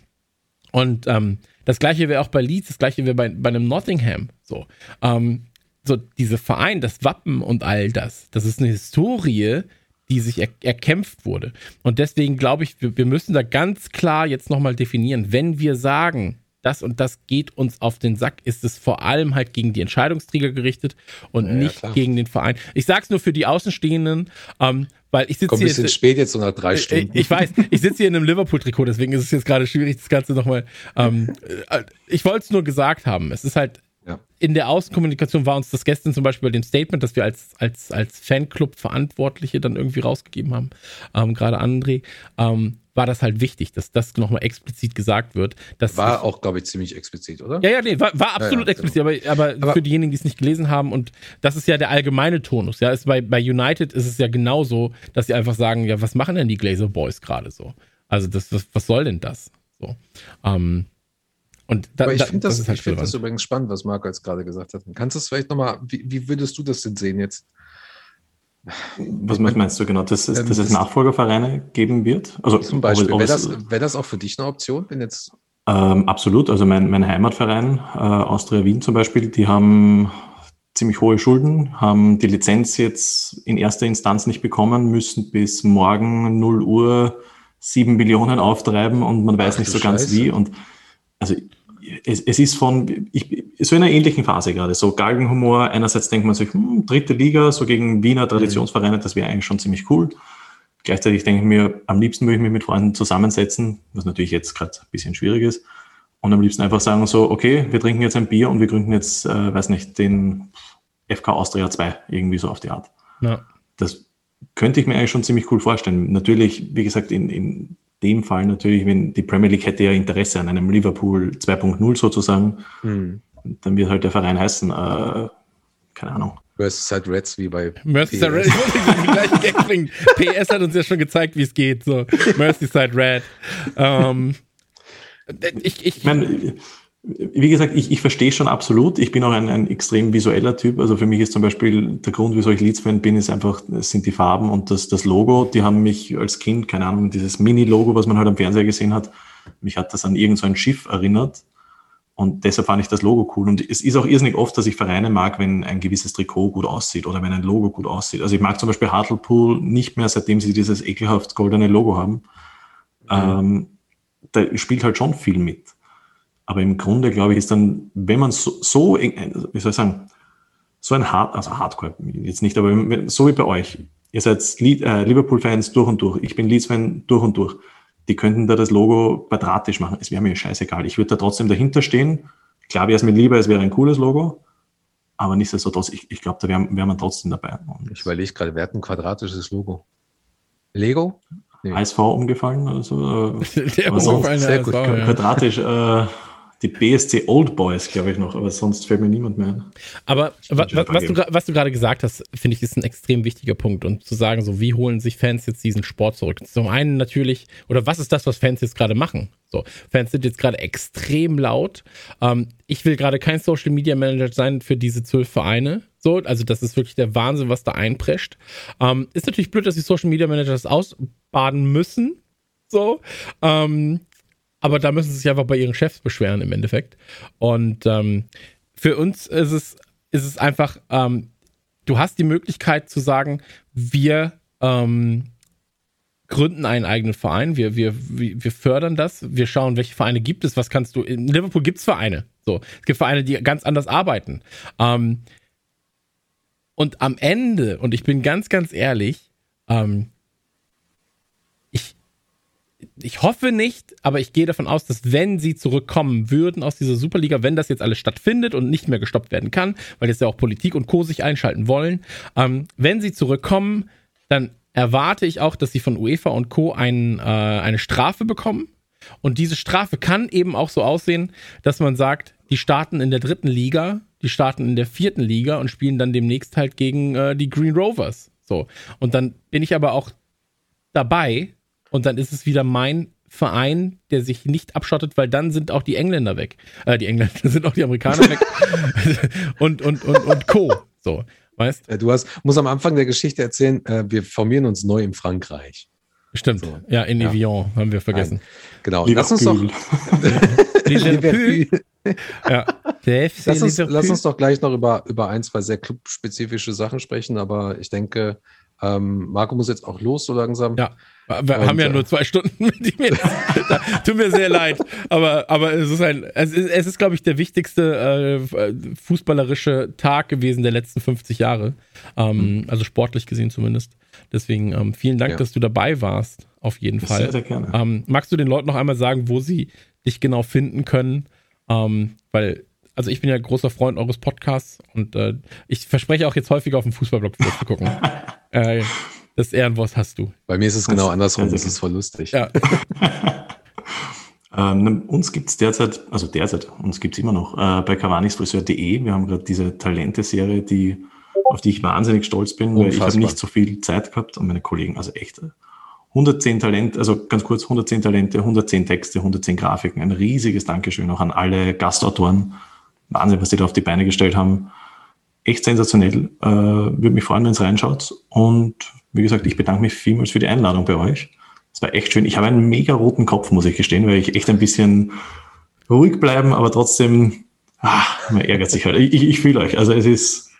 Und ähm, das gleiche wäre auch bei Leeds, das gleiche wäre bei, bei einem Nottingham. So, ähm, so diese Verein, das Wappen und all das, das ist eine Historie, die sich er erkämpft wurde. Und deswegen glaube ich, wir, wir müssen da ganz klar jetzt nochmal definieren, wenn wir sagen, das und das geht uns auf den Sack, ist es vor allem halt gegen die Entscheidungsträger gerichtet und Ja, nicht klar. gegen den Verein. Ich sag's nur für die Außenstehenden, ähm, weil ich sitze Kommt ein hier. bisschen spät jetzt so nach drei Ich, Stunden. ich weiß, ich sitze hier in einem Liverpool-Trikot, deswegen ist es jetzt gerade schwierig, das Ganze nochmal. Ähm, äh, ich wollte es nur gesagt haben. Es ist halt Ja. in der Außenkommunikation war uns das gestern zum Beispiel bei dem Statement, das wir als, als, als Fanclub-Verantwortliche dann irgendwie rausgegeben haben, ähm, gerade André, ähm, war das halt wichtig, dass das nochmal explizit gesagt wird. Dass War auch, glaube ich, ziemlich explizit, oder? ja, ja, nee, war, war absolut ja, explizit, aber, aber, Aber- für diejenigen, die es nicht gelesen haben, und das ist ja der allgemeine Tonus, ja, ist bei, bei United ist es ja genauso, dass sie einfach sagen, ja, was machen denn die Glazer Boys gerade so? Also das, was, was soll denn das? So. Ähm, und da, Aber ich da- finde das, ist halt ich find das übrigens spannend, was Marco jetzt gerade gesagt hat. Kannst du es vielleicht nochmal, wie, wie würdest du das denn sehen jetzt? Was meinst du genau, dass es, Ähm, dass es das- Nachfolgervereine geben wird? Also Zum Beispiel, wäre das, wär das auch für dich eine Option, wenn jetzt Ähm, absolut. Also mein, mein Heimatverein, äh, Austria Wien zum Beispiel, die haben ziemlich hohe Schulden, haben die Lizenz jetzt in erster Instanz nicht bekommen, müssen bis morgen 0 Uhr 7 Millionen auftreiben und man weiß Ach nicht so ganz Scheiße. wie. Und also es, es ist von, ich, so in einer ähnlichen Phase gerade, so Galgenhumor. Einerseits denkt man sich, hm, dritte Liga, so gegen Wiener Traditionsvereine, das wäre eigentlich schon ziemlich cool. Gleichzeitig denke ich mir, am liebsten würde ich mich mit Freunden zusammensetzen, was natürlich jetzt gerade ein bisschen schwierig ist. Und am liebsten einfach sagen so, okay, wir trinken jetzt ein Bier und wir gründen jetzt, äh, weiß nicht, den FK Austria 2, irgendwie so auf die Art. Ja. Das könnte ich mir eigentlich schon ziemlich cool vorstellen. Natürlich, wie gesagt, in, in dem Fall natürlich, wenn die Premier League hätte ja Interesse an einem Liverpool 2.0 sozusagen, dann wird halt der Verein heißen, äh, keine Ahnung. Merseyside Reds wie bei Merseyside Red, PS. ich wollte den gleichen Gag bringen. PS hat uns ja schon gezeigt, wie es geht. So, Merseyside Red. Ähm, ich, ich, Ich meine, wie gesagt, ich, ich verstehe schon absolut. Ich bin auch ein, ein extrem visueller Typ. Also für mich ist zum Beispiel der Grund, wieso ich Leeds-Fan bin, ist einfach, es sind die Farben und das, das Logo. Die haben mich als Kind, keine Ahnung, dieses Mini-Logo, was man halt am Fernseher gesehen hat, mich hat das an irgend so ein Schiff erinnert. Und deshalb fand ich das Logo cool. Und es ist auch irrsinnig oft, dass ich Vereine mag, wenn ein gewisses Trikot gut aussieht oder wenn ein Logo gut aussieht. Also ich mag zum Beispiel Hartlepool nicht mehr, seitdem sie dieses ekelhaft goldene Logo haben. Ähm, da spielt halt schon viel mit. Aber im Grunde, glaube ich, ist dann, wenn man so, so wie soll ich sagen, so ein Hard, also Hardcore jetzt nicht, aber wenn- so wie bei euch. Ihr seid äh, Liverpool-Fans durch und durch. Ich bin Leeds-Fan durch und durch. Die könnten da das Logo quadratisch machen. Es wäre mir scheißegal. Ich würde da trotzdem dahinter stehen. Klar wäre es mir lieber, es wäre ein cooles Logo. Aber nichtsdestotrotz, ich, ich glaube, da wäre wär man trotzdem dabei. Und Ich überlege gerade, wer hat ein quadratisches Logo? Lego? Nee. HSV umgefallen oder so. äh, der aber sonst umgefallene sehr gut. HSV, ja. Quadratisch, äh, die BSC Old Boys, glaube ich noch, aber sonst fällt mir niemand mehr ein. Aber wa, was, du, was du gerade gesagt hast, finde ich, ist ein extrem wichtiger Punkt. Und zu sagen, so, wie holen sich Fans jetzt diesen Sport zurück? Zum einen natürlich, oder was ist das, was Fans jetzt gerade machen? So, Fans sind jetzt gerade extrem laut. Ähm, ich will gerade kein Social Media Manager sein für diese zwölf Vereine. So, also das ist wirklich der Wahnsinn, was da einprescht. Ähm, ist natürlich blöd, dass die Social Media Manager das ausbaden müssen. So, ähm, aber da müssen sie sich einfach bei ihren Chefs beschweren im Endeffekt. Und ähm, für uns ist es, ist es einfach, ähm, du hast die Möglichkeit zu sagen, wir ähm, gründen einen eigenen Verein, wir, wir, wir fördern das, wir schauen, welche Vereine gibt es, was kannst du, in Liverpool gibt es Vereine, so, es gibt Vereine, die ganz anders arbeiten. Ähm, und am Ende, und ich bin ganz, ganz ehrlich, ähm, ich hoffe nicht, aber ich gehe davon aus, dass wenn sie zurückkommen würden aus dieser Superliga, wenn das jetzt alles stattfindet und nicht mehr gestoppt werden kann, weil jetzt ja auch Politik und Co. sich einschalten wollen, ähm, wenn sie zurückkommen, dann erwarte ich auch, dass sie von UEFA und Co. Ein, äh, eine Strafe bekommen. Und diese Strafe kann eben auch so aussehen, dass man sagt, die starten in der dritten Liga, die starten in der vierten Liga und spielen dann demnächst halt gegen äh, die Green Rovers. So. Und dann bin ich aber auch dabei und dann ist es wieder mein Verein, der sich nicht abschottet, weil dann sind auch die Engländer weg. Äh, die Engländer sind auch die Amerikaner weg. und, und, und, und Co. So, weißt Äh, Du hast, musst am Anfang der Geschichte erzählen, äh, wir formieren uns neu in Frankreich. Stimmt. So. Ja, in Ja. Evian haben wir vergessen. Genau. Lass uns doch. Ja. Lass uns, lass uns doch gleich noch über, über ein, zwei sehr clubspezifische Sachen sprechen, aber ich denke, ähm, Marco muss jetzt auch los so langsam. Ja. Wir und, haben ja nur zwei Stunden mit ihm. Tut mir sehr leid, aber, aber es ist ein, es ist, es ist glaube ich, der wichtigste äh, fußballerische Tag gewesen der letzten 50 Jahre. Ähm, mhm. Also sportlich gesehen zumindest. Deswegen ähm, vielen Dank, ja. dass du dabei warst. Auf jeden Fall. Sehr, sehr gerne. Ähm, magst du den Leuten noch einmal sagen, wo sie dich genau finden können? Ähm, weil also ich bin ja großer Freund eures Podcasts und äh, ich verspreche auch jetzt häufiger auf dem Fußballblog zu gucken. äh, das Ehrenwort hast du. Bei mir ist es genau andersrum, das ist voll lustig. Ja. ähm, uns gibt es derzeit, also derzeit, uns gibt es immer noch äh, bei cavanisfriseur.de. Wir haben gerade diese Talente-Serie, die, auf die ich wahnsinnig stolz bin, Unfassbar. weil ich habe nicht so viel Zeit gehabt und meine Kollegen, also echt 110 Talente, also ganz kurz 110 Talente, 110 Texte, 110 Grafiken. Ein riesiges Dankeschön auch an alle Gastautoren. Wahnsinn, was die da auf die Beine gestellt haben. Echt sensationell. Äh, Würde mich freuen, wenn es reinschaut. Und wie gesagt, ich bedanke mich vielmals für die Einladung bei euch. Es war echt schön. Ich habe einen mega roten Kopf, muss ich gestehen, weil ich echt ein bisschen ruhig bleiben, aber trotzdem, ah, man ärgert sich halt. Ich, ich, ich fühle euch. Also es ist,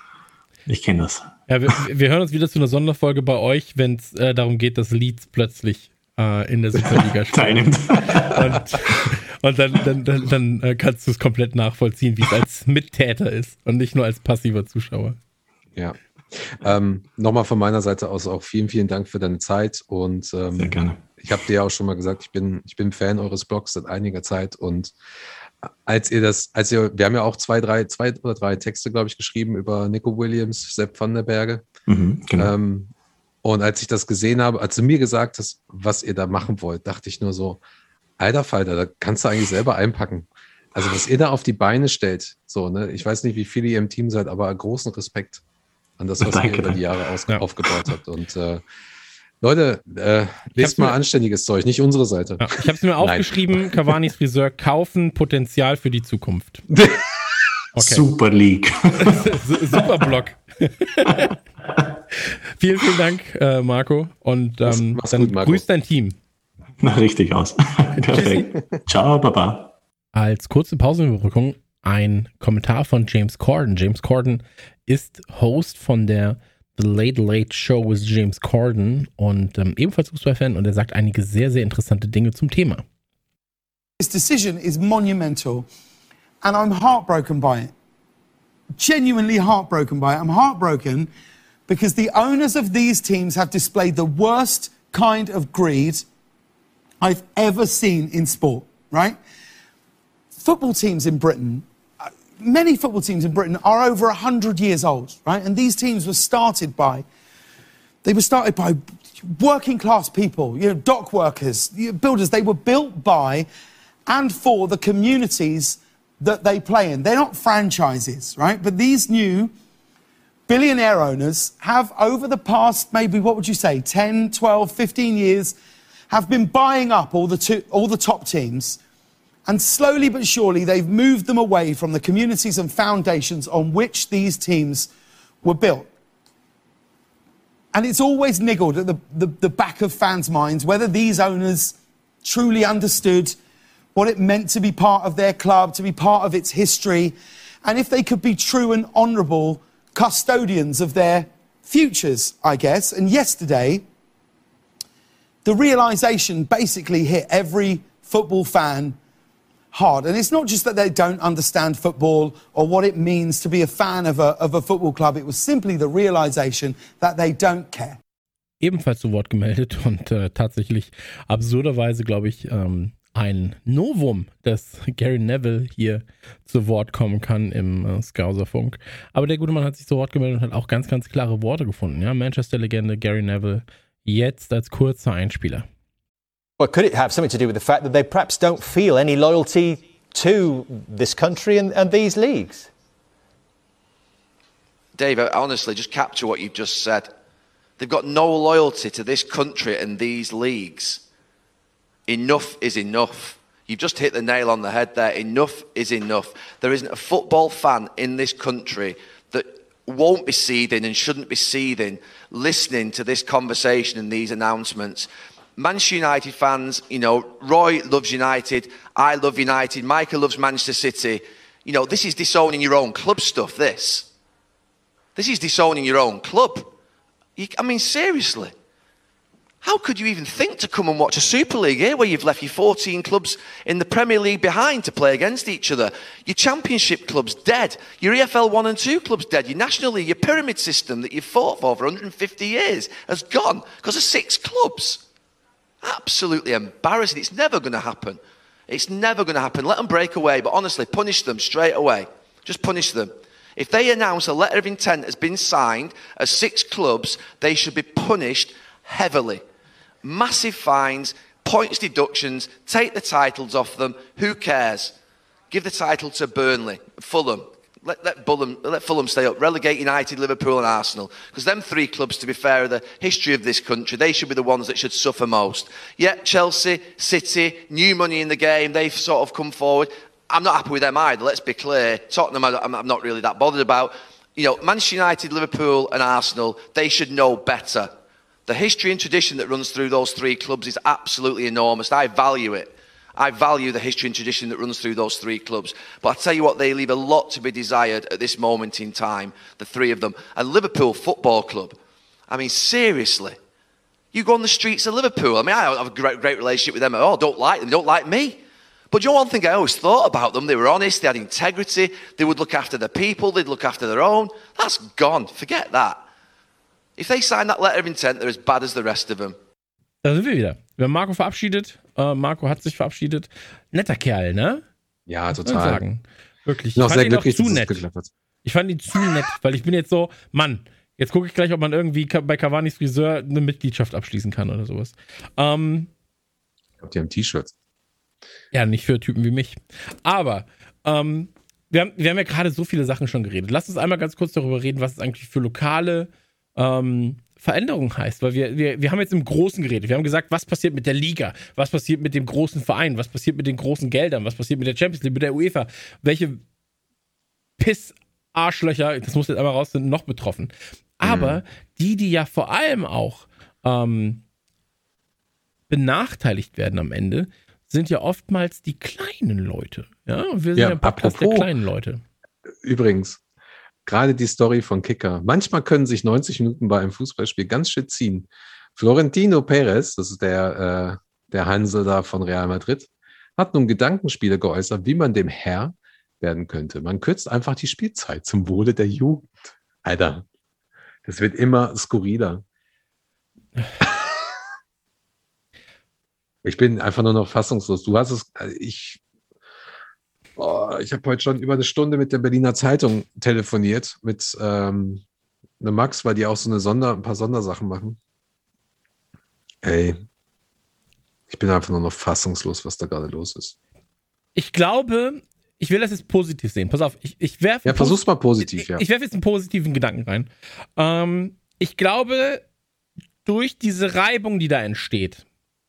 ich kenne das. Ja, wir, wir, hören uns wieder zu einer Sonderfolge bei euch, wenn es äh, darum geht, dass Leeds plötzlich äh, in der Superliga spielt. Teilnimmt. Und, und dann, dann, dann, dann äh, kannst du es komplett nachvollziehen, wie es als Mittäter ist und nicht nur als passiver Zuschauer. Ja. Ähm, Nochmal von meiner Seite aus auch vielen, vielen Dank für deine Zeit und ähm, Sehr gerne. ich habe dir ja auch schon mal gesagt, ich bin, ich bin Fan eures Blogs seit einiger Zeit und als ihr das, als ihr, wir haben ja auch zwei, drei, zwei oder drei Texte, glaube ich, geschrieben über Nico Williams, Sepp van der Berge. Mhm, genau. ähm, und als ich das gesehen habe, als du mir gesagt hast, was ihr da machen wollt, dachte ich nur so, alter Falter, da kannst du eigentlich selber einpacken. Also was ihr da auf die Beine stellt, so, ne, ich weiß nicht, wie viele ihr im Team seid, aber großen Respekt an das, was Danke, ihr über die Jahre aus, ja. aufgebaut habt. Und äh, Leute, äh, lest mal anständiges Zeug, nicht unsere Seite. Ja, ich habe es mir aufgeschrieben, Cavani's Friseur kaufen Potenzial für die Zukunft. Okay. Super League. Super Block. vielen, vielen Dank, äh, Marco. Und ähm, mach's, dann gut, Marco. grüß dein Team. Na, richtig aus. Perfekt. Ciao, Baba. Als kurze Pausenüberbrückung ein Kommentar von James Corden. James Corden ist Host von der The Late Late Show with James Corden und ähm, ebenfalls Fußballfan und er sagt einige sehr, sehr interessante Dinge zum Thema. This decision is monumental and I'm heartbroken by it. Genuinely heartbroken by it. I'm heartbroken because the owners of these teams have displayed the worst kind of greed I've ever seen in sport, right? Football teams in Britain, many football teams in Britain are over 100 years old, right? And these teams were started by, they were started by working class people, you know, dock workers, builders. They were built by and for the communities that they play in. They're not franchises, right? But these new billionaire owners have, over the past maybe, what would you say, 10, 12, 15 years, have been buying up all the, two, all the top teams. And slowly but surely, they've moved them away from the communities and foundations on which these teams were built. And it's always niggled at the, the, the back of fans' minds whether these owners truly understood what it meant to be part of their club, to be part of its history, and if they could be true and honourable custodians of their futures, I guess. And yesterday, the realization basically hit every football fan hard. And it's not just that they don't understand football or what it means to be a fan of a, of a football club, it was simply the realization that they don't care. Ebenfalls zu Wort gemeldet und äh, tatsächlich absurderweise, glaube ich, ähm, ein Novum, dass Gary Neville hier zu Wort kommen kann im äh, Scouserfunk. Aber der gute Mann hat sich zu Wort gemeldet und hat auch ganz, ganz klare Worte gefunden. Ja, Manchester-Legende Gary Neville jetzt als kurzer Einspieler. Well, could it have something to do with the fact that they perhaps don't feel any loyalty to this country and, and these leagues? Dave, honestly, just capture what you've just said. They've got no loyalty to this country and these leagues. Enough is enough. You've just hit the nail on the head there. Enough is enough. There isn't a football fan in this country that won't be seething and shouldn't be seething listening to this conversation and these announcements. Manchester United fans, you know, Roy loves United, I love United, Michael loves Manchester City. You know, this is disowning your own club stuff, this. This is disowning your own club. You, I mean, seriously. How could you even think to come and watch a Super League here where you've left your 14 clubs in the Premier League behind to play against each other? Your Championship clubs dead. Your EFL 1 and 2 clubs dead. Your National League, your pyramid system that you've fought for for 150 years has gone because of six clubs. Absolutely embarrassing. It's never going to happen. It's never going to happen. Let them break away, but honestly, punish them straight away. Just punish them. If they announce a letter of intent has been signed as six clubs, they should be punished heavily massive fines, points deductions, take the titles off them. Who cares? Give the title to Burnley, Fulham. Let, let, Fulham, let Fulham stay up. Relegate United, Liverpool, and Arsenal. Because them three clubs, to be fair, are the history of this country. They should be the ones that should suffer most. Yet Chelsea, City, new money in the game. They've sort of come forward. I'm not happy with them either. Let's be clear. Tottenham, I'm, I'm not really that bothered about. You know, Manchester United, Liverpool, and Arsenal. They should know better. The history and tradition that runs through those three clubs is absolutely enormous. I value it. I value the history and tradition that runs through those three clubs. But I tell you what, they leave a lot to be desired at this moment in time, the three of them. And Liverpool Football Club, I mean, seriously, you go on the streets of Liverpool. I mean, I have a great, great relationship with them. Oh, don't like them, don't like me. But you know one thing I always thought about them? They were honest, they had integrity, they would look after the people, they'd look after their own. That's gone. Forget that. If they sign that letter of intent, they're as bad as the rest of them. Da sind wir wieder. Wir haben Marco verabschiedet. Uh, Marco hat sich verabschiedet. Netter Kerl, ne? Ja, total. Sagen. Wirklich. Ich bin auch sehr glücklich, zu nett. Ich fand ihn zu nett, weil ich bin jetzt so, Mann, jetzt gucke ich gleich, ob man irgendwie bei Cavani's Friseur eine Mitgliedschaft abschließen kann oder sowas. Ähm, ich glaube, die haben T-Shirts. Ja, nicht für Typen wie mich. Aber ähm, wir, haben, wir haben ja gerade so viele Sachen schon geredet. Lass uns einmal ganz kurz darüber reden, was es eigentlich für lokale ähm, Veränderung heißt, weil wir, wir, wir haben jetzt im Großen geredet. Wir haben gesagt, was passiert mit der Liga, was passiert mit dem großen Verein, was passiert mit den großen Geldern, was passiert mit der Champions League, mit der UEFA, welche Piss-Arschlöcher, das muss jetzt einmal raus, sind noch betroffen. Aber mhm. die, die ja vor allem auch ähm, benachteiligt werden am Ende, sind ja oftmals die kleinen Leute. Ja, wir sind ja, ja Podcast apropos, der kleinen Leute. Übrigens, gerade die Story von Kicker. Manchmal können sich 90 Minuten bei einem Fußballspiel ganz schön ziehen. Florentino Perez, das ist der, äh, der Hansel da von Real Madrid, hat nun Gedankenspiele geäußert, wie man dem Herr werden könnte. Man kürzt einfach die Spielzeit zum Wohle der Jugend. Alter, das wird immer skurriler. Ich bin einfach nur noch fassungslos. Du hast es, äh, ich Oh, ich habe heute schon über eine Stunde mit der Berliner Zeitung telefoniert, mit ähm, eine Max, weil die auch so eine Sonder, ein paar Sondersachen machen. Ey, ich bin einfach nur noch fassungslos, was da gerade los ist. Ich glaube, ich will das jetzt positiv sehen. Pass auf, ich, ich werfe. Ja, versuch's mal positiv, ich, ja. Ich werfe jetzt einen positiven Gedanken rein. Ähm, ich glaube, durch diese Reibung, die da entsteht,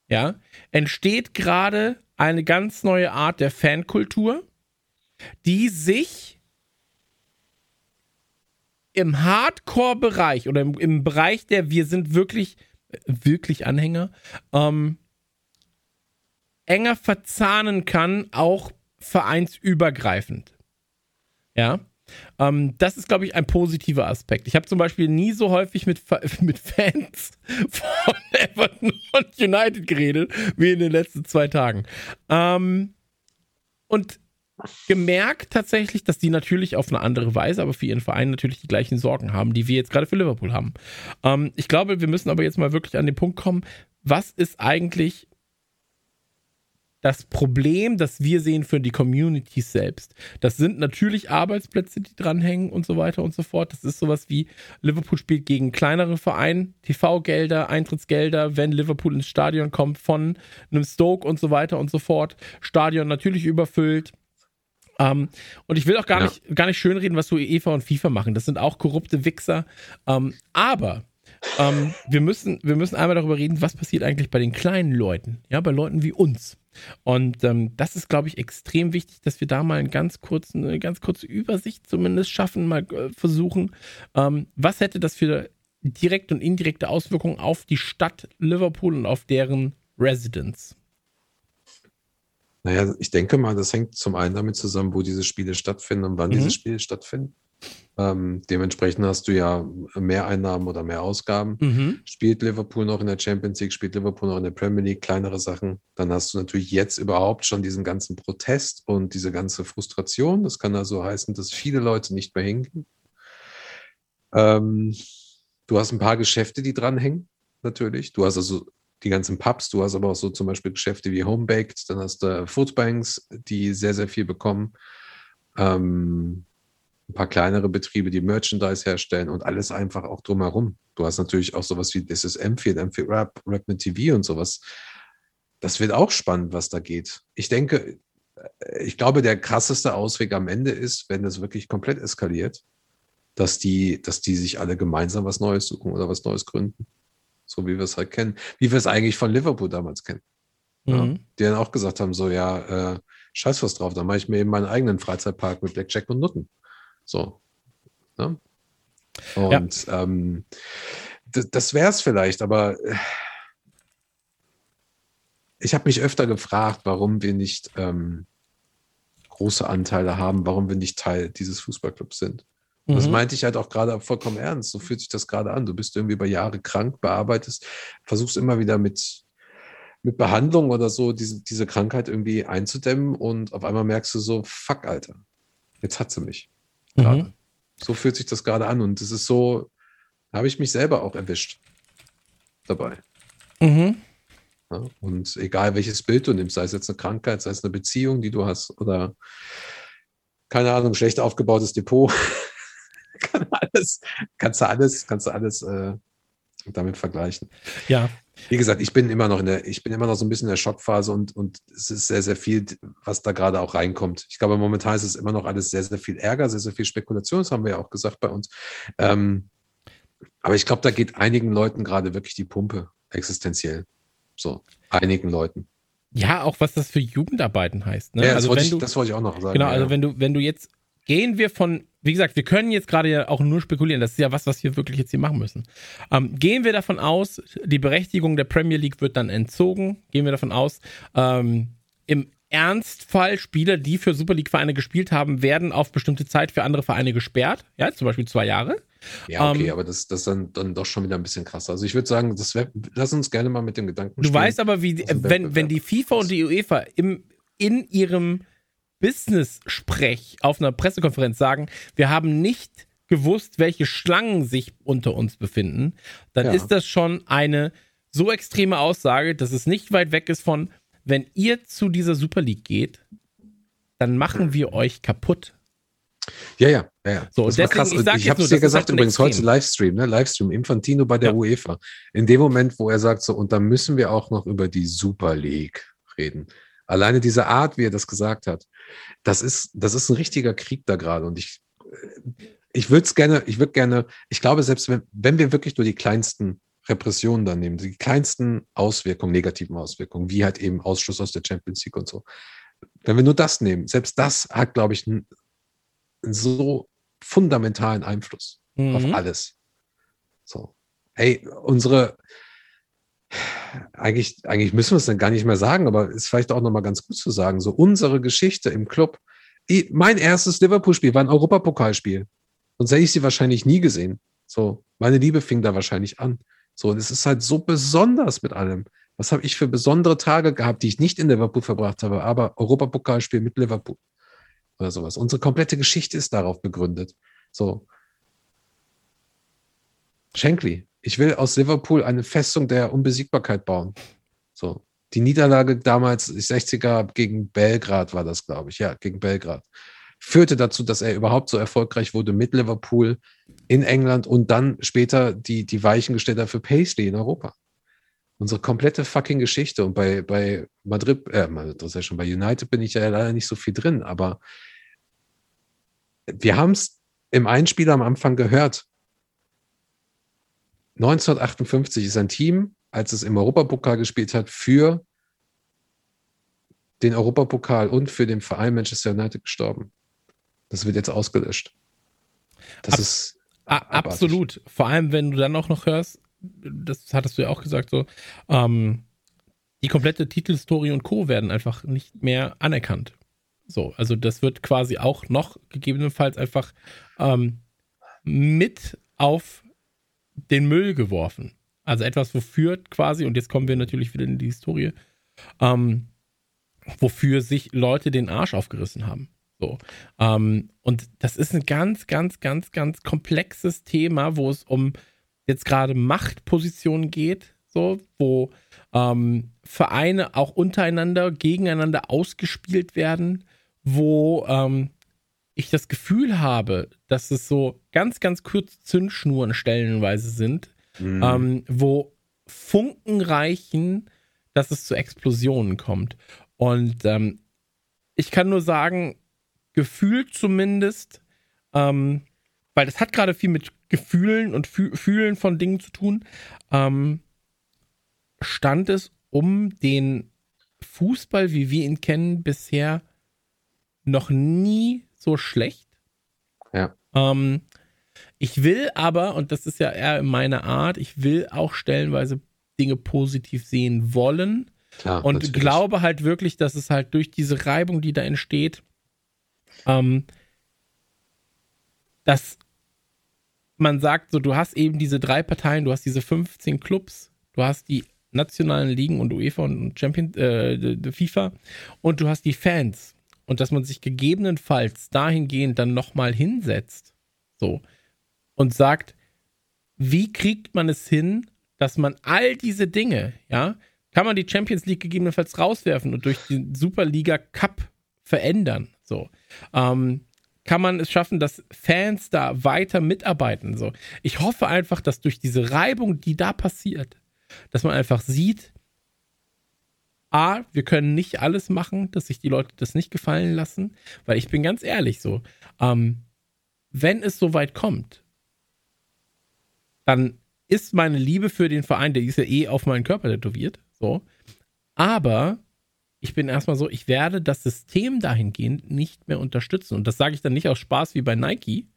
ja, entsteht gerade eine ganz neue Art der Fankultur die sich im Hardcore-Bereich oder im, im, Bereich der wir sind wirklich, wirklich Anhänger, ähm, enger verzahnen kann, auch vereinsübergreifend. Ja. Ähm, das ist, glaube ich, ein positiver Aspekt. Ich habe zum Beispiel nie so häufig mit, mit Fans von Everton und United geredet, wie in den letzten zwei Tagen. Ähm, und gemerkt tatsächlich, dass die natürlich auf eine andere Weise, aber für ihren Verein natürlich die gleichen Sorgen haben, die wir jetzt gerade für Liverpool haben. Ähm, ich glaube, wir müssen aber jetzt mal wirklich an den Punkt kommen, was ist eigentlich das Problem, das wir sehen für die Communities selbst. Das sind natürlich Arbeitsplätze, die dranhängen und so weiter und so fort. Das ist sowas wie Liverpool spielt gegen kleinere Vereine, TV-Gelder, Eintrittsgelder, wenn Liverpool ins Stadion kommt von einem Stoke und so weiter und so fort. Stadion natürlich überfüllt. Ähm, und ich will auch gar, ja. nicht, gar nicht schönreden, was so UEFA und FIFA machen. Das sind auch korrupte Wichser. Ähm, aber ähm, wir, müssen, wir müssen einmal darüber reden, was passiert eigentlich bei den kleinen Leuten, ja, bei Leuten wie uns. Und das ist, glaube ich, extrem wichtig, dass wir da mal einen ganz kurzen, eine ganz kurze Übersicht zumindest schaffen, mal äh, versuchen. was hätte das für direkte und indirekte Auswirkungen auf die Stadt Liverpool und auf deren Residents? Naja, ich denke mal, das hängt zum einen damit zusammen, wo diese Spiele stattfinden und wann mhm. diese Spiele stattfinden. Ähm, dementsprechend hast du ja mehr Einnahmen oder mehr Ausgaben. Mhm. Spielt Liverpool noch in der Champions League, spielt Liverpool noch in der Premier League, kleinere Sachen. Dann hast du natürlich jetzt überhaupt schon diesen ganzen Protest und diese ganze Frustration. Das kann also heißen, dass viele Leute nicht mehr hingehen. Ähm, du hast ein paar Geschäfte, die dranhängen, natürlich. Du hast also die ganzen Pubs, du hast aber auch so zum Beispiel Geschäfte wie Homebaked, dann hast du Foodbanks, die sehr, sehr viel bekommen. Ähm, ein paar kleinere Betriebe, die Merchandise herstellen und alles einfach auch drumherum. Du hast natürlich auch sowas wie This is M4, M4 Rap, Rap mit TV und sowas. Das wird auch spannend, was da geht. Ich denke, äh, ich glaube, der krasseste Ausweg am Ende ist, wenn es wirklich komplett eskaliert, dass die, dass die sich alle gemeinsam was Neues suchen oder was Neues gründen. So wie wir es halt kennen. Wie wir es eigentlich von Liverpool damals kennen. Ja, Mhm. die dann auch gesagt haben, so, ja, äh, scheiß was drauf, dann mache ich mir eben meinen eigenen Freizeitpark mit Blackjack und Nutten. So. Ne? Und ähm, das, das wäre es vielleicht, aber äh, ich habe mich öfter gefragt, warum wir nicht ähm, große Anteile haben, warum wir nicht Teil dieses Fußballclubs sind. Und Das Mhm. meinte ich halt auch gerade vollkommen ernst. So fühlt sich das gerade an. Du bist irgendwie über Jahre krank, bearbeitest, versuchst immer wieder mit, mit Behandlung oder so diese, diese Krankheit irgendwie einzudämmen und auf einmal merkst du so, fuck, Alter, jetzt hat sie mich. Gerade. Mhm. So fühlt sich das gerade an und das ist so, habe ich mich selber auch erwischt dabei. Mhm. Ja? Und egal welches Bild du nimmst, sei es jetzt eine Krankheit, sei es eine Beziehung, die du hast oder keine Ahnung, schlecht aufgebautes Depot, kann alles, kannst du alles, kannst du alles äh, damit vergleichen. Ja. Wie gesagt, ich bin immer noch in der, ich bin immer noch so ein bisschen in der Schockphase und, und es ist sehr, sehr viel, was da gerade auch reinkommt. Ich glaube, momentan ist es immer noch alles sehr, sehr viel Ärger, sehr, sehr viel Spekulation, das haben wir ja auch gesagt bei uns. Ähm, aber ich glaube, da geht einigen Leuten gerade wirklich die Pumpe existenziell. So, einigen Leuten. Ja, auch was das für Jugendarbeiten heißt. Ne? Ja, das, also wollte ich, du, das wollte ich auch noch sagen. genau, also ja. wenn du, wenn du jetzt gehen wir von, wie gesagt, wir können jetzt gerade ja auch nur spekulieren. Das ist ja was, was wir wirklich jetzt hier machen müssen. Ähm, gehen wir davon aus, die Berechtigung der Premier League wird dann entzogen. Gehen wir davon aus, ähm, im Ernstfall Spieler, die für Super League-Vereine gespielt haben, werden auf bestimmte Zeit für andere Vereine gesperrt. Ja, zum Beispiel zwei Jahre. Ja, okay, Ähm, aber das, das ist dann, dann doch schon wieder ein bisschen krasser. Also ich würde sagen, das wär, lass uns gerne mal mit dem Gedanken Du spielen. weißt aber, wie, wenn, wenn die FIFA und die UEFA im, in ihrem Business-Sprech auf einer Pressekonferenz sagen, wir haben nicht gewusst, welche Schlangen sich unter uns befinden, dann Ja. ist das schon eine so extreme Aussage, dass es nicht weit weg ist von, wenn ihr zu dieser Super League geht, dann machen wir euch kaputt. Ja, ja, ja. ja. So, das deswegen, krass. ich ich habe es dir gesagt halt übrigens extrem. heute Livestream, ne? Livestream, Infantino bei der Ja. UEFA. In dem Moment, wo er sagt so, und dann müssen wir auch noch über die Super League reden. Alleine diese Art, wie er das gesagt hat, das ist, das ist ein richtiger Krieg da gerade. Und ich, ich würde es gerne, ich würde gerne, ich glaube, selbst wenn, wenn wir wirklich nur die kleinsten Repressionen dann nehmen, die kleinsten Auswirkungen, negativen Auswirkungen, wie halt eben Ausschluss aus der Champions League und so, wenn wir nur das nehmen, selbst das hat, glaube ich, einen, einen so fundamentalen Einfluss auf Mhm. alles. So. Hey, unsere, eigentlich, eigentlich müssen wir es dann gar nicht mehr sagen, aber ist vielleicht auch nochmal ganz gut zu sagen, so unsere Geschichte im Club. Ich, mein erstes Liverpool-Spiel war ein Europapokalspiel. Sonst hätte ich sie wahrscheinlich nie gesehen. So, meine Liebe fing da wahrscheinlich an. So, und es ist halt so besonders mit allem. Was habe ich für besondere Tage gehabt, die ich nicht in Liverpool verbracht habe, aber Europapokalspiel mit Liverpool oder sowas. Unsere komplette Geschichte ist darauf begründet. So. Shankly, ich will aus Liverpool eine Festung der Unbesiegbarkeit bauen. So. Die Niederlage damals, die 60er gegen Belgrad war das, glaube ich, ja, gegen Belgrad, führte dazu, dass er überhaupt so erfolgreich wurde mit Liverpool in England und dann später die, die Weichen gestellt hat für Paisley in Europa. Unsere komplette fucking Geschichte. Und bei, bei Madrid, äh, Madrid ist ja schon, bei United bin ich ja leider nicht so viel drin, aber wir haben es im Einspieler am Anfang gehört. 1958 ist ein Team, als es im Europapokal gespielt hat, für den Europapokal und für den Verein Manchester United gestorben. Das wird jetzt ausgelöscht. Das Ab- ist abartig. absolut. Vor allem, wenn du dann auch noch hörst, das hattest du ja auch gesagt, so, ähm, die komplette Titelstory und Co. werden einfach nicht mehr anerkannt. So, also das wird quasi auch noch gegebenenfalls einfach ähm, mit auf den Müll geworfen. Also etwas, wofür quasi, und jetzt kommen wir natürlich wieder in die Historie, ähm, wofür sich Leute den Arsch aufgerissen haben. So. Ähm, und das ist ein ganz, ganz, ganz, ganz komplexes Thema, wo es um jetzt gerade Machtpositionen geht, so, wo ähm, Vereine auch untereinander, gegeneinander ausgespielt werden, wo ähm, ich das Gefühl habe, dass es so ganz, ganz kurz Zündschnuren stellenweise sind, mhm. ähm, wo Funken reichen, dass es zu Explosionen kommt. Und ähm, ich kann nur sagen, gefühlt zumindest, ähm, weil das hat gerade viel mit Gefühlen und Fü Fühlen von Dingen zu tun, ähm, stand es um den Fußball, wie wir ihn kennen, bisher noch nie so schlecht. Ja. Ähm, ich will aber, und das ist ja eher meine Art, ich will auch stellenweise Dinge positiv sehen wollen. Klar, und natürlich. glaube halt wirklich, dass es halt durch diese Reibung, die da entsteht, ähm, dass man sagt, so du hast eben diese drei Parteien, du hast diese 15 Clubs, du hast die nationalen Ligen und UEFA und Champion, äh, FIFA und du hast die Fans und dass man sich gegebenenfalls dahingehend dann nochmal hinsetzt, so und sagt, wie kriegt man es hin, dass man all diese Dinge, ja, kann man die Champions League gegebenenfalls rauswerfen und durch den Superliga Cup verändern, so. Ähm, kann man es schaffen, dass Fans da weiter mitarbeiten. So. Ich hoffe einfach, dass durch diese Reibung, die da passiert, dass man einfach sieht, A, wir können nicht alles machen, dass sich die Leute das nicht gefallen lassen, weil ich bin ganz ehrlich so, ähm, wenn es so weit kommt, dann ist meine Liebe für den Verein, der ist ja eh auf meinen Körper tätowiert, so, aber ich bin erstmal so, ich werde das System dahingehend nicht mehr unterstützen. Und das sage ich dann nicht aus Spaß wie bei Nike,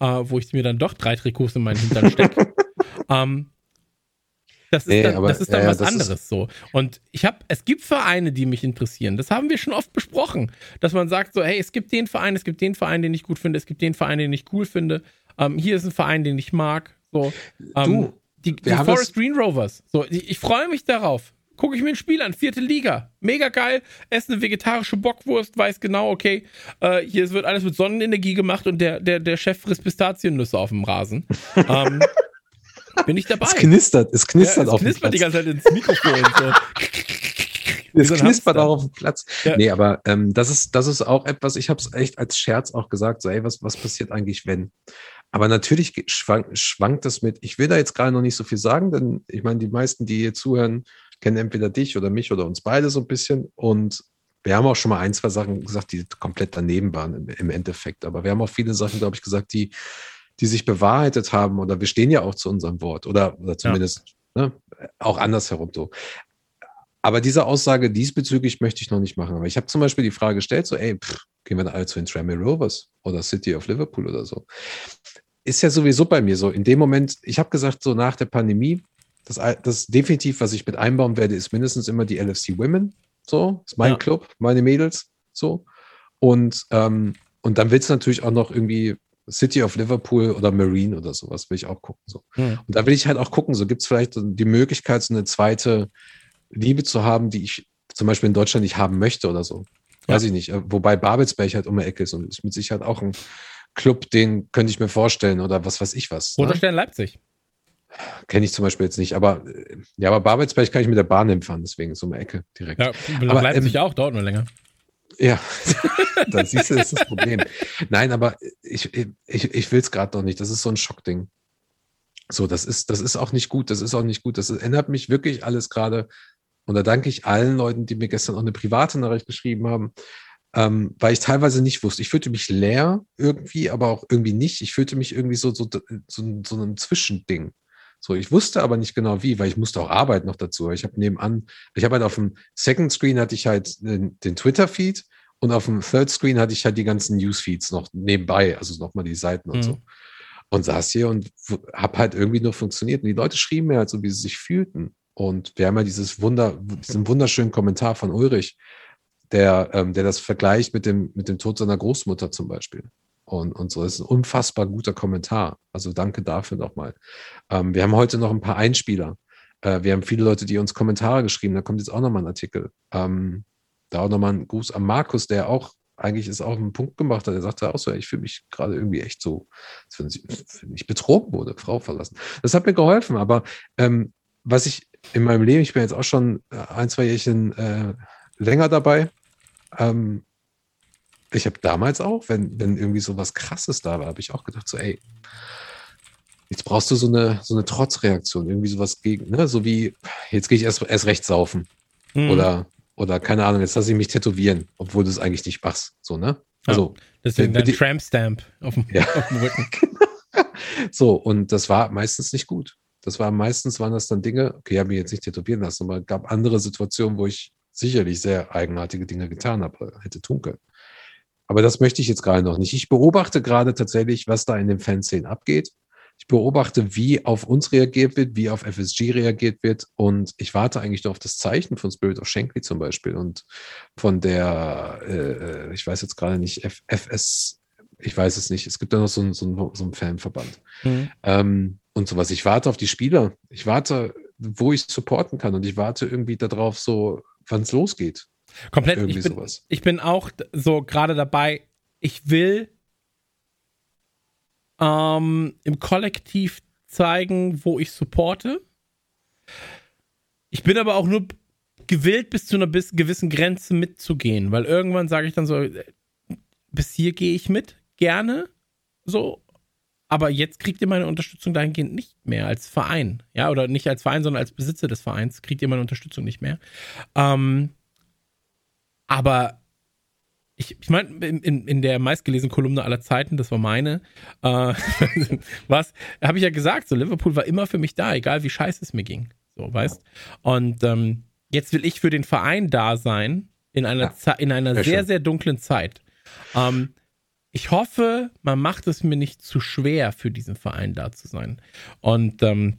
äh, wo ich mir dann doch drei Trikots in meinen Hintern stecke. ähm, das ist nee, dann, aber, das ist dann ja, was anderes ist... so. Und ich habe, es gibt Vereine, die mich interessieren. Das haben wir schon oft besprochen, dass man sagt so, hey, es gibt den Verein, es gibt den Verein, den ich gut finde, es gibt den Verein, den ich cool finde. Ähm, hier ist ein Verein, den ich mag. So, ähm, du, die, die Forest Green Rovers. So, ich, ich freue mich darauf gucke ich mir ein Spiel an, vierte Liga. Mega geil, esse eine vegetarische Bockwurst, weiß genau, okay, äh, hier wird alles mit Sonnenenergie gemacht und der, der, der Chef frisst Pistaziennüsse auf dem Rasen. ähm, bin ich dabei. Es knistert, es knistert ja, es auf knispert die ganze Zeit ins Mikrofon. so. Es knispert auch auf dem Platz. Ja. Nee, aber ähm, das, ist, das ist auch etwas, ich habe es echt als Scherz auch gesagt, so, ey, was, was passiert eigentlich, wenn? Aber natürlich schwankt, schwankt das mit. Ich will da jetzt gerade noch nicht so viel sagen, denn ich meine, die meisten, die hier zuhören, kennen entweder dich oder mich oder uns beide so ein bisschen. Und wir haben auch schon mal ein, zwei Sachen gesagt, die komplett daneben waren im, im Endeffekt. Aber wir haben auch viele Sachen, glaube ich, gesagt, die, die sich bewahrheitet haben. Oder wir stehen ja auch zu unserem Wort. Oder, oder zumindest ja. ne, auch andersherum so. Aber diese Aussage diesbezüglich möchte ich noch nicht machen. Aber ich habe zum Beispiel die Frage gestellt, so, ey, pff, gehen wir da alle zu den Tranmere Rovers oder City of Liverpool oder so. Ist ja sowieso bei mir so. In dem Moment, ich habe gesagt, so nach der Pandemie, das, das definitiv, was ich mit einbauen werde, ist mindestens immer die LFC Women. So, ist mein ja. Club, meine Mädels. So. Und, ähm, und dann willst du natürlich auch noch irgendwie City of Liverpool oder Marine oder sowas, will ich auch gucken. So. Ja. Und da will ich halt auch gucken, so gibt es vielleicht die Möglichkeit, so eine zweite Liebe zu haben, die ich zum Beispiel in Deutschland nicht haben möchte oder so. Ja. Weiß ich nicht. Äh, wobei Babelsberg halt um die Ecke ist und ist mit Sicherheit auch ein Club, den könnte ich mir vorstellen oder was weiß ich was. Oder ne? Stern Leipzig. Kenne ich zum Beispiel jetzt nicht, aber ja, aber Babelsberg kann ich mit der Bahn hinfahren, deswegen so eine Ecke direkt. Ja, aber Leipzig ähm, auch, dauert nur länger. Ja, dann siehst du, das ist das Problem. Nein, aber ich, ich, ich will es gerade noch nicht. Das ist so ein Schockding. So, das ist, das ist auch nicht gut. Das ist auch nicht gut. Das ändert mich wirklich alles gerade. Und da danke ich allen Leuten, die mir gestern auch eine private Nachricht geschrieben haben, ähm, weil ich teilweise nicht wusste. Ich fühlte mich leer irgendwie, aber auch irgendwie nicht. Ich fühlte mich irgendwie so, so, so, so ein Zwischending. So, ich wusste aber nicht genau wie, weil ich musste auch arbeiten noch dazu. Ich habe nebenan, ich habe halt auf dem Second Screen hatte ich halt den, den Twitter-Feed und auf dem Third Screen hatte ich halt die ganzen Newsfeeds noch nebenbei, also nochmal die Seiten und mhm. so. Und saß hier und habe halt irgendwie nur funktioniert. Und die Leute schrieben mir halt so, wie sie sich fühlten. Und wir haben ja dieses Wunder, diesen wunderschönen Kommentar von Ulrich, der, ähm, der das vergleicht mit dem, mit dem Tod seiner Großmutter zum Beispiel. Und, und so. Das ist ein unfassbar guter Kommentar. Also danke dafür nochmal. Ähm, wir haben heute noch ein paar Einspieler. Äh, wir haben viele Leute, die uns Kommentare geschrieben. Da kommt jetzt auch nochmal ein Artikel. Ähm, da auch nochmal ein Gruß an Markus, der auch eigentlich ist auch einen Punkt gemacht hat. Er sagte auch so, ich fühle mich gerade irgendwie echt so, wenn ich betrogen wurde, Frau verlassen. Das hat mir geholfen. Aber ähm, was ich in meinem Leben, ich bin jetzt auch schon äh, ein, zwei Jährchen äh, länger dabei. Ähm, ich habe damals auch, wenn, wenn irgendwie so was Krasses da war, habe ich auch gedacht, so, ey, jetzt brauchst du so eine, so eine Trotzreaktion, irgendwie sowas gegen, ne? So wie, jetzt gehe ich erst, erst recht saufen. Mhm. Oder, oder keine Ahnung, jetzt lasse ich mich tätowieren, obwohl du es eigentlich nicht machst. So, ne? Also, ja, deswegen dein Tramp-Stamp auf, dem, ja. auf dem Rücken. so, und das war meistens nicht gut. Das war meistens waren das dann Dinge, okay, ich habe mich jetzt nicht tätowieren lassen, aber es gab andere Situationen, wo ich sicherlich sehr eigenartige Dinge getan habe, hätte tun können. Aber das möchte ich jetzt gerade noch nicht. Ich beobachte gerade tatsächlich, was da in den Fanszenen abgeht. Ich beobachte, wie auf uns reagiert wird, wie auf FSG reagiert wird. Und ich warte eigentlich nur auf das Zeichen von Spirit of Shankly zum Beispiel und von der, äh, ich weiß jetzt gerade nicht, F FS, ich weiß es nicht. Es gibt da noch so, einen, so, so einen Fanverband. Mhm. Ähm, und sowas. Ich warte auf die Spieler. Ich warte, wo ich supporten kann. Und ich warte irgendwie darauf, so, wann es losgeht. Komplett. Irgendwie ich bin, sowas. ich bin auch so gerade dabei, ich will ähm, im Kollektiv zeigen, wo ich supporte. Ich bin aber auch nur gewillt, bis zu einer bis gewissen Grenze mitzugehen, weil irgendwann sage ich dann so, bis hier gehe ich mit, gerne, so, aber jetzt kriegt ihr meine Unterstützung dahingehend nicht mehr als Verein, ja, oder nicht als Verein, sondern als Besitzer des Vereins kriegt ihr meine Unterstützung nicht mehr. Ähm, aber ich, ich meine, in, in, in der meistgelesenen Kolumne aller Zeiten, das war meine, äh, was, habe ich ja gesagt, so Liverpool war immer für mich da, egal wie scheiße es mir ging. So, weißt? Und ähm, jetzt will ich für den Verein da sein, in einer, ja, in einer sehr, sehr, sehr dunklen Zeit. Ähm, ich hoffe, man macht es mir nicht zu schwer, für diesen Verein da zu sein. Und ähm,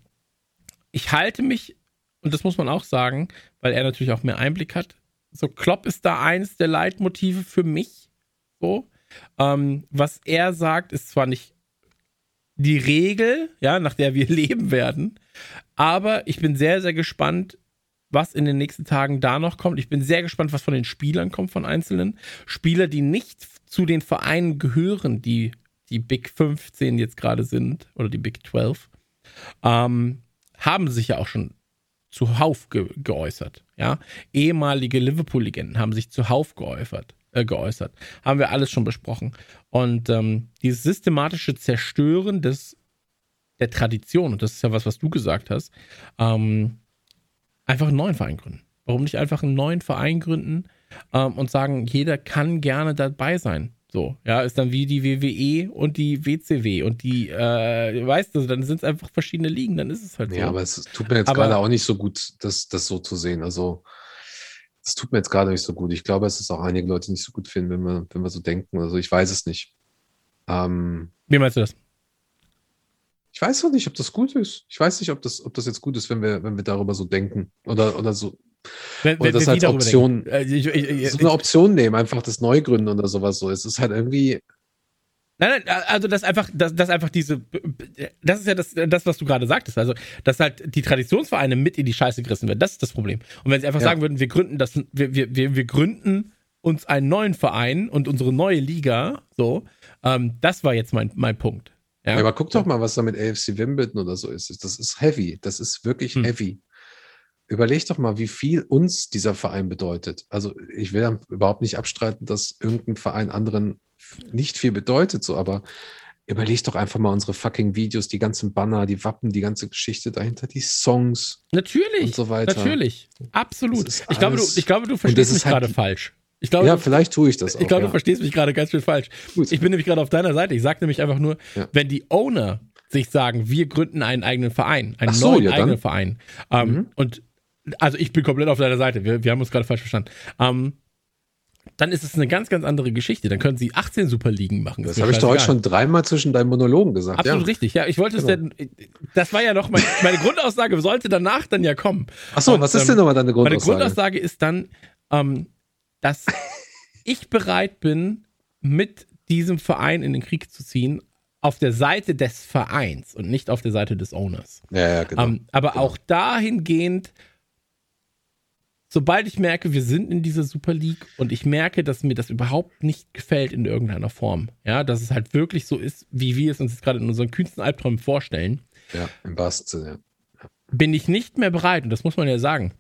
ich halte mich, und das muss man auch sagen, weil er natürlich auch mehr Einblick hat, so, Klopp ist da eins der Leitmotive für mich. So. Ähm, was er sagt, ist zwar nicht die Regel, ja, nach der wir leben werden, aber ich bin sehr, sehr gespannt, was in den nächsten Tagen da noch kommt. Ich bin sehr gespannt, was von den Spielern kommt, von einzelnen. Spieler, die nicht zu den Vereinen gehören, die die Big 15 jetzt gerade sind, oder die Big 12, ähm, haben sich ja auch schon zuhauf ge geäußert. Ja? Ehemalige Liverpool-Legenden haben sich zuhauf geäußert, äh, geäußert. Haben wir alles schon besprochen. Und ähm, dieses systematische Zerstören des, der Tradition, und das ist ja was, was du gesagt hast, ähm, einfach einen neuen Verein gründen. Warum nicht einfach einen neuen Verein gründen ähm, und sagen, jeder kann gerne dabei sein? So, ja, ist dann wie die WWE und die WCW und die, äh, weißt du, dann sind es einfach verschiedene Ligen, dann ist es halt so. Ja, aber es tut mir jetzt aber, gerade auch nicht so gut, das, das so zu sehen. Also, es tut mir jetzt gerade nicht so gut. Ich glaube, es ist auch einige Leute nicht so gut finden, wenn wir, wenn wir so denken. Also, ich weiß es nicht. Ähm, wie meinst du das? Ich weiß noch nicht, ob das gut ist. Ich weiß nicht, ob das, ob das jetzt gut ist, wenn wir, wenn wir darüber so denken. Oder, oder so, wenn, oder das als Option, äh, ich, ich, ich, so eine Option nehmen, einfach das Neugründen oder sowas so. Es ist halt irgendwie. Nein, nein, also das einfach, das, das einfach diese, das ist ja das, das, was du gerade sagtest. Also, dass halt die Traditionsvereine mit in die Scheiße gerissen werden, das ist das Problem. Und wenn sie einfach ja. sagen würden, wir gründen das, wir, wir, wir, wir gründen uns einen neuen Verein und unsere neue Liga, so, ähm, das war jetzt mein, mein Punkt. Ja? ja aber guck doch mal, was da mit AFC Wimbledon oder so ist. Das ist heavy. Das ist wirklich hm. heavy überleg doch mal, wie viel uns dieser Verein bedeutet. Also ich will überhaupt nicht abstreiten, dass irgendein Verein anderen nicht viel bedeutet, so, aber überleg doch einfach mal unsere fucking Videos, die ganzen Banner, die Wappen, die ganze Geschichte dahinter, die Songs. Natürlich. Und so weiter. Natürlich. Absolut. Ich glaube, du, ich glaube, du verstehst mich halt gerade falsch. Ich glaube, ja, vielleicht tue ich das auch. Ich glaube, ja. du verstehst mich gerade ganz schön falsch. Gut. Ich bin nämlich gerade auf deiner Seite. Ich sage nämlich einfach nur, ja. wenn die Owner sich sagen, wir gründen einen eigenen Verein, einen so, neuen ja, eigenen Verein. Ähm, mhm. Und also ich bin komplett auf deiner Seite. Wir, wir haben uns gerade falsch verstanden. Ähm, dann ist es eine ganz, ganz andere Geschichte. Dann können sie 18 Superligen machen. Das, das habe ich doch heute schon dreimal zwischen deinen Monologen gesagt. Absolut ja. richtig. Ja, ich wollte genau. es denn, das war ja noch mein, meine Grundaussage, sollte danach dann ja kommen. Ach so, Und, was ist denn nochmal deine Grundaussage? Meine Grundaussage ist dann, ähm, dass ich bereit bin, mit diesem Verein in den Krieg zu ziehen, auf der Seite des Vereins und nicht auf der Seite des Owners. Ja, ja, genau. Ähm, aber Genau. auch dahingehend, sobald ich merke, wir sind in dieser Super League und ich merke, dass mir das überhaupt nicht gefällt in irgendeiner Form, ja, dass es halt wirklich so ist, wie wir es uns jetzt gerade in unseren kühnsten Albträumen vorstellen, ja, im wahrsten Sinne. bin ich nicht mehr bereit, und das muss man ja sagen.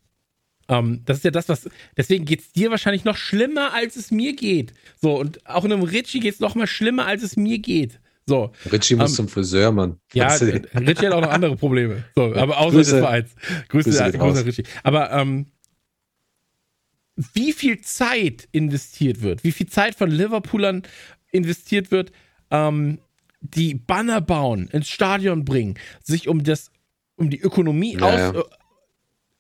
Ähm, das ist ja das, was. Deswegen geht es dir wahrscheinlich noch schlimmer, als es mir geht. So, und auch einem Richie geht es noch mal schlimmer, als es mir geht. So. Richie muss Ähm, zum Friseur, Mann. Ja? Richie hat auch noch andere Probleme. So, aber außer Grüße. des Vereins. Grüße, Grüße Grüße, an Richie. Aber ähm, wie viel Zeit investiert wird, wie viel Zeit von Liverpoolern investiert wird, ähm, die Banner bauen, ins Stadion bringen, sich um das, um die Ökonomie Ja, aus, ja. Äh,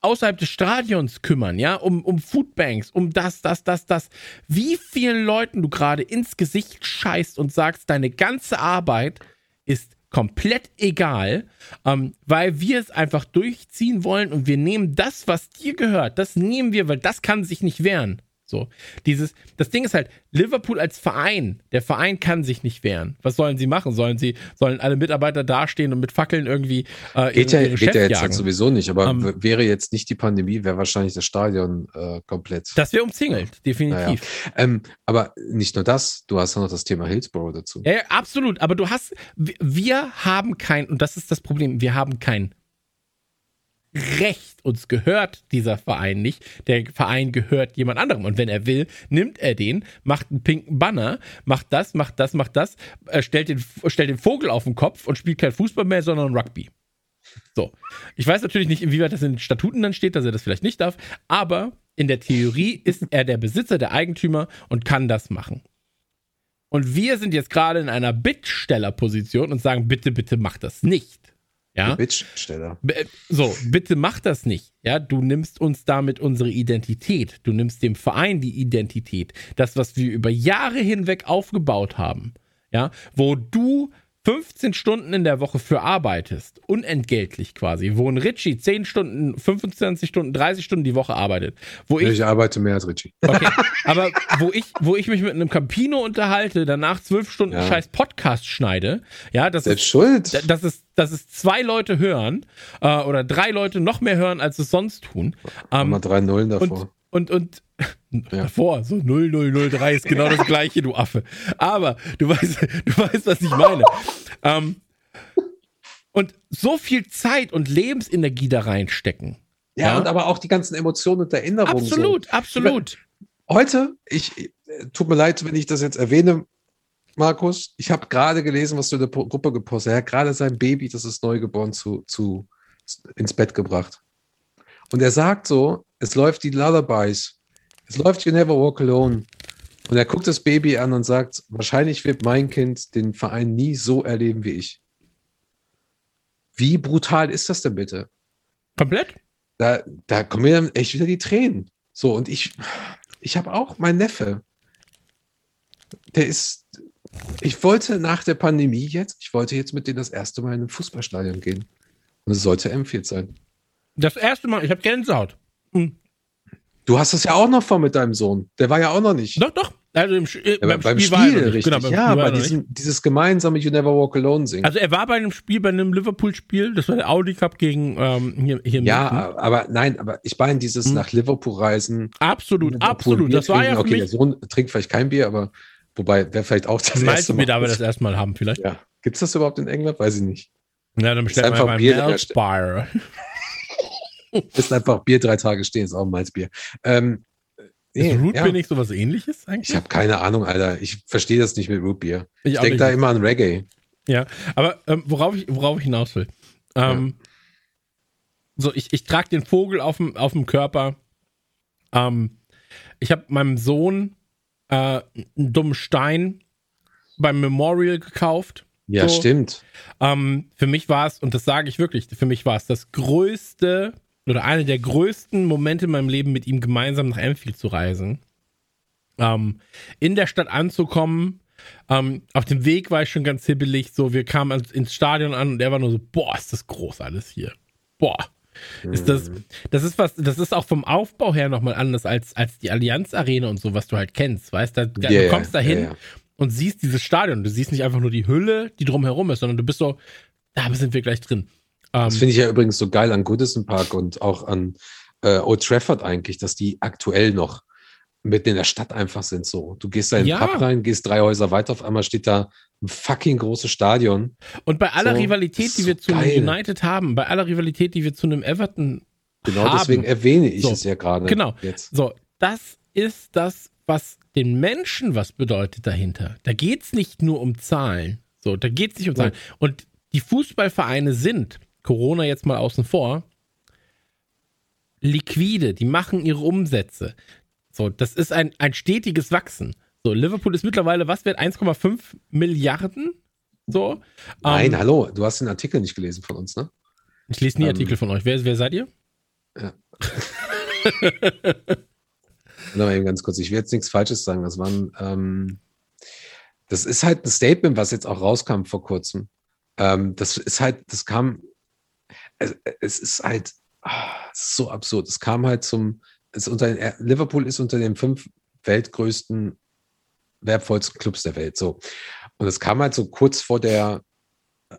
außerhalb des Stadions kümmern, ja, um, um Foodbanks, um das, das, das, das. Wie vielen Leuten du gerade ins Gesicht scheißt und sagst, deine ganze Arbeit ist komplett egal, ähm, weil wir es einfach durchziehen wollen und wir nehmen das, was dir gehört, das nehmen wir, weil das kann sich nicht wehren. So, dieses, das Ding ist halt, Liverpool als Verein, der Verein kann sich nicht wehren. Was sollen sie machen? Sollen sie, sollen alle Mitarbeiter dastehen und mit Fackeln irgendwie äh, Geht ja, ihre geht ja jetzt halt sowieso nicht, aber Ähm, w- wäre jetzt nicht die Pandemie, wäre wahrscheinlich das Stadion äh, komplett. Das wäre umzingelt, definitiv. Naja. Ähm, aber nicht nur das, du hast ja noch das Thema Hillsborough dazu. Ja, ja, absolut. Aber du hast, wir- wir haben kein, und das ist das Problem, wir haben kein Recht. Uns gehört dieser Verein nicht. Der Verein gehört jemand anderem. Und wenn er will, nimmt er den, macht einen pinken Banner, macht das, macht das, macht das, äh, stellt, den, stellt den Vogel auf den Kopf und spielt kein Fußball mehr, sondern Rugby. So. Ich weiß natürlich nicht, inwieweit das in den Statuten dann steht, dass er das vielleicht nicht darf, aber in der Theorie ist er der Besitzer, der Eigentümer und kann das machen. Und wir sind jetzt gerade in einer Bittstellerposition und sagen, bitte, bitte mach das nicht. Ja? Bittsteller. Äh, So, bitte mach das nicht. Ja, du nimmst uns damit unsere Identität. Du nimmst dem Verein die Identität. Das, was wir über Jahre hinweg aufgebaut haben. Ja, wo du 15 Stunden in der Woche für arbeitest, unentgeltlich quasi, wo ein Richie 10 Stunden, 25 Stunden, 30 Stunden die Woche arbeitet, wo ich Ich arbeite mehr als Richie. Okay, aber wo ich, wo ich mich mit einem Campino unterhalte, danach zwölf Stunden Ja. scheiß Podcast schneide, ja, das Selbst ist, schuld. da- dass es, dass es zwei Leute hören äh, oder drei Leute noch mehr hören, als es sonst tun. Ähm, Mal drei Nullen davor. Und, und, und davor, so 0003 ist genau das gleiche, du Affe. Aber du weißt, du weißt, was ich meine. Ähm, und so viel Zeit und Lebensenergie da reinstecken. ja, ja. und aber auch die ganzen Emotionen und Erinnerungen. Absolut, So. absolut. Heute, ich, äh, tut mir leid, wenn ich das jetzt erwähne, Markus, ich habe gerade gelesen, was du in der Gruppe gepostet hast. Er hat gerade sein Baby, das ist neugeboren, zu, zu, ins Bett gebracht. Und er sagt so, es läuft die Lullabies, es läuft You Never Walk Alone. Und er guckt das Baby an und sagt, wahrscheinlich wird mein Kind den Verein nie so erleben wie ich. Wie brutal ist das denn bitte? Komplett? da, da kommen mir dann echt wieder die Tränen. So, und ich, ich habe auch meinen Neffe. Der ist, ich wollte nach der Pandemie jetzt, ich wollte jetzt mit denen das erste Mal in ein Fußballstadion gehen. Und es sollte M4 sein. Das erste Mal, ich habe Gänsehaut. Du hast es ja auch noch vor mit deinem Sohn. Der war ja auch noch nicht. Doch, doch. Also im, äh, Ja, beim, beim Spiel, Spiel, er richtig. Genau, beim ja, Spiel bei diesem, dieses gemeinsame You Never Walk Alone singen. Also er war bei einem Spiel, bei einem Liverpool-Spiel, das war der Audi Cup gegen ähm, hier, hier ja, aber nein, aber ich meine dieses Hm. nach Liverpool reisen. absolut, Liverpool absolut. Bier Das war ja okay, der. Sohn trinkt vielleicht kein Bier, aber wobei wäre vielleicht auch das Das erste meinst du mir, da wir Mal. das erstmal haben, vielleicht? Ja. Gibt es das überhaupt in England? Weiß ich nicht. Ja, dann man einfach einfach ein Bier. Ist einfach Bier drei Tage stehen, ist auch ein Malzbier. Ähm, nee, Ist Rootbeer ja. nicht sowas ähnliches eigentlich? Ich habe keine Ahnung, Alter. Ich verstehe das nicht mit Rootbier. Ich Ich, denke da immer an Reggae. Ja, aber ähm, worauf, ich, worauf ich hinaus will. Ähm, So, ich, ich trage den Vogel auf dem, auf dem Körper. Ähm, ich habe meinem Sohn äh, einen dummen Stein beim Memorial gekauft. Ja, So. stimmt. Ähm, für mich war es, und das sage ich wirklich, für mich war es das größte oder einer der größten Momente in meinem Leben, mit ihm gemeinsam nach Anfield zu reisen. Ähm, in der Stadt anzukommen. Ähm, auf dem Weg war ich schon ganz hibbelig. So, wir kamen ins Stadion an und er war nur so, boah, ist das groß alles hier. Boah. Ist das, das ist was, das ist auch vom Aufbau her nochmal anders als, als die Allianz Arena und so, was du halt kennst, weißt du? Da, Ja, du kommst da hin ja. und siehst dieses Stadion. Du siehst nicht einfach nur die Hülle, die drumherum ist, sondern du bist so, da sind wir gleich drin. Das Ähm, finde ich ja übrigens so geil an Goodison Park und auch an äh, Old Trafford eigentlich, dass die aktuell noch mitten in der Stadt einfach sind. So, du gehst da in den Ja. Pub rein, gehst drei Häuser weiter, auf einmal steht da ein fucking großes Stadion. und bei aller so, Rivalität, die wir so zu einem geil. United haben, bei aller Rivalität, die wir zu einem Everton Genau haben, deswegen erwähne ich So, es ja gerade. genau. Jetzt. So, das ist das, was den Menschen was bedeutet dahinter. Da geht es nicht nur um Zahlen. So, da geht es nicht um Zahlen. Und die Fußballvereine sind, Corona jetzt mal außen vor, liquide, die machen ihre Umsätze. So, das ist ein, ein stetiges Wachsen. So, Liverpool ist mittlerweile, was wert? 1,5 Milliarden? So. Nein, Ähm, hallo, du hast den Artikel nicht gelesen von uns, ne? Ich lese nie ähm, Artikel von euch. Wer, wer seid ihr? Noch eben ganz kurz, ich will jetzt nichts Falsches sagen. Das waren, ähm, das ist halt ein Statement, was jetzt auch rauskam vor kurzem. Ähm, das ist halt, das kam, es, es ist halt, ah, es ist so absurd. Es kam halt zum, es unter den, Liverpool ist unter den fünf weltgrößten, wertvollsten Clubs der Welt. So. Und es kam halt so kurz vor der,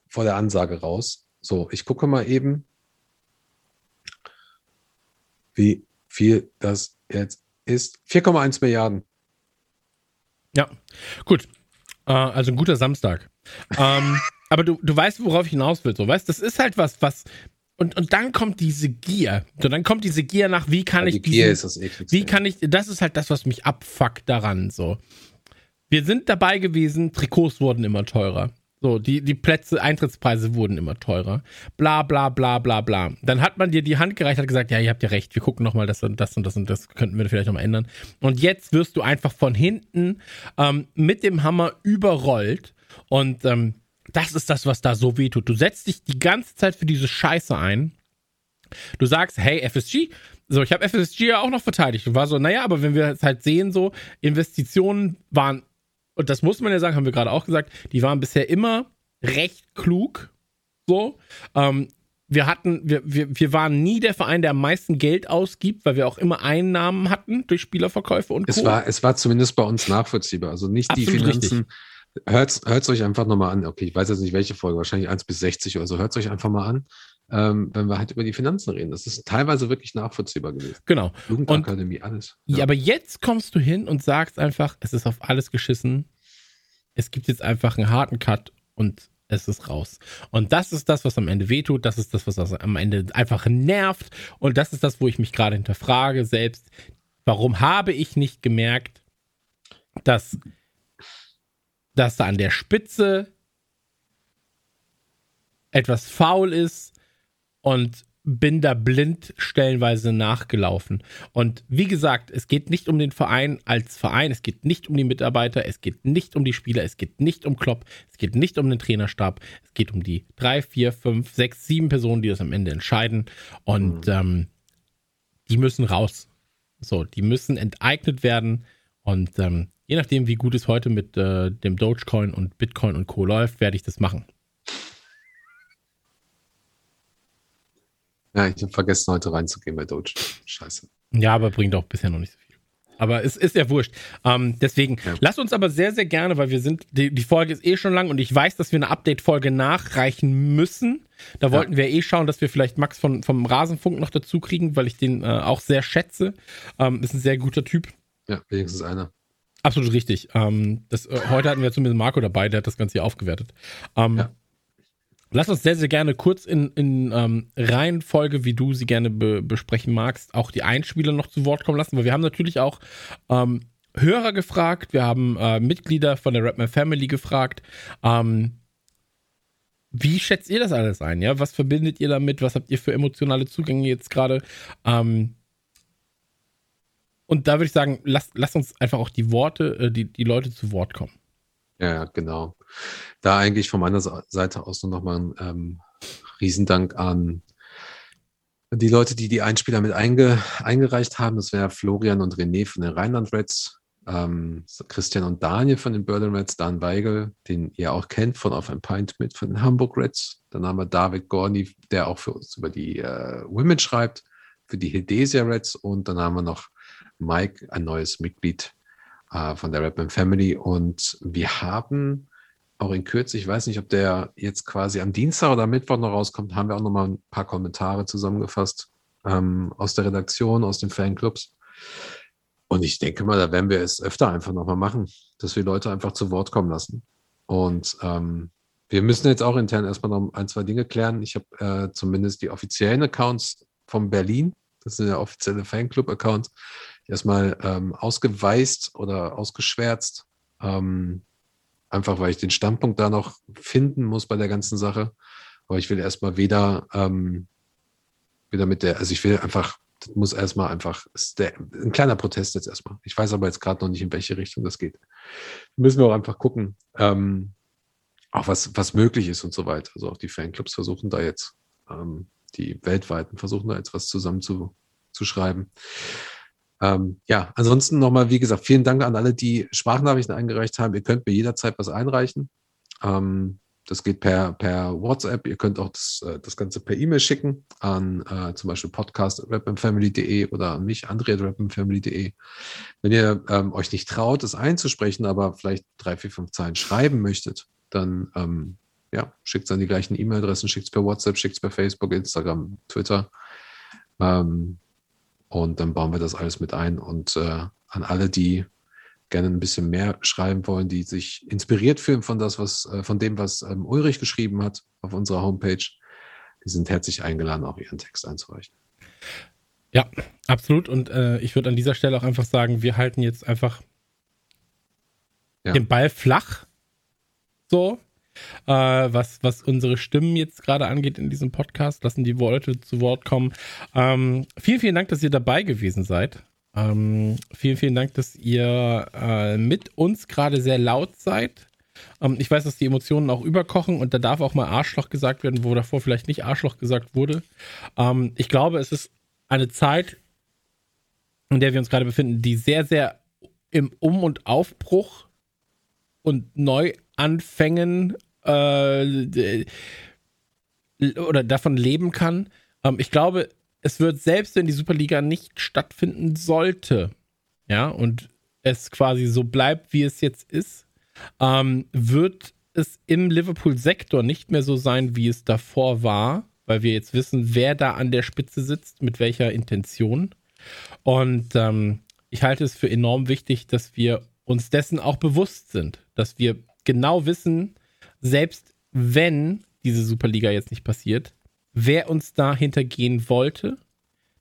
vor der Ansage raus. So, ich gucke mal eben, wie viel das jetzt ist. 4,1 Milliarden. Ja, gut. Äh, also ein guter Samstag. Ähm, aber du, du weißt, worauf ich hinaus will. So, weißt, das ist halt was, was. Und, und dann kommt diese Gier. So, dann kommt diese Gier nach, wie kann die ich Gier diesen- ist das ekligste. Wie kann ich, das ist halt das, was mich abfuckt daran, so. Wir sind dabei gewesen, Trikots wurden immer teurer. So, die, die Plätze, Eintrittspreise wurden immer teurer. Bla, bla, bla, bla, bla. Dann hat man dir die Hand gereicht, hat gesagt, ja, ihr habt ja recht, wir gucken nochmal das und das und das und das könnten wir vielleicht nochmal ändern. Und jetzt wirst du einfach von hinten ähm, mit dem Hammer überrollt und ähm, das ist das, was da so weh tut. Du setzt dich die ganze Zeit für diese Scheiße ein. Du sagst, hey, FSG, so, ich habe FSG ja auch noch verteidigt und war so, naja, aber wenn wir jetzt halt sehen, so, Investitionen waren, und das muss man ja sagen, haben wir gerade auch gesagt, die waren bisher immer recht klug, so. Ähm, wir hatten, wir, wir, wir waren nie der Verein, der am meisten Geld ausgibt, weil wir auch immer Einnahmen hatten durch Spielerverkäufe und Es Co. war, es war zumindest bei uns nachvollziehbar. Also nicht die Absolut Finanzen. Hört es euch einfach nochmal an. Okay, ich weiß jetzt nicht welche Folge, wahrscheinlich 1 bis 60 oder so. Hört es euch einfach mal an, ähm, wenn wir halt über die Finanzen reden. Das ist teilweise wirklich nachvollziehbar gewesen. genau. Jugendakademie, alles. Ja. aber jetzt kommst du hin und sagst einfach, es ist auf alles geschissen. Es gibt jetzt einfach einen harten Cut und es ist raus. Und das ist das, was am Ende wehtut. Das ist das, was am Ende einfach nervt. Und das ist das, wo ich mich gerade hinterfrage selbst. Warum habe ich nicht gemerkt, dass, dass da an der Spitze etwas faul ist und bin da blind stellenweise nachgelaufen. Und wie gesagt, es geht nicht um den Verein als Verein, es geht nicht um die Mitarbeiter, es geht nicht um die Spieler, es geht nicht um Klopp, es geht nicht um den Trainerstab, es geht um die drei, vier, fünf, sechs, sieben Personen, die das am Ende entscheiden. Und ähm, die müssen raus. So, die müssen enteignet werden. Und ähm, je nachdem, wie gut es heute mit äh, dem Dogecoin und Bitcoin und Co. läuft, werde ich das machen. Ja, ich habe vergessen, heute reinzugehen bei Doge. Scheiße. Ja, aber bringt auch bisher noch nicht so viel. Aber es ist ja wurscht. Ähm, deswegen, Ja. lasst uns aber sehr, sehr gerne, weil wir sind, die, die Folge ist eh schon lang und ich weiß, dass wir eine Update-Folge nachreichen müssen. Da wollten wir eh schauen, dass wir vielleicht Max von, vom Rasenfunk noch dazu kriegen, weil ich den äh, auch sehr schätze. Ähm, ist ein sehr guter Typ. Ja, wenigstens einer. Absolut richtig. Ähm, das, äh, heute hatten wir zumindest Marco dabei, der hat das Ganze hier aufgewertet. Ähm, Ja. Lass uns sehr, sehr gerne kurz in, in ähm, Reihenfolge, wie du sie gerne be besprechen magst, auch die Einspieler noch zu Wort kommen lassen, weil wir haben natürlich auch ähm, Hörer gefragt, wir haben äh, Mitglieder von der Rapman Family gefragt. Ähm, wie schätzt ihr das alles ein? Ja, was verbindet ihr damit? Was habt ihr für emotionale Zugänge jetzt gerade? Ähm, und da würde ich sagen, lasst lass uns einfach auch die Worte, äh, die, die Leute zu Wort kommen. Ja, genau. Da eigentlich von meiner Seite aus nur nochmal ein ähm, Riesendank an die Leute, die die Einspieler mit einge, eingereicht haben. Das wäre Florian und René von den Rheinland Reds, ähm, Christian und Daniel von den Berlin Reds, Dan Weigel, den ihr auch kennt von Auf ein Pint mit von den Hamburg Reds. Dann haben wir David Gorni, der auch für uns über die äh, Women schreibt, für die Heldesia Reds. Und dann haben wir noch Mike, ein neues Mitglied äh, von der Rapman Family. Und wir haben auch in Kürze, ich weiß nicht, ob der jetzt quasi am Dienstag oder Mittwoch noch rauskommt, haben wir auch noch mal ein paar Kommentare zusammengefasst ähm, aus der Redaktion, aus den Fanclubs. Und ich denke mal, da werden wir es öfter einfach nochmal machen, dass wir Leute einfach zu Wort kommen lassen. Und ähm, wir müssen jetzt auch intern erstmal noch ein, zwei Dinge klären. Ich habe äh, zumindest die offiziellen Accounts von Berlin, das sind der offizielle Fanclub-Account, erstmal ähm, ausgeweist oder ausgeschwärzt. Ähm, einfach weil ich den Standpunkt da noch finden muss bei der ganzen Sache. Aber ich will erstmal weder, ähm, wieder mit der, also ich will einfach, das muss erstmal einfach, der, ein kleiner Protest jetzt erstmal. Ich weiß aber jetzt gerade noch nicht, in welche Richtung das geht. Müssen wir auch einfach gucken, ähm, auch was, was möglich ist und so weiter. Also auch die Fanclubs versuchen da jetzt, ähm, die weltweiten versuchen da jetzt was zusammen zu, zu schreiben. Ähm, ja, ansonsten nochmal, wie gesagt, vielen Dank an alle, die Sprachnachrichten eingereicht haben. Ihr könnt mir jederzeit was einreichen. Ähm, das geht per, per WhatsApp. Ihr könnt auch das, äh, das Ganze per E-Mail schicken an äh, zum Beispiel podcast.rapmfamily.de oder an mich, andre.rapmfamily.de. Wenn ihr ähm, euch nicht traut, es einzusprechen, aber vielleicht drei, vier, fünf Zeilen schreiben möchtet, dann ähm, ja, schickt es an die gleichen E-Mail-Adressen, schickt es per WhatsApp, schickt es per Facebook, Instagram, Twitter. Ähm, und dann bauen wir das alles mit ein. Und äh, an alle, die gerne ein bisschen mehr schreiben wollen, die sich inspiriert fühlen von das, was, äh, von dem, was ähm, Ulrich geschrieben hat auf unserer Homepage, die sind herzlich eingeladen, auch ihren Text einzureichen. Ja, absolut. Und äh, ich würde an dieser Stelle auch einfach sagen, wir halten jetzt einfach ja. den Ball flach. So, äh, was, was unsere Stimmen jetzt gerade angeht in diesem Podcast. Lassen die Worte zu Wort kommen. Ähm, vielen, vielen Dank, dass ihr dabei gewesen seid. Ähm, vielen, vielen Dank, dass ihr äh, mit uns gerade sehr laut seid. Ähm, ich weiß, dass die Emotionen auch überkochen und da darf auch mal Arschloch gesagt werden, wo davor vielleicht nicht Arschloch gesagt wurde. Ähm, ich glaube, es ist eine Zeit, in der wir uns gerade befinden, die sehr, sehr im Um- und Aufbruch und Neuanfängen äh, oder davon leben kann. Ähm, ich glaube, es wird selbst, wenn die Superliga nicht stattfinden sollte, ja, und es quasi so bleibt, wie es jetzt ist, ähm, wird es im Liverpool-Sektor nicht mehr so sein, wie es davor war, weil wir jetzt wissen, wer da an der Spitze sitzt, mit welcher Intention. Und ähm, ich halte es für enorm wichtig, dass wir uns dessen auch bewusst sind, dass wir genau wissen, selbst wenn diese Superliga jetzt nicht passiert, wer uns da hintergehen wollte.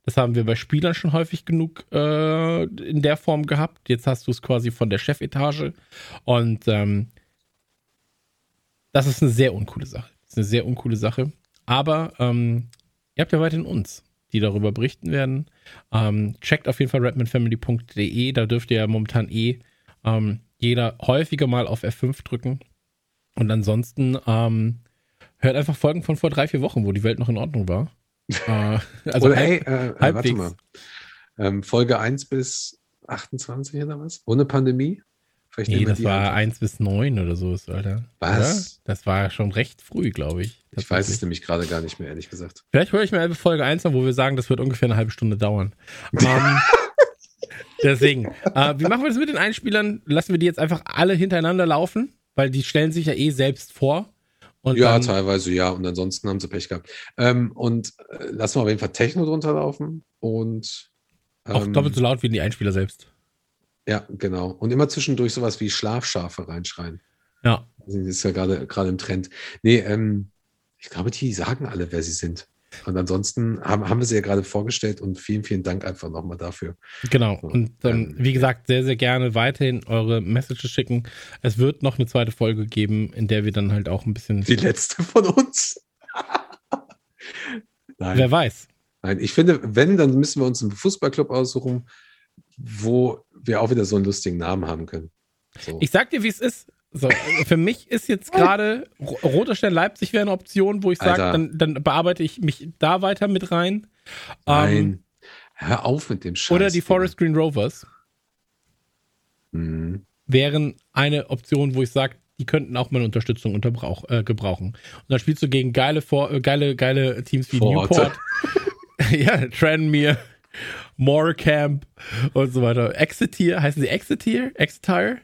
Das haben wir bei Spielern schon häufig genug äh, in der Form gehabt. Jetzt hast du es quasi von der Chefetage. Und ähm, das ist eine sehr uncoole Sache. Das ist eine sehr uncoole Sache. Aber ähm, ihr habt ja weiterhin uns, die darüber berichten werden. Ähm, checkt auf jeden Fall redmanfamily.de. Da dürft ihr ja momentan eh ähm, jeder häufiger mal auf F5 drücken. Und ansonsten ähm, hört einfach Folgen von vor drei, vier Wochen, wo die Welt noch in Ordnung war. äh, also oder halb, hey, äh, äh warte mal. Ähm, Folge 1 bis 28 oder was? Ohne Pandemie? Vielleicht nee, das war 1 bis 9 oder so, Alter. Was? Oder? Das war schon recht früh, glaube ich. Ich weiß es nämlich gerade gar nicht mehr, ehrlich gesagt. Vielleicht höre ich mir Folge 1 an, wo wir sagen, das wird ungefähr eine halbe Stunde dauern. um, ähm, deswegen, äh, wie machen wir das mit den Einspielern? Lassen wir die jetzt einfach alle hintereinander laufen? Weil die stellen sich ja eh selbst vor. ja, dann, teilweise ja. Und ansonsten haben sie Pech gehabt. Ähm, und äh, lassen wir auf jeden Fall Techno drunter laufen. Und ähm, auch doppelt so laut wie die Einspieler selbst. Ja, genau. Und immer zwischendurch sowas wie Schlafschafe reinschreien. Ja. Das ist ja gerade gerade im Trend. Nee, ähm, ich glaube, die sagen alle, wer sie sind. Und ansonsten haben, haben wir sie ja gerade vorgestellt und vielen, vielen Dank einfach nochmal dafür. Genau. Und ähm, wie gesagt, sehr, sehr gerne weiterhin eure Messages schicken. Es wird noch eine zweite Folge geben, in der wir dann halt auch ein bisschen. Die letzte von uns. Nein. Wer weiß. Nein, ich finde, wenn, dann müssen wir uns einen Fußballclub aussuchen, wo wir auch wieder so einen lustigen Namen haben können. So. Ich sag dir, wie es ist. So, für mich ist jetzt gerade Roter Stern Leipzig wäre eine Option, wo ich sage, dann, dann, bearbeite ich mich da weiter mit rein. Nein. Ähm, Hör auf mit dem Scheiß. Oder die Forest Green Rovers mhm. wären eine Option, wo ich sage, die könnten auch meine Unterstützung äh, gebrauchen. Und dann spielst du gegen geile, Vor äh, geile, geile Teams wie Vororte. Newport. ja, Tranmere. Morecamp und so weiter. Exeter, heißen sie Exeter? Exeter?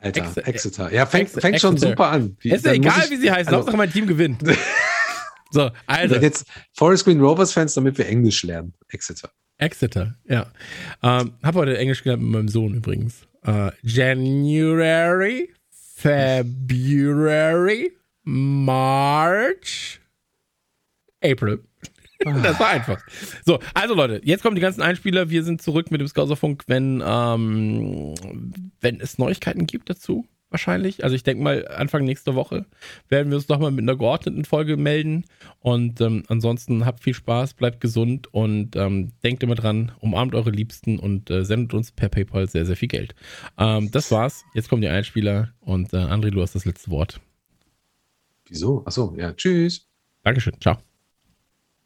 Alter, Ex- Exeter. Ja, fängt, Ex- fängt schon Exeter. super an. Wie- ist ja egal, ich- wie sie heißen. also- Hauptsache mein Team gewinnt. so, also. Also jetzt Forest Green Rovers Fans, damit wir Englisch lernen. Exeter. Exeter, ja. Ähm, hab heute Englisch gelernt mit meinem Sohn übrigens. Äh, January, February, March, April. Das war einfach. So, also Leute, jetzt kommen die ganzen Einspieler. Wir sind zurück mit dem Scouserfunk, wenn, ähm, wenn es Neuigkeiten gibt dazu. Wahrscheinlich. Also ich denke mal, Anfang nächster Woche werden wir uns nochmal mit einer geordneten Folge melden. Und ähm, ansonsten habt viel Spaß, bleibt gesund und ähm, denkt immer dran, umarmt eure Liebsten und äh, sendet uns per PayPal sehr, sehr viel Geld. Ähm, das war's. Jetzt kommen die Einspieler und äh, André, du hast das letzte Wort. Wieso? Achso, ja. Tschüss. Dankeschön. Ciao.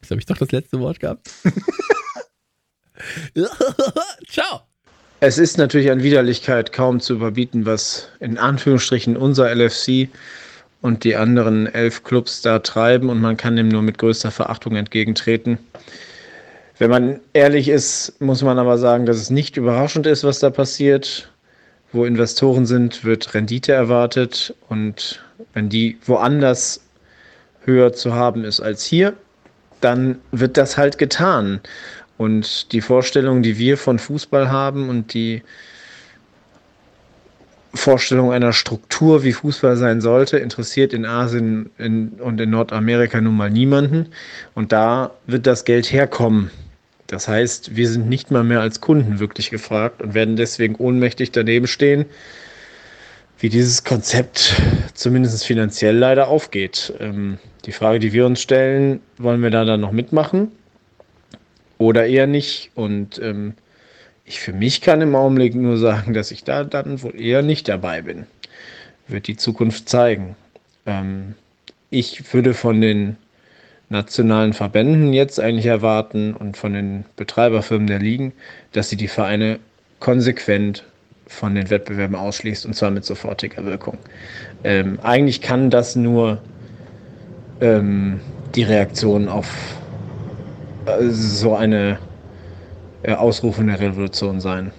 Jetzt habe ich doch das letzte Wort gehabt. Ciao. Es ist natürlich an Widerlichkeit kaum zu überbieten, was in Anführungsstrichen unser LFC und die anderen elf Clubs da treiben und man kann dem nur mit größter Verachtung entgegentreten. Wenn man ehrlich ist, muss man aber sagen, dass es nicht überraschend ist, was da passiert. Wo Investoren sind, wird Rendite erwartet und wenn die woanders höher zu haben ist als hier, dann wird das halt getan. Und die Vorstellung, die wir von Fußball haben und die Vorstellung einer Struktur, wie Fußball sein sollte, interessiert in Asien in, und in Nordamerika nun mal niemanden. Und da wird das Geld herkommen. Das heißt, wir sind nicht mal mehr als Kunden wirklich gefragt und werden deswegen ohnmächtig daneben stehen, wie dieses Konzept zumindest finanziell leider aufgeht. Ähm, die Frage, die wir uns stellen, wollen wir da dann noch mitmachen oder eher nicht? Und ähm, ich für mich kann im Augenblick nur sagen, dass ich da dann wohl eher nicht dabei bin. Wird die Zukunft zeigen. Ähm, ich würde von den nationalen Verbänden jetzt eigentlich erwarten und von den Betreiberfirmen der Ligen, dass sie die Vereine konsequent von den Wettbewerben ausschließt und zwar mit sofortiger Wirkung. Ähm, eigentlich kann das nur ähm, die Reaktion auf äh, so eine äh, ausrufende Revolution sein,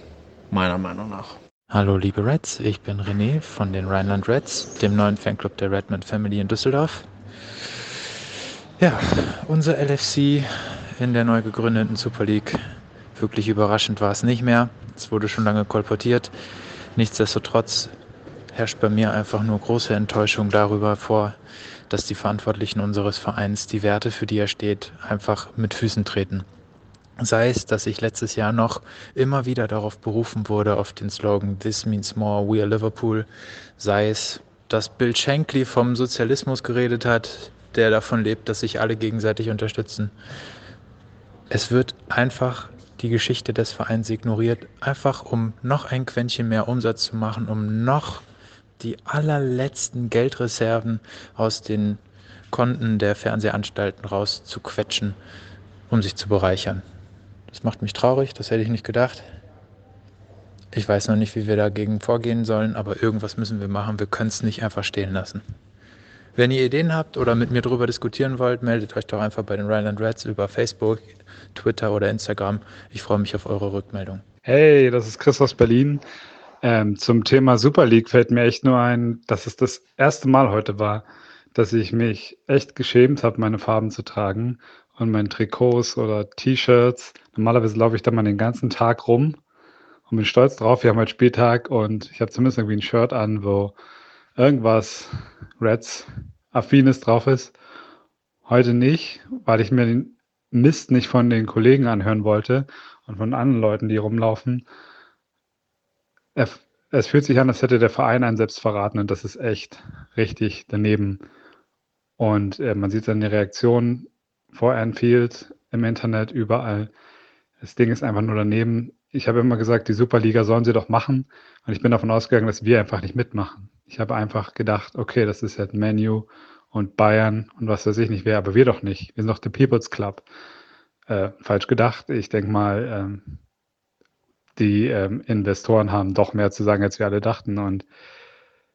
meiner Meinung nach. Hallo liebe Reds, ich bin René von den Rheinland Reds, dem neuen Fanclub der Redmond Family in Düsseldorf. Ja, unser LFC in der neu gegründeten Super League. Wirklich überraschend war es nicht mehr. Es wurde schon lange kolportiert. Nichtsdestotrotz herrscht bei mir einfach nur große Enttäuschung darüber vor, dass die Verantwortlichen unseres Vereins die Werte, für die er steht, einfach mit Füßen treten. Sei es, dass ich letztes Jahr noch immer wieder darauf berufen wurde, auf den Slogan This means more, we are Liverpool. Sei es, dass Bill Shankly vom Sozialismus geredet hat, der davon lebt, dass sich alle gegenseitig unterstützen. Es wird einfach die Geschichte des Vereins ignoriert, einfach um noch ein Quäntchen mehr Umsatz zu machen, um noch die allerletzten Geldreserven aus den Konten der Fernsehanstalten rauszuquetschen, um sich zu bereichern. Das macht mich traurig, das hätte ich nicht gedacht. Ich weiß noch nicht, wie wir dagegen vorgehen sollen, aber irgendwas müssen wir machen. Wir können es nicht einfach stehen lassen. Wenn ihr Ideen habt oder mit mir darüber diskutieren wollt, meldet euch doch einfach bei den Rhineland Reds über Facebook, Twitter oder Instagram. Ich freue mich auf eure Rückmeldung. Hey, das ist Chris aus Berlin. Ähm, zum Thema Super League fällt mir echt nur ein, dass es das erste Mal heute war, dass ich mich echt geschämt habe, meine Farben zu tragen und meine Trikots oder T-Shirts. Normalerweise laufe ich da mal den ganzen Tag rum und bin stolz drauf. Wir haben heute Spieltag und ich habe zumindest irgendwie ein Shirt an, wo irgendwas Reds Affines drauf ist. Heute nicht, weil ich mir Mist nicht von den Kollegen anhören wollte und von anderen Leuten, die rumlaufen. Er, es fühlt sich an, als hätte der Verein einen selbst verraten und das ist echt richtig daneben. Und äh, man sieht dann die Reaktion vor Anfield, im Internet, überall. Das Ding ist einfach nur daneben. Ich habe immer gesagt, die Superliga sollen sie doch machen. Und ich bin davon ausgegangen, dass wir einfach nicht mitmachen. Ich habe einfach gedacht, okay, das ist halt Menu und Bayern und was weiß ich nicht wer, aber wir doch nicht. Wir sind doch der People's Club. Äh, falsch gedacht. Ich denke mal, ähm, die ähm, Investoren haben doch mehr zu sagen, als wir alle dachten. Und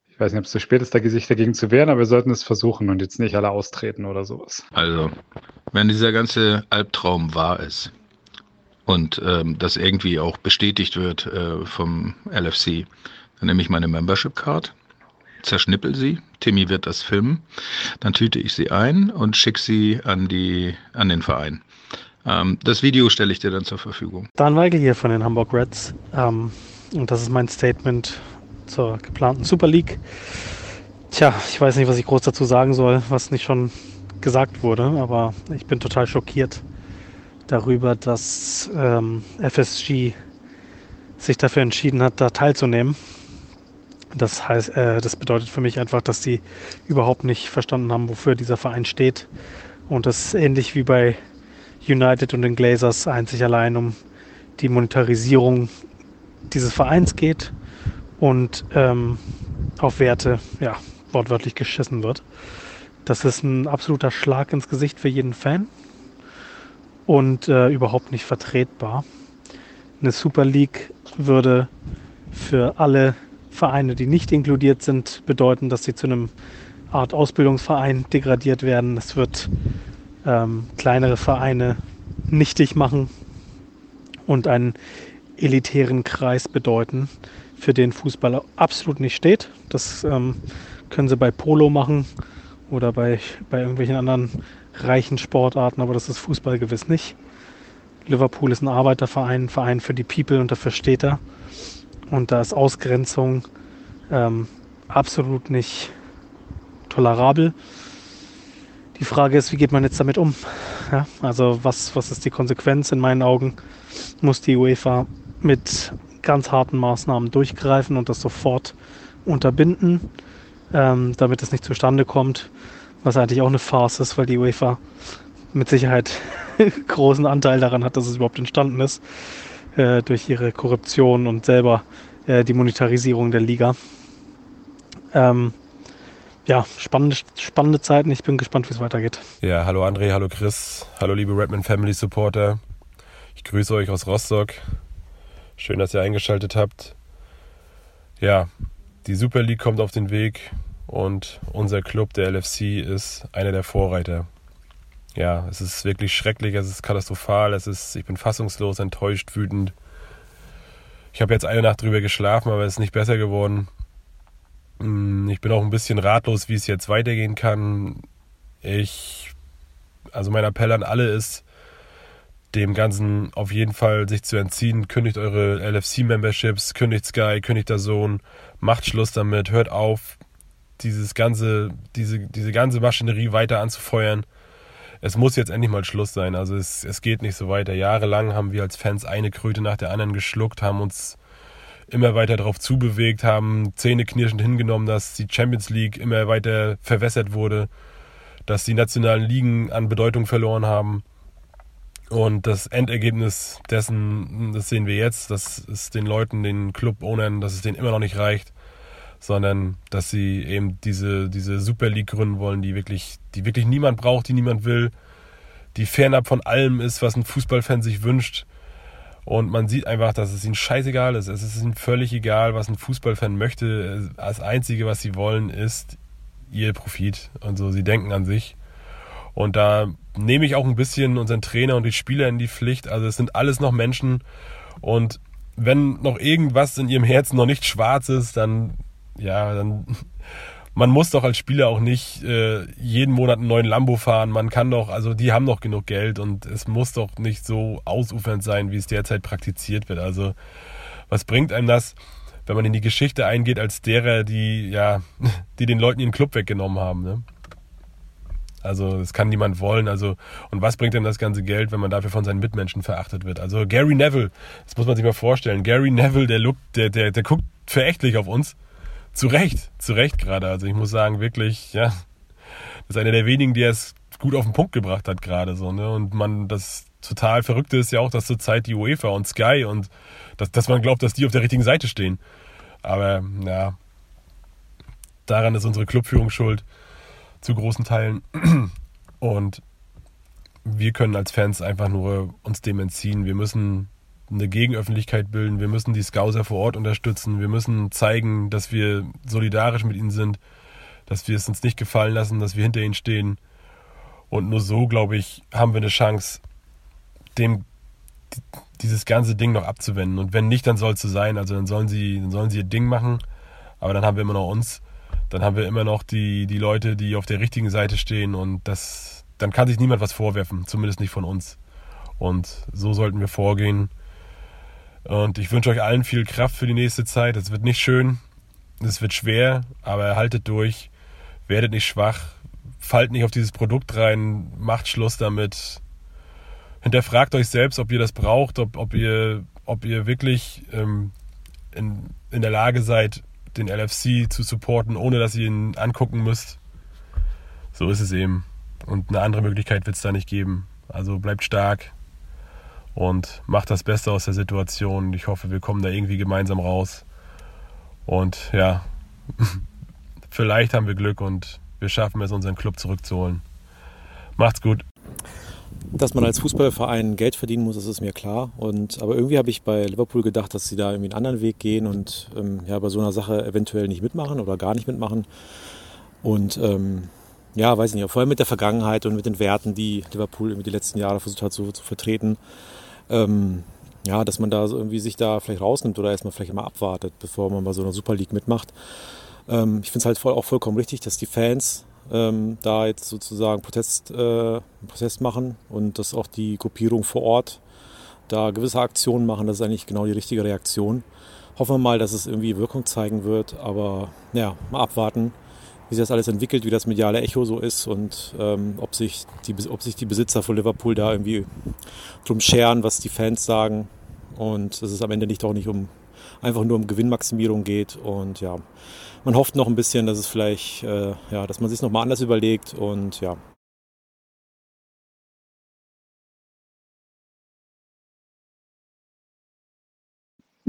ich weiß nicht, ob es zu spät ist, sich dagegen zu wehren, aber wir sollten es versuchen und jetzt nicht alle austreten oder sowas. Also, wenn dieser ganze Albtraum wahr ist und ähm, das irgendwie auch bestätigt wird äh, vom LFC, dann nehme ich meine Membership Card, zerschnippel sie, Timmy wird das filmen, dann tüte ich sie ein und schicke sie an, die, an den Verein. Ähm, das Video stelle ich dir dann zur Verfügung. Dan Weigel hier von den Hamburg Reds ähm, und das ist mein Statement zur geplanten Super League. Tja, ich weiß nicht, was ich groß dazu sagen soll, was nicht schon gesagt wurde, aber ich bin total schockiert darüber, dass ähm, FSG sich dafür entschieden hat, da teilzunehmen. Das heißt, äh, das bedeutet für mich einfach, dass die überhaupt nicht verstanden haben, wofür dieser Verein steht. Und das ist ähnlich wie bei United und den Glazers einzig allein um die Monetarisierung dieses Vereins geht und ähm, auf Werte, ja, wortwörtlich geschissen wird. Das ist ein absoluter Schlag ins Gesicht für jeden Fan und äh, überhaupt nicht vertretbar. Eine Super League würde für alle Vereine, die nicht inkludiert sind, bedeuten, dass sie zu einem Art Ausbildungsverein degradiert werden. Es wird ähm, kleinere Vereine nichtig machen und einen elitären Kreis bedeuten, für den Fußball absolut nicht steht. Das ähm, können sie bei Polo machen oder bei, bei irgendwelchen anderen reichen Sportarten, aber das ist Fußball gewiss nicht. Liverpool ist ein Arbeiterverein, ein Verein für die People und dafür steht er. Und da ist Ausgrenzung ähm, absolut nicht tolerabel. Die Frage ist, wie geht man jetzt damit um? Ja, also was, was ist die Konsequenz? In meinen Augen muss die UEFA mit ganz harten Maßnahmen durchgreifen und das sofort unterbinden, ähm, damit es nicht zustande kommt was eigentlich auch eine Farce ist, weil die UEFA mit Sicherheit großen Anteil daran hat, dass es überhaupt entstanden ist, äh, durch ihre Korruption und selber äh, die Monetarisierung der Liga. Ähm, ja, spannende, spannende Zeiten. Ich bin gespannt, wie es weitergeht. Ja, hallo André, hallo Chris, hallo liebe Redman Family Supporter. Ich grüße euch aus Rostock. Schön, dass ihr eingeschaltet habt. Ja, die Super League kommt auf den Weg und unser Club, der LFC, ist einer der Vorreiter. Ja, es ist wirklich schrecklich, es ist katastrophal, es ist, ich bin fassungslos, enttäuscht, wütend. Ich habe jetzt eine Nacht drüber geschlafen, aber es ist nicht besser geworden. Mm, ich bin auch ein bisschen ratlos, wie es jetzt weitergehen kann. Ich, also mein Appell an alle ist, dem Ganzen auf jeden Fall sich zu entziehen. Kündigt eure LFC-Memberships, kündigt Sky, kündigt der Sohn, macht Schluss damit, hört auf, dieses ganze, diese, diese ganze Maschinerie weiter anzufeuern. Es muss jetzt endlich mal Schluss sein. Also es, es geht nicht so weiter. Jahrelang haben wir als Fans eine Kröte nach der anderen geschluckt, haben uns immer weiter darauf zubewegt, haben zähneknirschend hingenommen, dass die Champions League immer weiter verwässert wurde, dass die nationalen Ligen an Bedeutung verloren haben. Und das Endergebnis dessen, das sehen wir jetzt, dass es den Leuten, den Club-Ownern, dass es denen immer noch nicht reicht sondern dass sie eben diese, diese Super League gründen wollen, die wirklich, die wirklich niemand braucht, die niemand will, die fernab von allem ist, was ein Fußballfan sich wünscht. Und man sieht einfach, dass es ihnen scheißegal ist. Es ist ihnen völlig egal, was ein Fußballfan möchte. Das Einzige, was sie wollen, ist ihr Profit. Und so, sie denken an sich. Und da nehme ich auch ein bisschen unseren Trainer und die Spieler in die Pflicht. Also es sind alles noch Menschen. Und wenn noch irgendwas in ihrem Herzen noch nicht schwarz ist, dann ja, dann man muss doch als Spieler auch nicht äh, jeden Monat einen neuen Lambo fahren. Man kann doch, also die haben doch genug Geld und es muss doch nicht so ausufernd sein, wie es derzeit praktiziert wird. Also was bringt einem das, wenn man in die Geschichte eingeht als derer, die ja, die den Leuten ihren Club weggenommen haben. Ne? Also das kann niemand wollen. Also und was bringt denn das ganze Geld, wenn man dafür von seinen Mitmenschen verachtet wird? Also Gary Neville, das muss man sich mal vorstellen. Gary Neville, der, look, der, der, der guckt verächtlich auf uns zu Recht, zu Recht gerade. Also ich muss sagen, wirklich, ja, das ist einer der wenigen, die es gut auf den Punkt gebracht hat gerade so, ne? Und man, das total Verrückte ist ja auch, dass zurzeit die UEFA und Sky und dass, dass man glaubt, dass die auf der richtigen Seite stehen. Aber ja, daran ist unsere Clubführung schuld, zu großen Teilen. Und wir können als Fans einfach nur uns dem entziehen. Wir müssen eine Gegenöffentlichkeit bilden. Wir müssen die Scouser vor Ort unterstützen. Wir müssen zeigen, dass wir solidarisch mit ihnen sind, dass wir es uns nicht gefallen lassen, dass wir hinter ihnen stehen. Und nur so, glaube ich, haben wir eine Chance, dem dieses ganze Ding noch abzuwenden. Und wenn nicht, dann soll es so sein. Also dann sollen sie, dann sollen sie ihr Ding machen. Aber dann haben wir immer noch uns. Dann haben wir immer noch die, die Leute, die auf der richtigen Seite stehen. Und das, dann kann sich niemand was vorwerfen. Zumindest nicht von uns. Und so sollten wir vorgehen. Und ich wünsche euch allen viel Kraft für die nächste Zeit. Es wird nicht schön. Es wird schwer. Aber haltet durch. Werdet nicht schwach. Fallt nicht auf dieses Produkt rein. Macht Schluss damit hinterfragt euch selbst, ob ihr das braucht, ob, ob, ihr, ob ihr wirklich ähm, in, in der Lage seid, den LFC zu supporten, ohne dass ihr ihn angucken müsst. So ist es eben. Und eine andere Möglichkeit wird es da nicht geben. Also bleibt stark und macht das Beste aus der Situation. Ich hoffe, wir kommen da irgendwie gemeinsam raus. Und ja, vielleicht haben wir Glück und wir schaffen es, unseren Club zurückzuholen. Macht's gut. Dass man als Fußballverein Geld verdienen muss, das ist mir klar. Und, aber irgendwie habe ich bei Liverpool gedacht, dass sie da irgendwie einen anderen Weg gehen und ähm, ja, bei so einer Sache eventuell nicht mitmachen oder gar nicht mitmachen. Und ähm, ja, weiß ich nicht, vor allem mit der Vergangenheit und mit den Werten, die Liverpool irgendwie die letzten Jahre versucht hat so, zu vertreten. Ähm, ja, dass man da irgendwie sich da vielleicht rausnimmt oder erstmal vielleicht mal abwartet, bevor man bei so einer Super League mitmacht. Ähm, ich finde es halt voll, auch vollkommen richtig, dass die Fans ähm, da jetzt sozusagen Protest, äh, Protest machen und dass auch die Gruppierung vor Ort da gewisse Aktionen machen. Das ist eigentlich genau die richtige Reaktion. Hoffen wir mal, dass es irgendwie Wirkung zeigen wird, aber ja, mal abwarten, wie sich das alles entwickelt, wie das mediale Echo so ist und ähm, ob, sich die, ob sich die Besitzer von Liverpool da irgendwie drum scheren, was die Fans sagen und dass es am Ende nicht auch nicht um einfach nur um Gewinnmaximierung geht und ja, man hofft noch ein bisschen, dass es vielleicht, äh, ja, dass man sich noch mal anders überlegt und ja.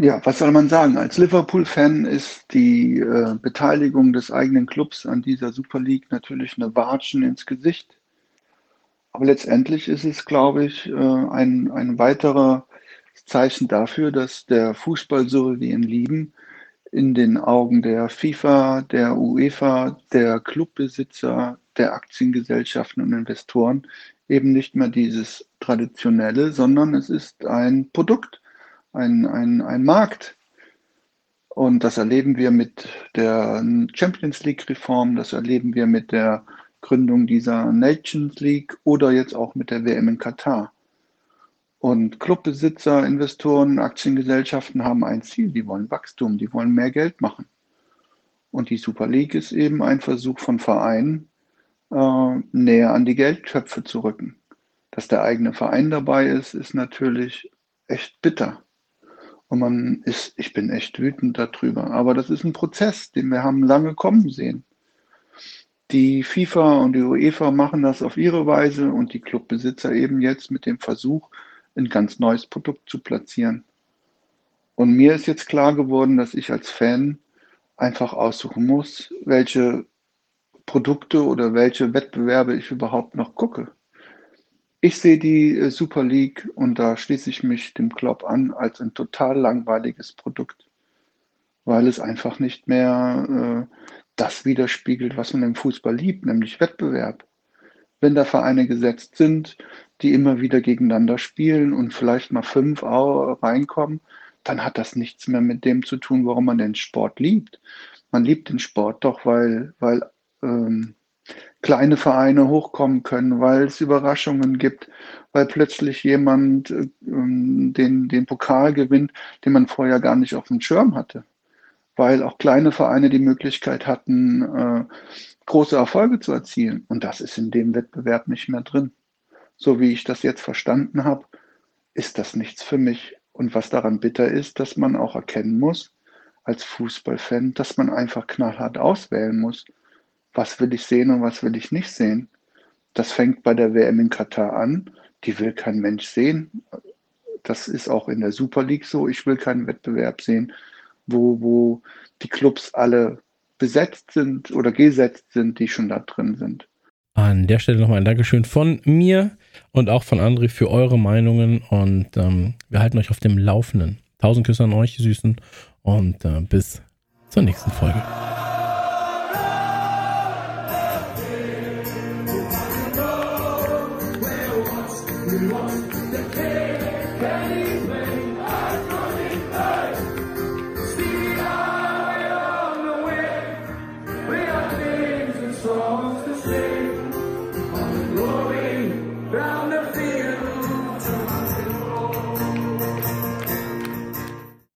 Ja, was soll man sagen? Als Liverpool-Fan ist die äh, Beteiligung des eigenen Clubs an dieser Super League natürlich eine Watschen ins Gesicht. Aber letztendlich ist es, glaube ich, äh, ein, ein weiterer Zeichen dafür, dass der Fußball, so wie ihn lieben, in den Augen der FIFA, der UEFA, der Clubbesitzer, der Aktiengesellschaften und Investoren eben nicht mehr dieses traditionelle, sondern es ist ein Produkt, ein, ein, ein Markt. Und das erleben wir mit der Champions League-Reform, das erleben wir mit der Gründung dieser Nations League oder jetzt auch mit der WM in Katar. Und Clubbesitzer, Investoren, Aktiengesellschaften haben ein Ziel, die wollen Wachstum, die wollen mehr Geld machen. Und die Super League ist eben ein Versuch von Vereinen, äh, näher an die Geldtöpfe zu rücken. Dass der eigene Verein dabei ist, ist natürlich echt bitter. Und man ist, ich bin echt wütend darüber. Aber das ist ein Prozess, den wir haben lange kommen sehen. Die FIFA und die UEFA machen das auf ihre Weise und die Clubbesitzer eben jetzt mit dem Versuch, ein ganz neues Produkt zu platzieren. Und mir ist jetzt klar geworden, dass ich als Fan einfach aussuchen muss, welche Produkte oder welche Wettbewerbe ich überhaupt noch gucke. Ich sehe die äh, Super League und da schließe ich mich dem Club an als ein total langweiliges Produkt, weil es einfach nicht mehr äh, das widerspiegelt, was man im Fußball liebt, nämlich Wettbewerb. Wenn da Vereine gesetzt sind, die immer wieder gegeneinander spielen und vielleicht mal fünf reinkommen, dann hat das nichts mehr mit dem zu tun, warum man den Sport liebt. Man liebt den Sport doch, weil, weil ähm, kleine Vereine hochkommen können, weil es Überraschungen gibt, weil plötzlich jemand ähm, den, den Pokal gewinnt, den man vorher gar nicht auf dem Schirm hatte. Weil auch kleine Vereine die Möglichkeit hatten, äh, große Erfolge zu erzielen. Und das ist in dem Wettbewerb nicht mehr drin so wie ich das jetzt verstanden habe, ist das nichts für mich. Und was daran bitter ist, dass man auch erkennen muss, als Fußballfan, dass man einfach knallhart auswählen muss, was will ich sehen und was will ich nicht sehen. Das fängt bei der WM in Katar an. Die will kein Mensch sehen. Das ist auch in der Super League so. Ich will keinen Wettbewerb sehen, wo, wo die Clubs alle besetzt sind oder gesetzt sind, die schon da drin sind. An der Stelle nochmal ein Dankeschön von mir und auch von André für eure Meinungen und ähm, wir halten euch auf dem Laufenden. Tausend Küsse an euch, Süßen und äh, bis zur nächsten Folge.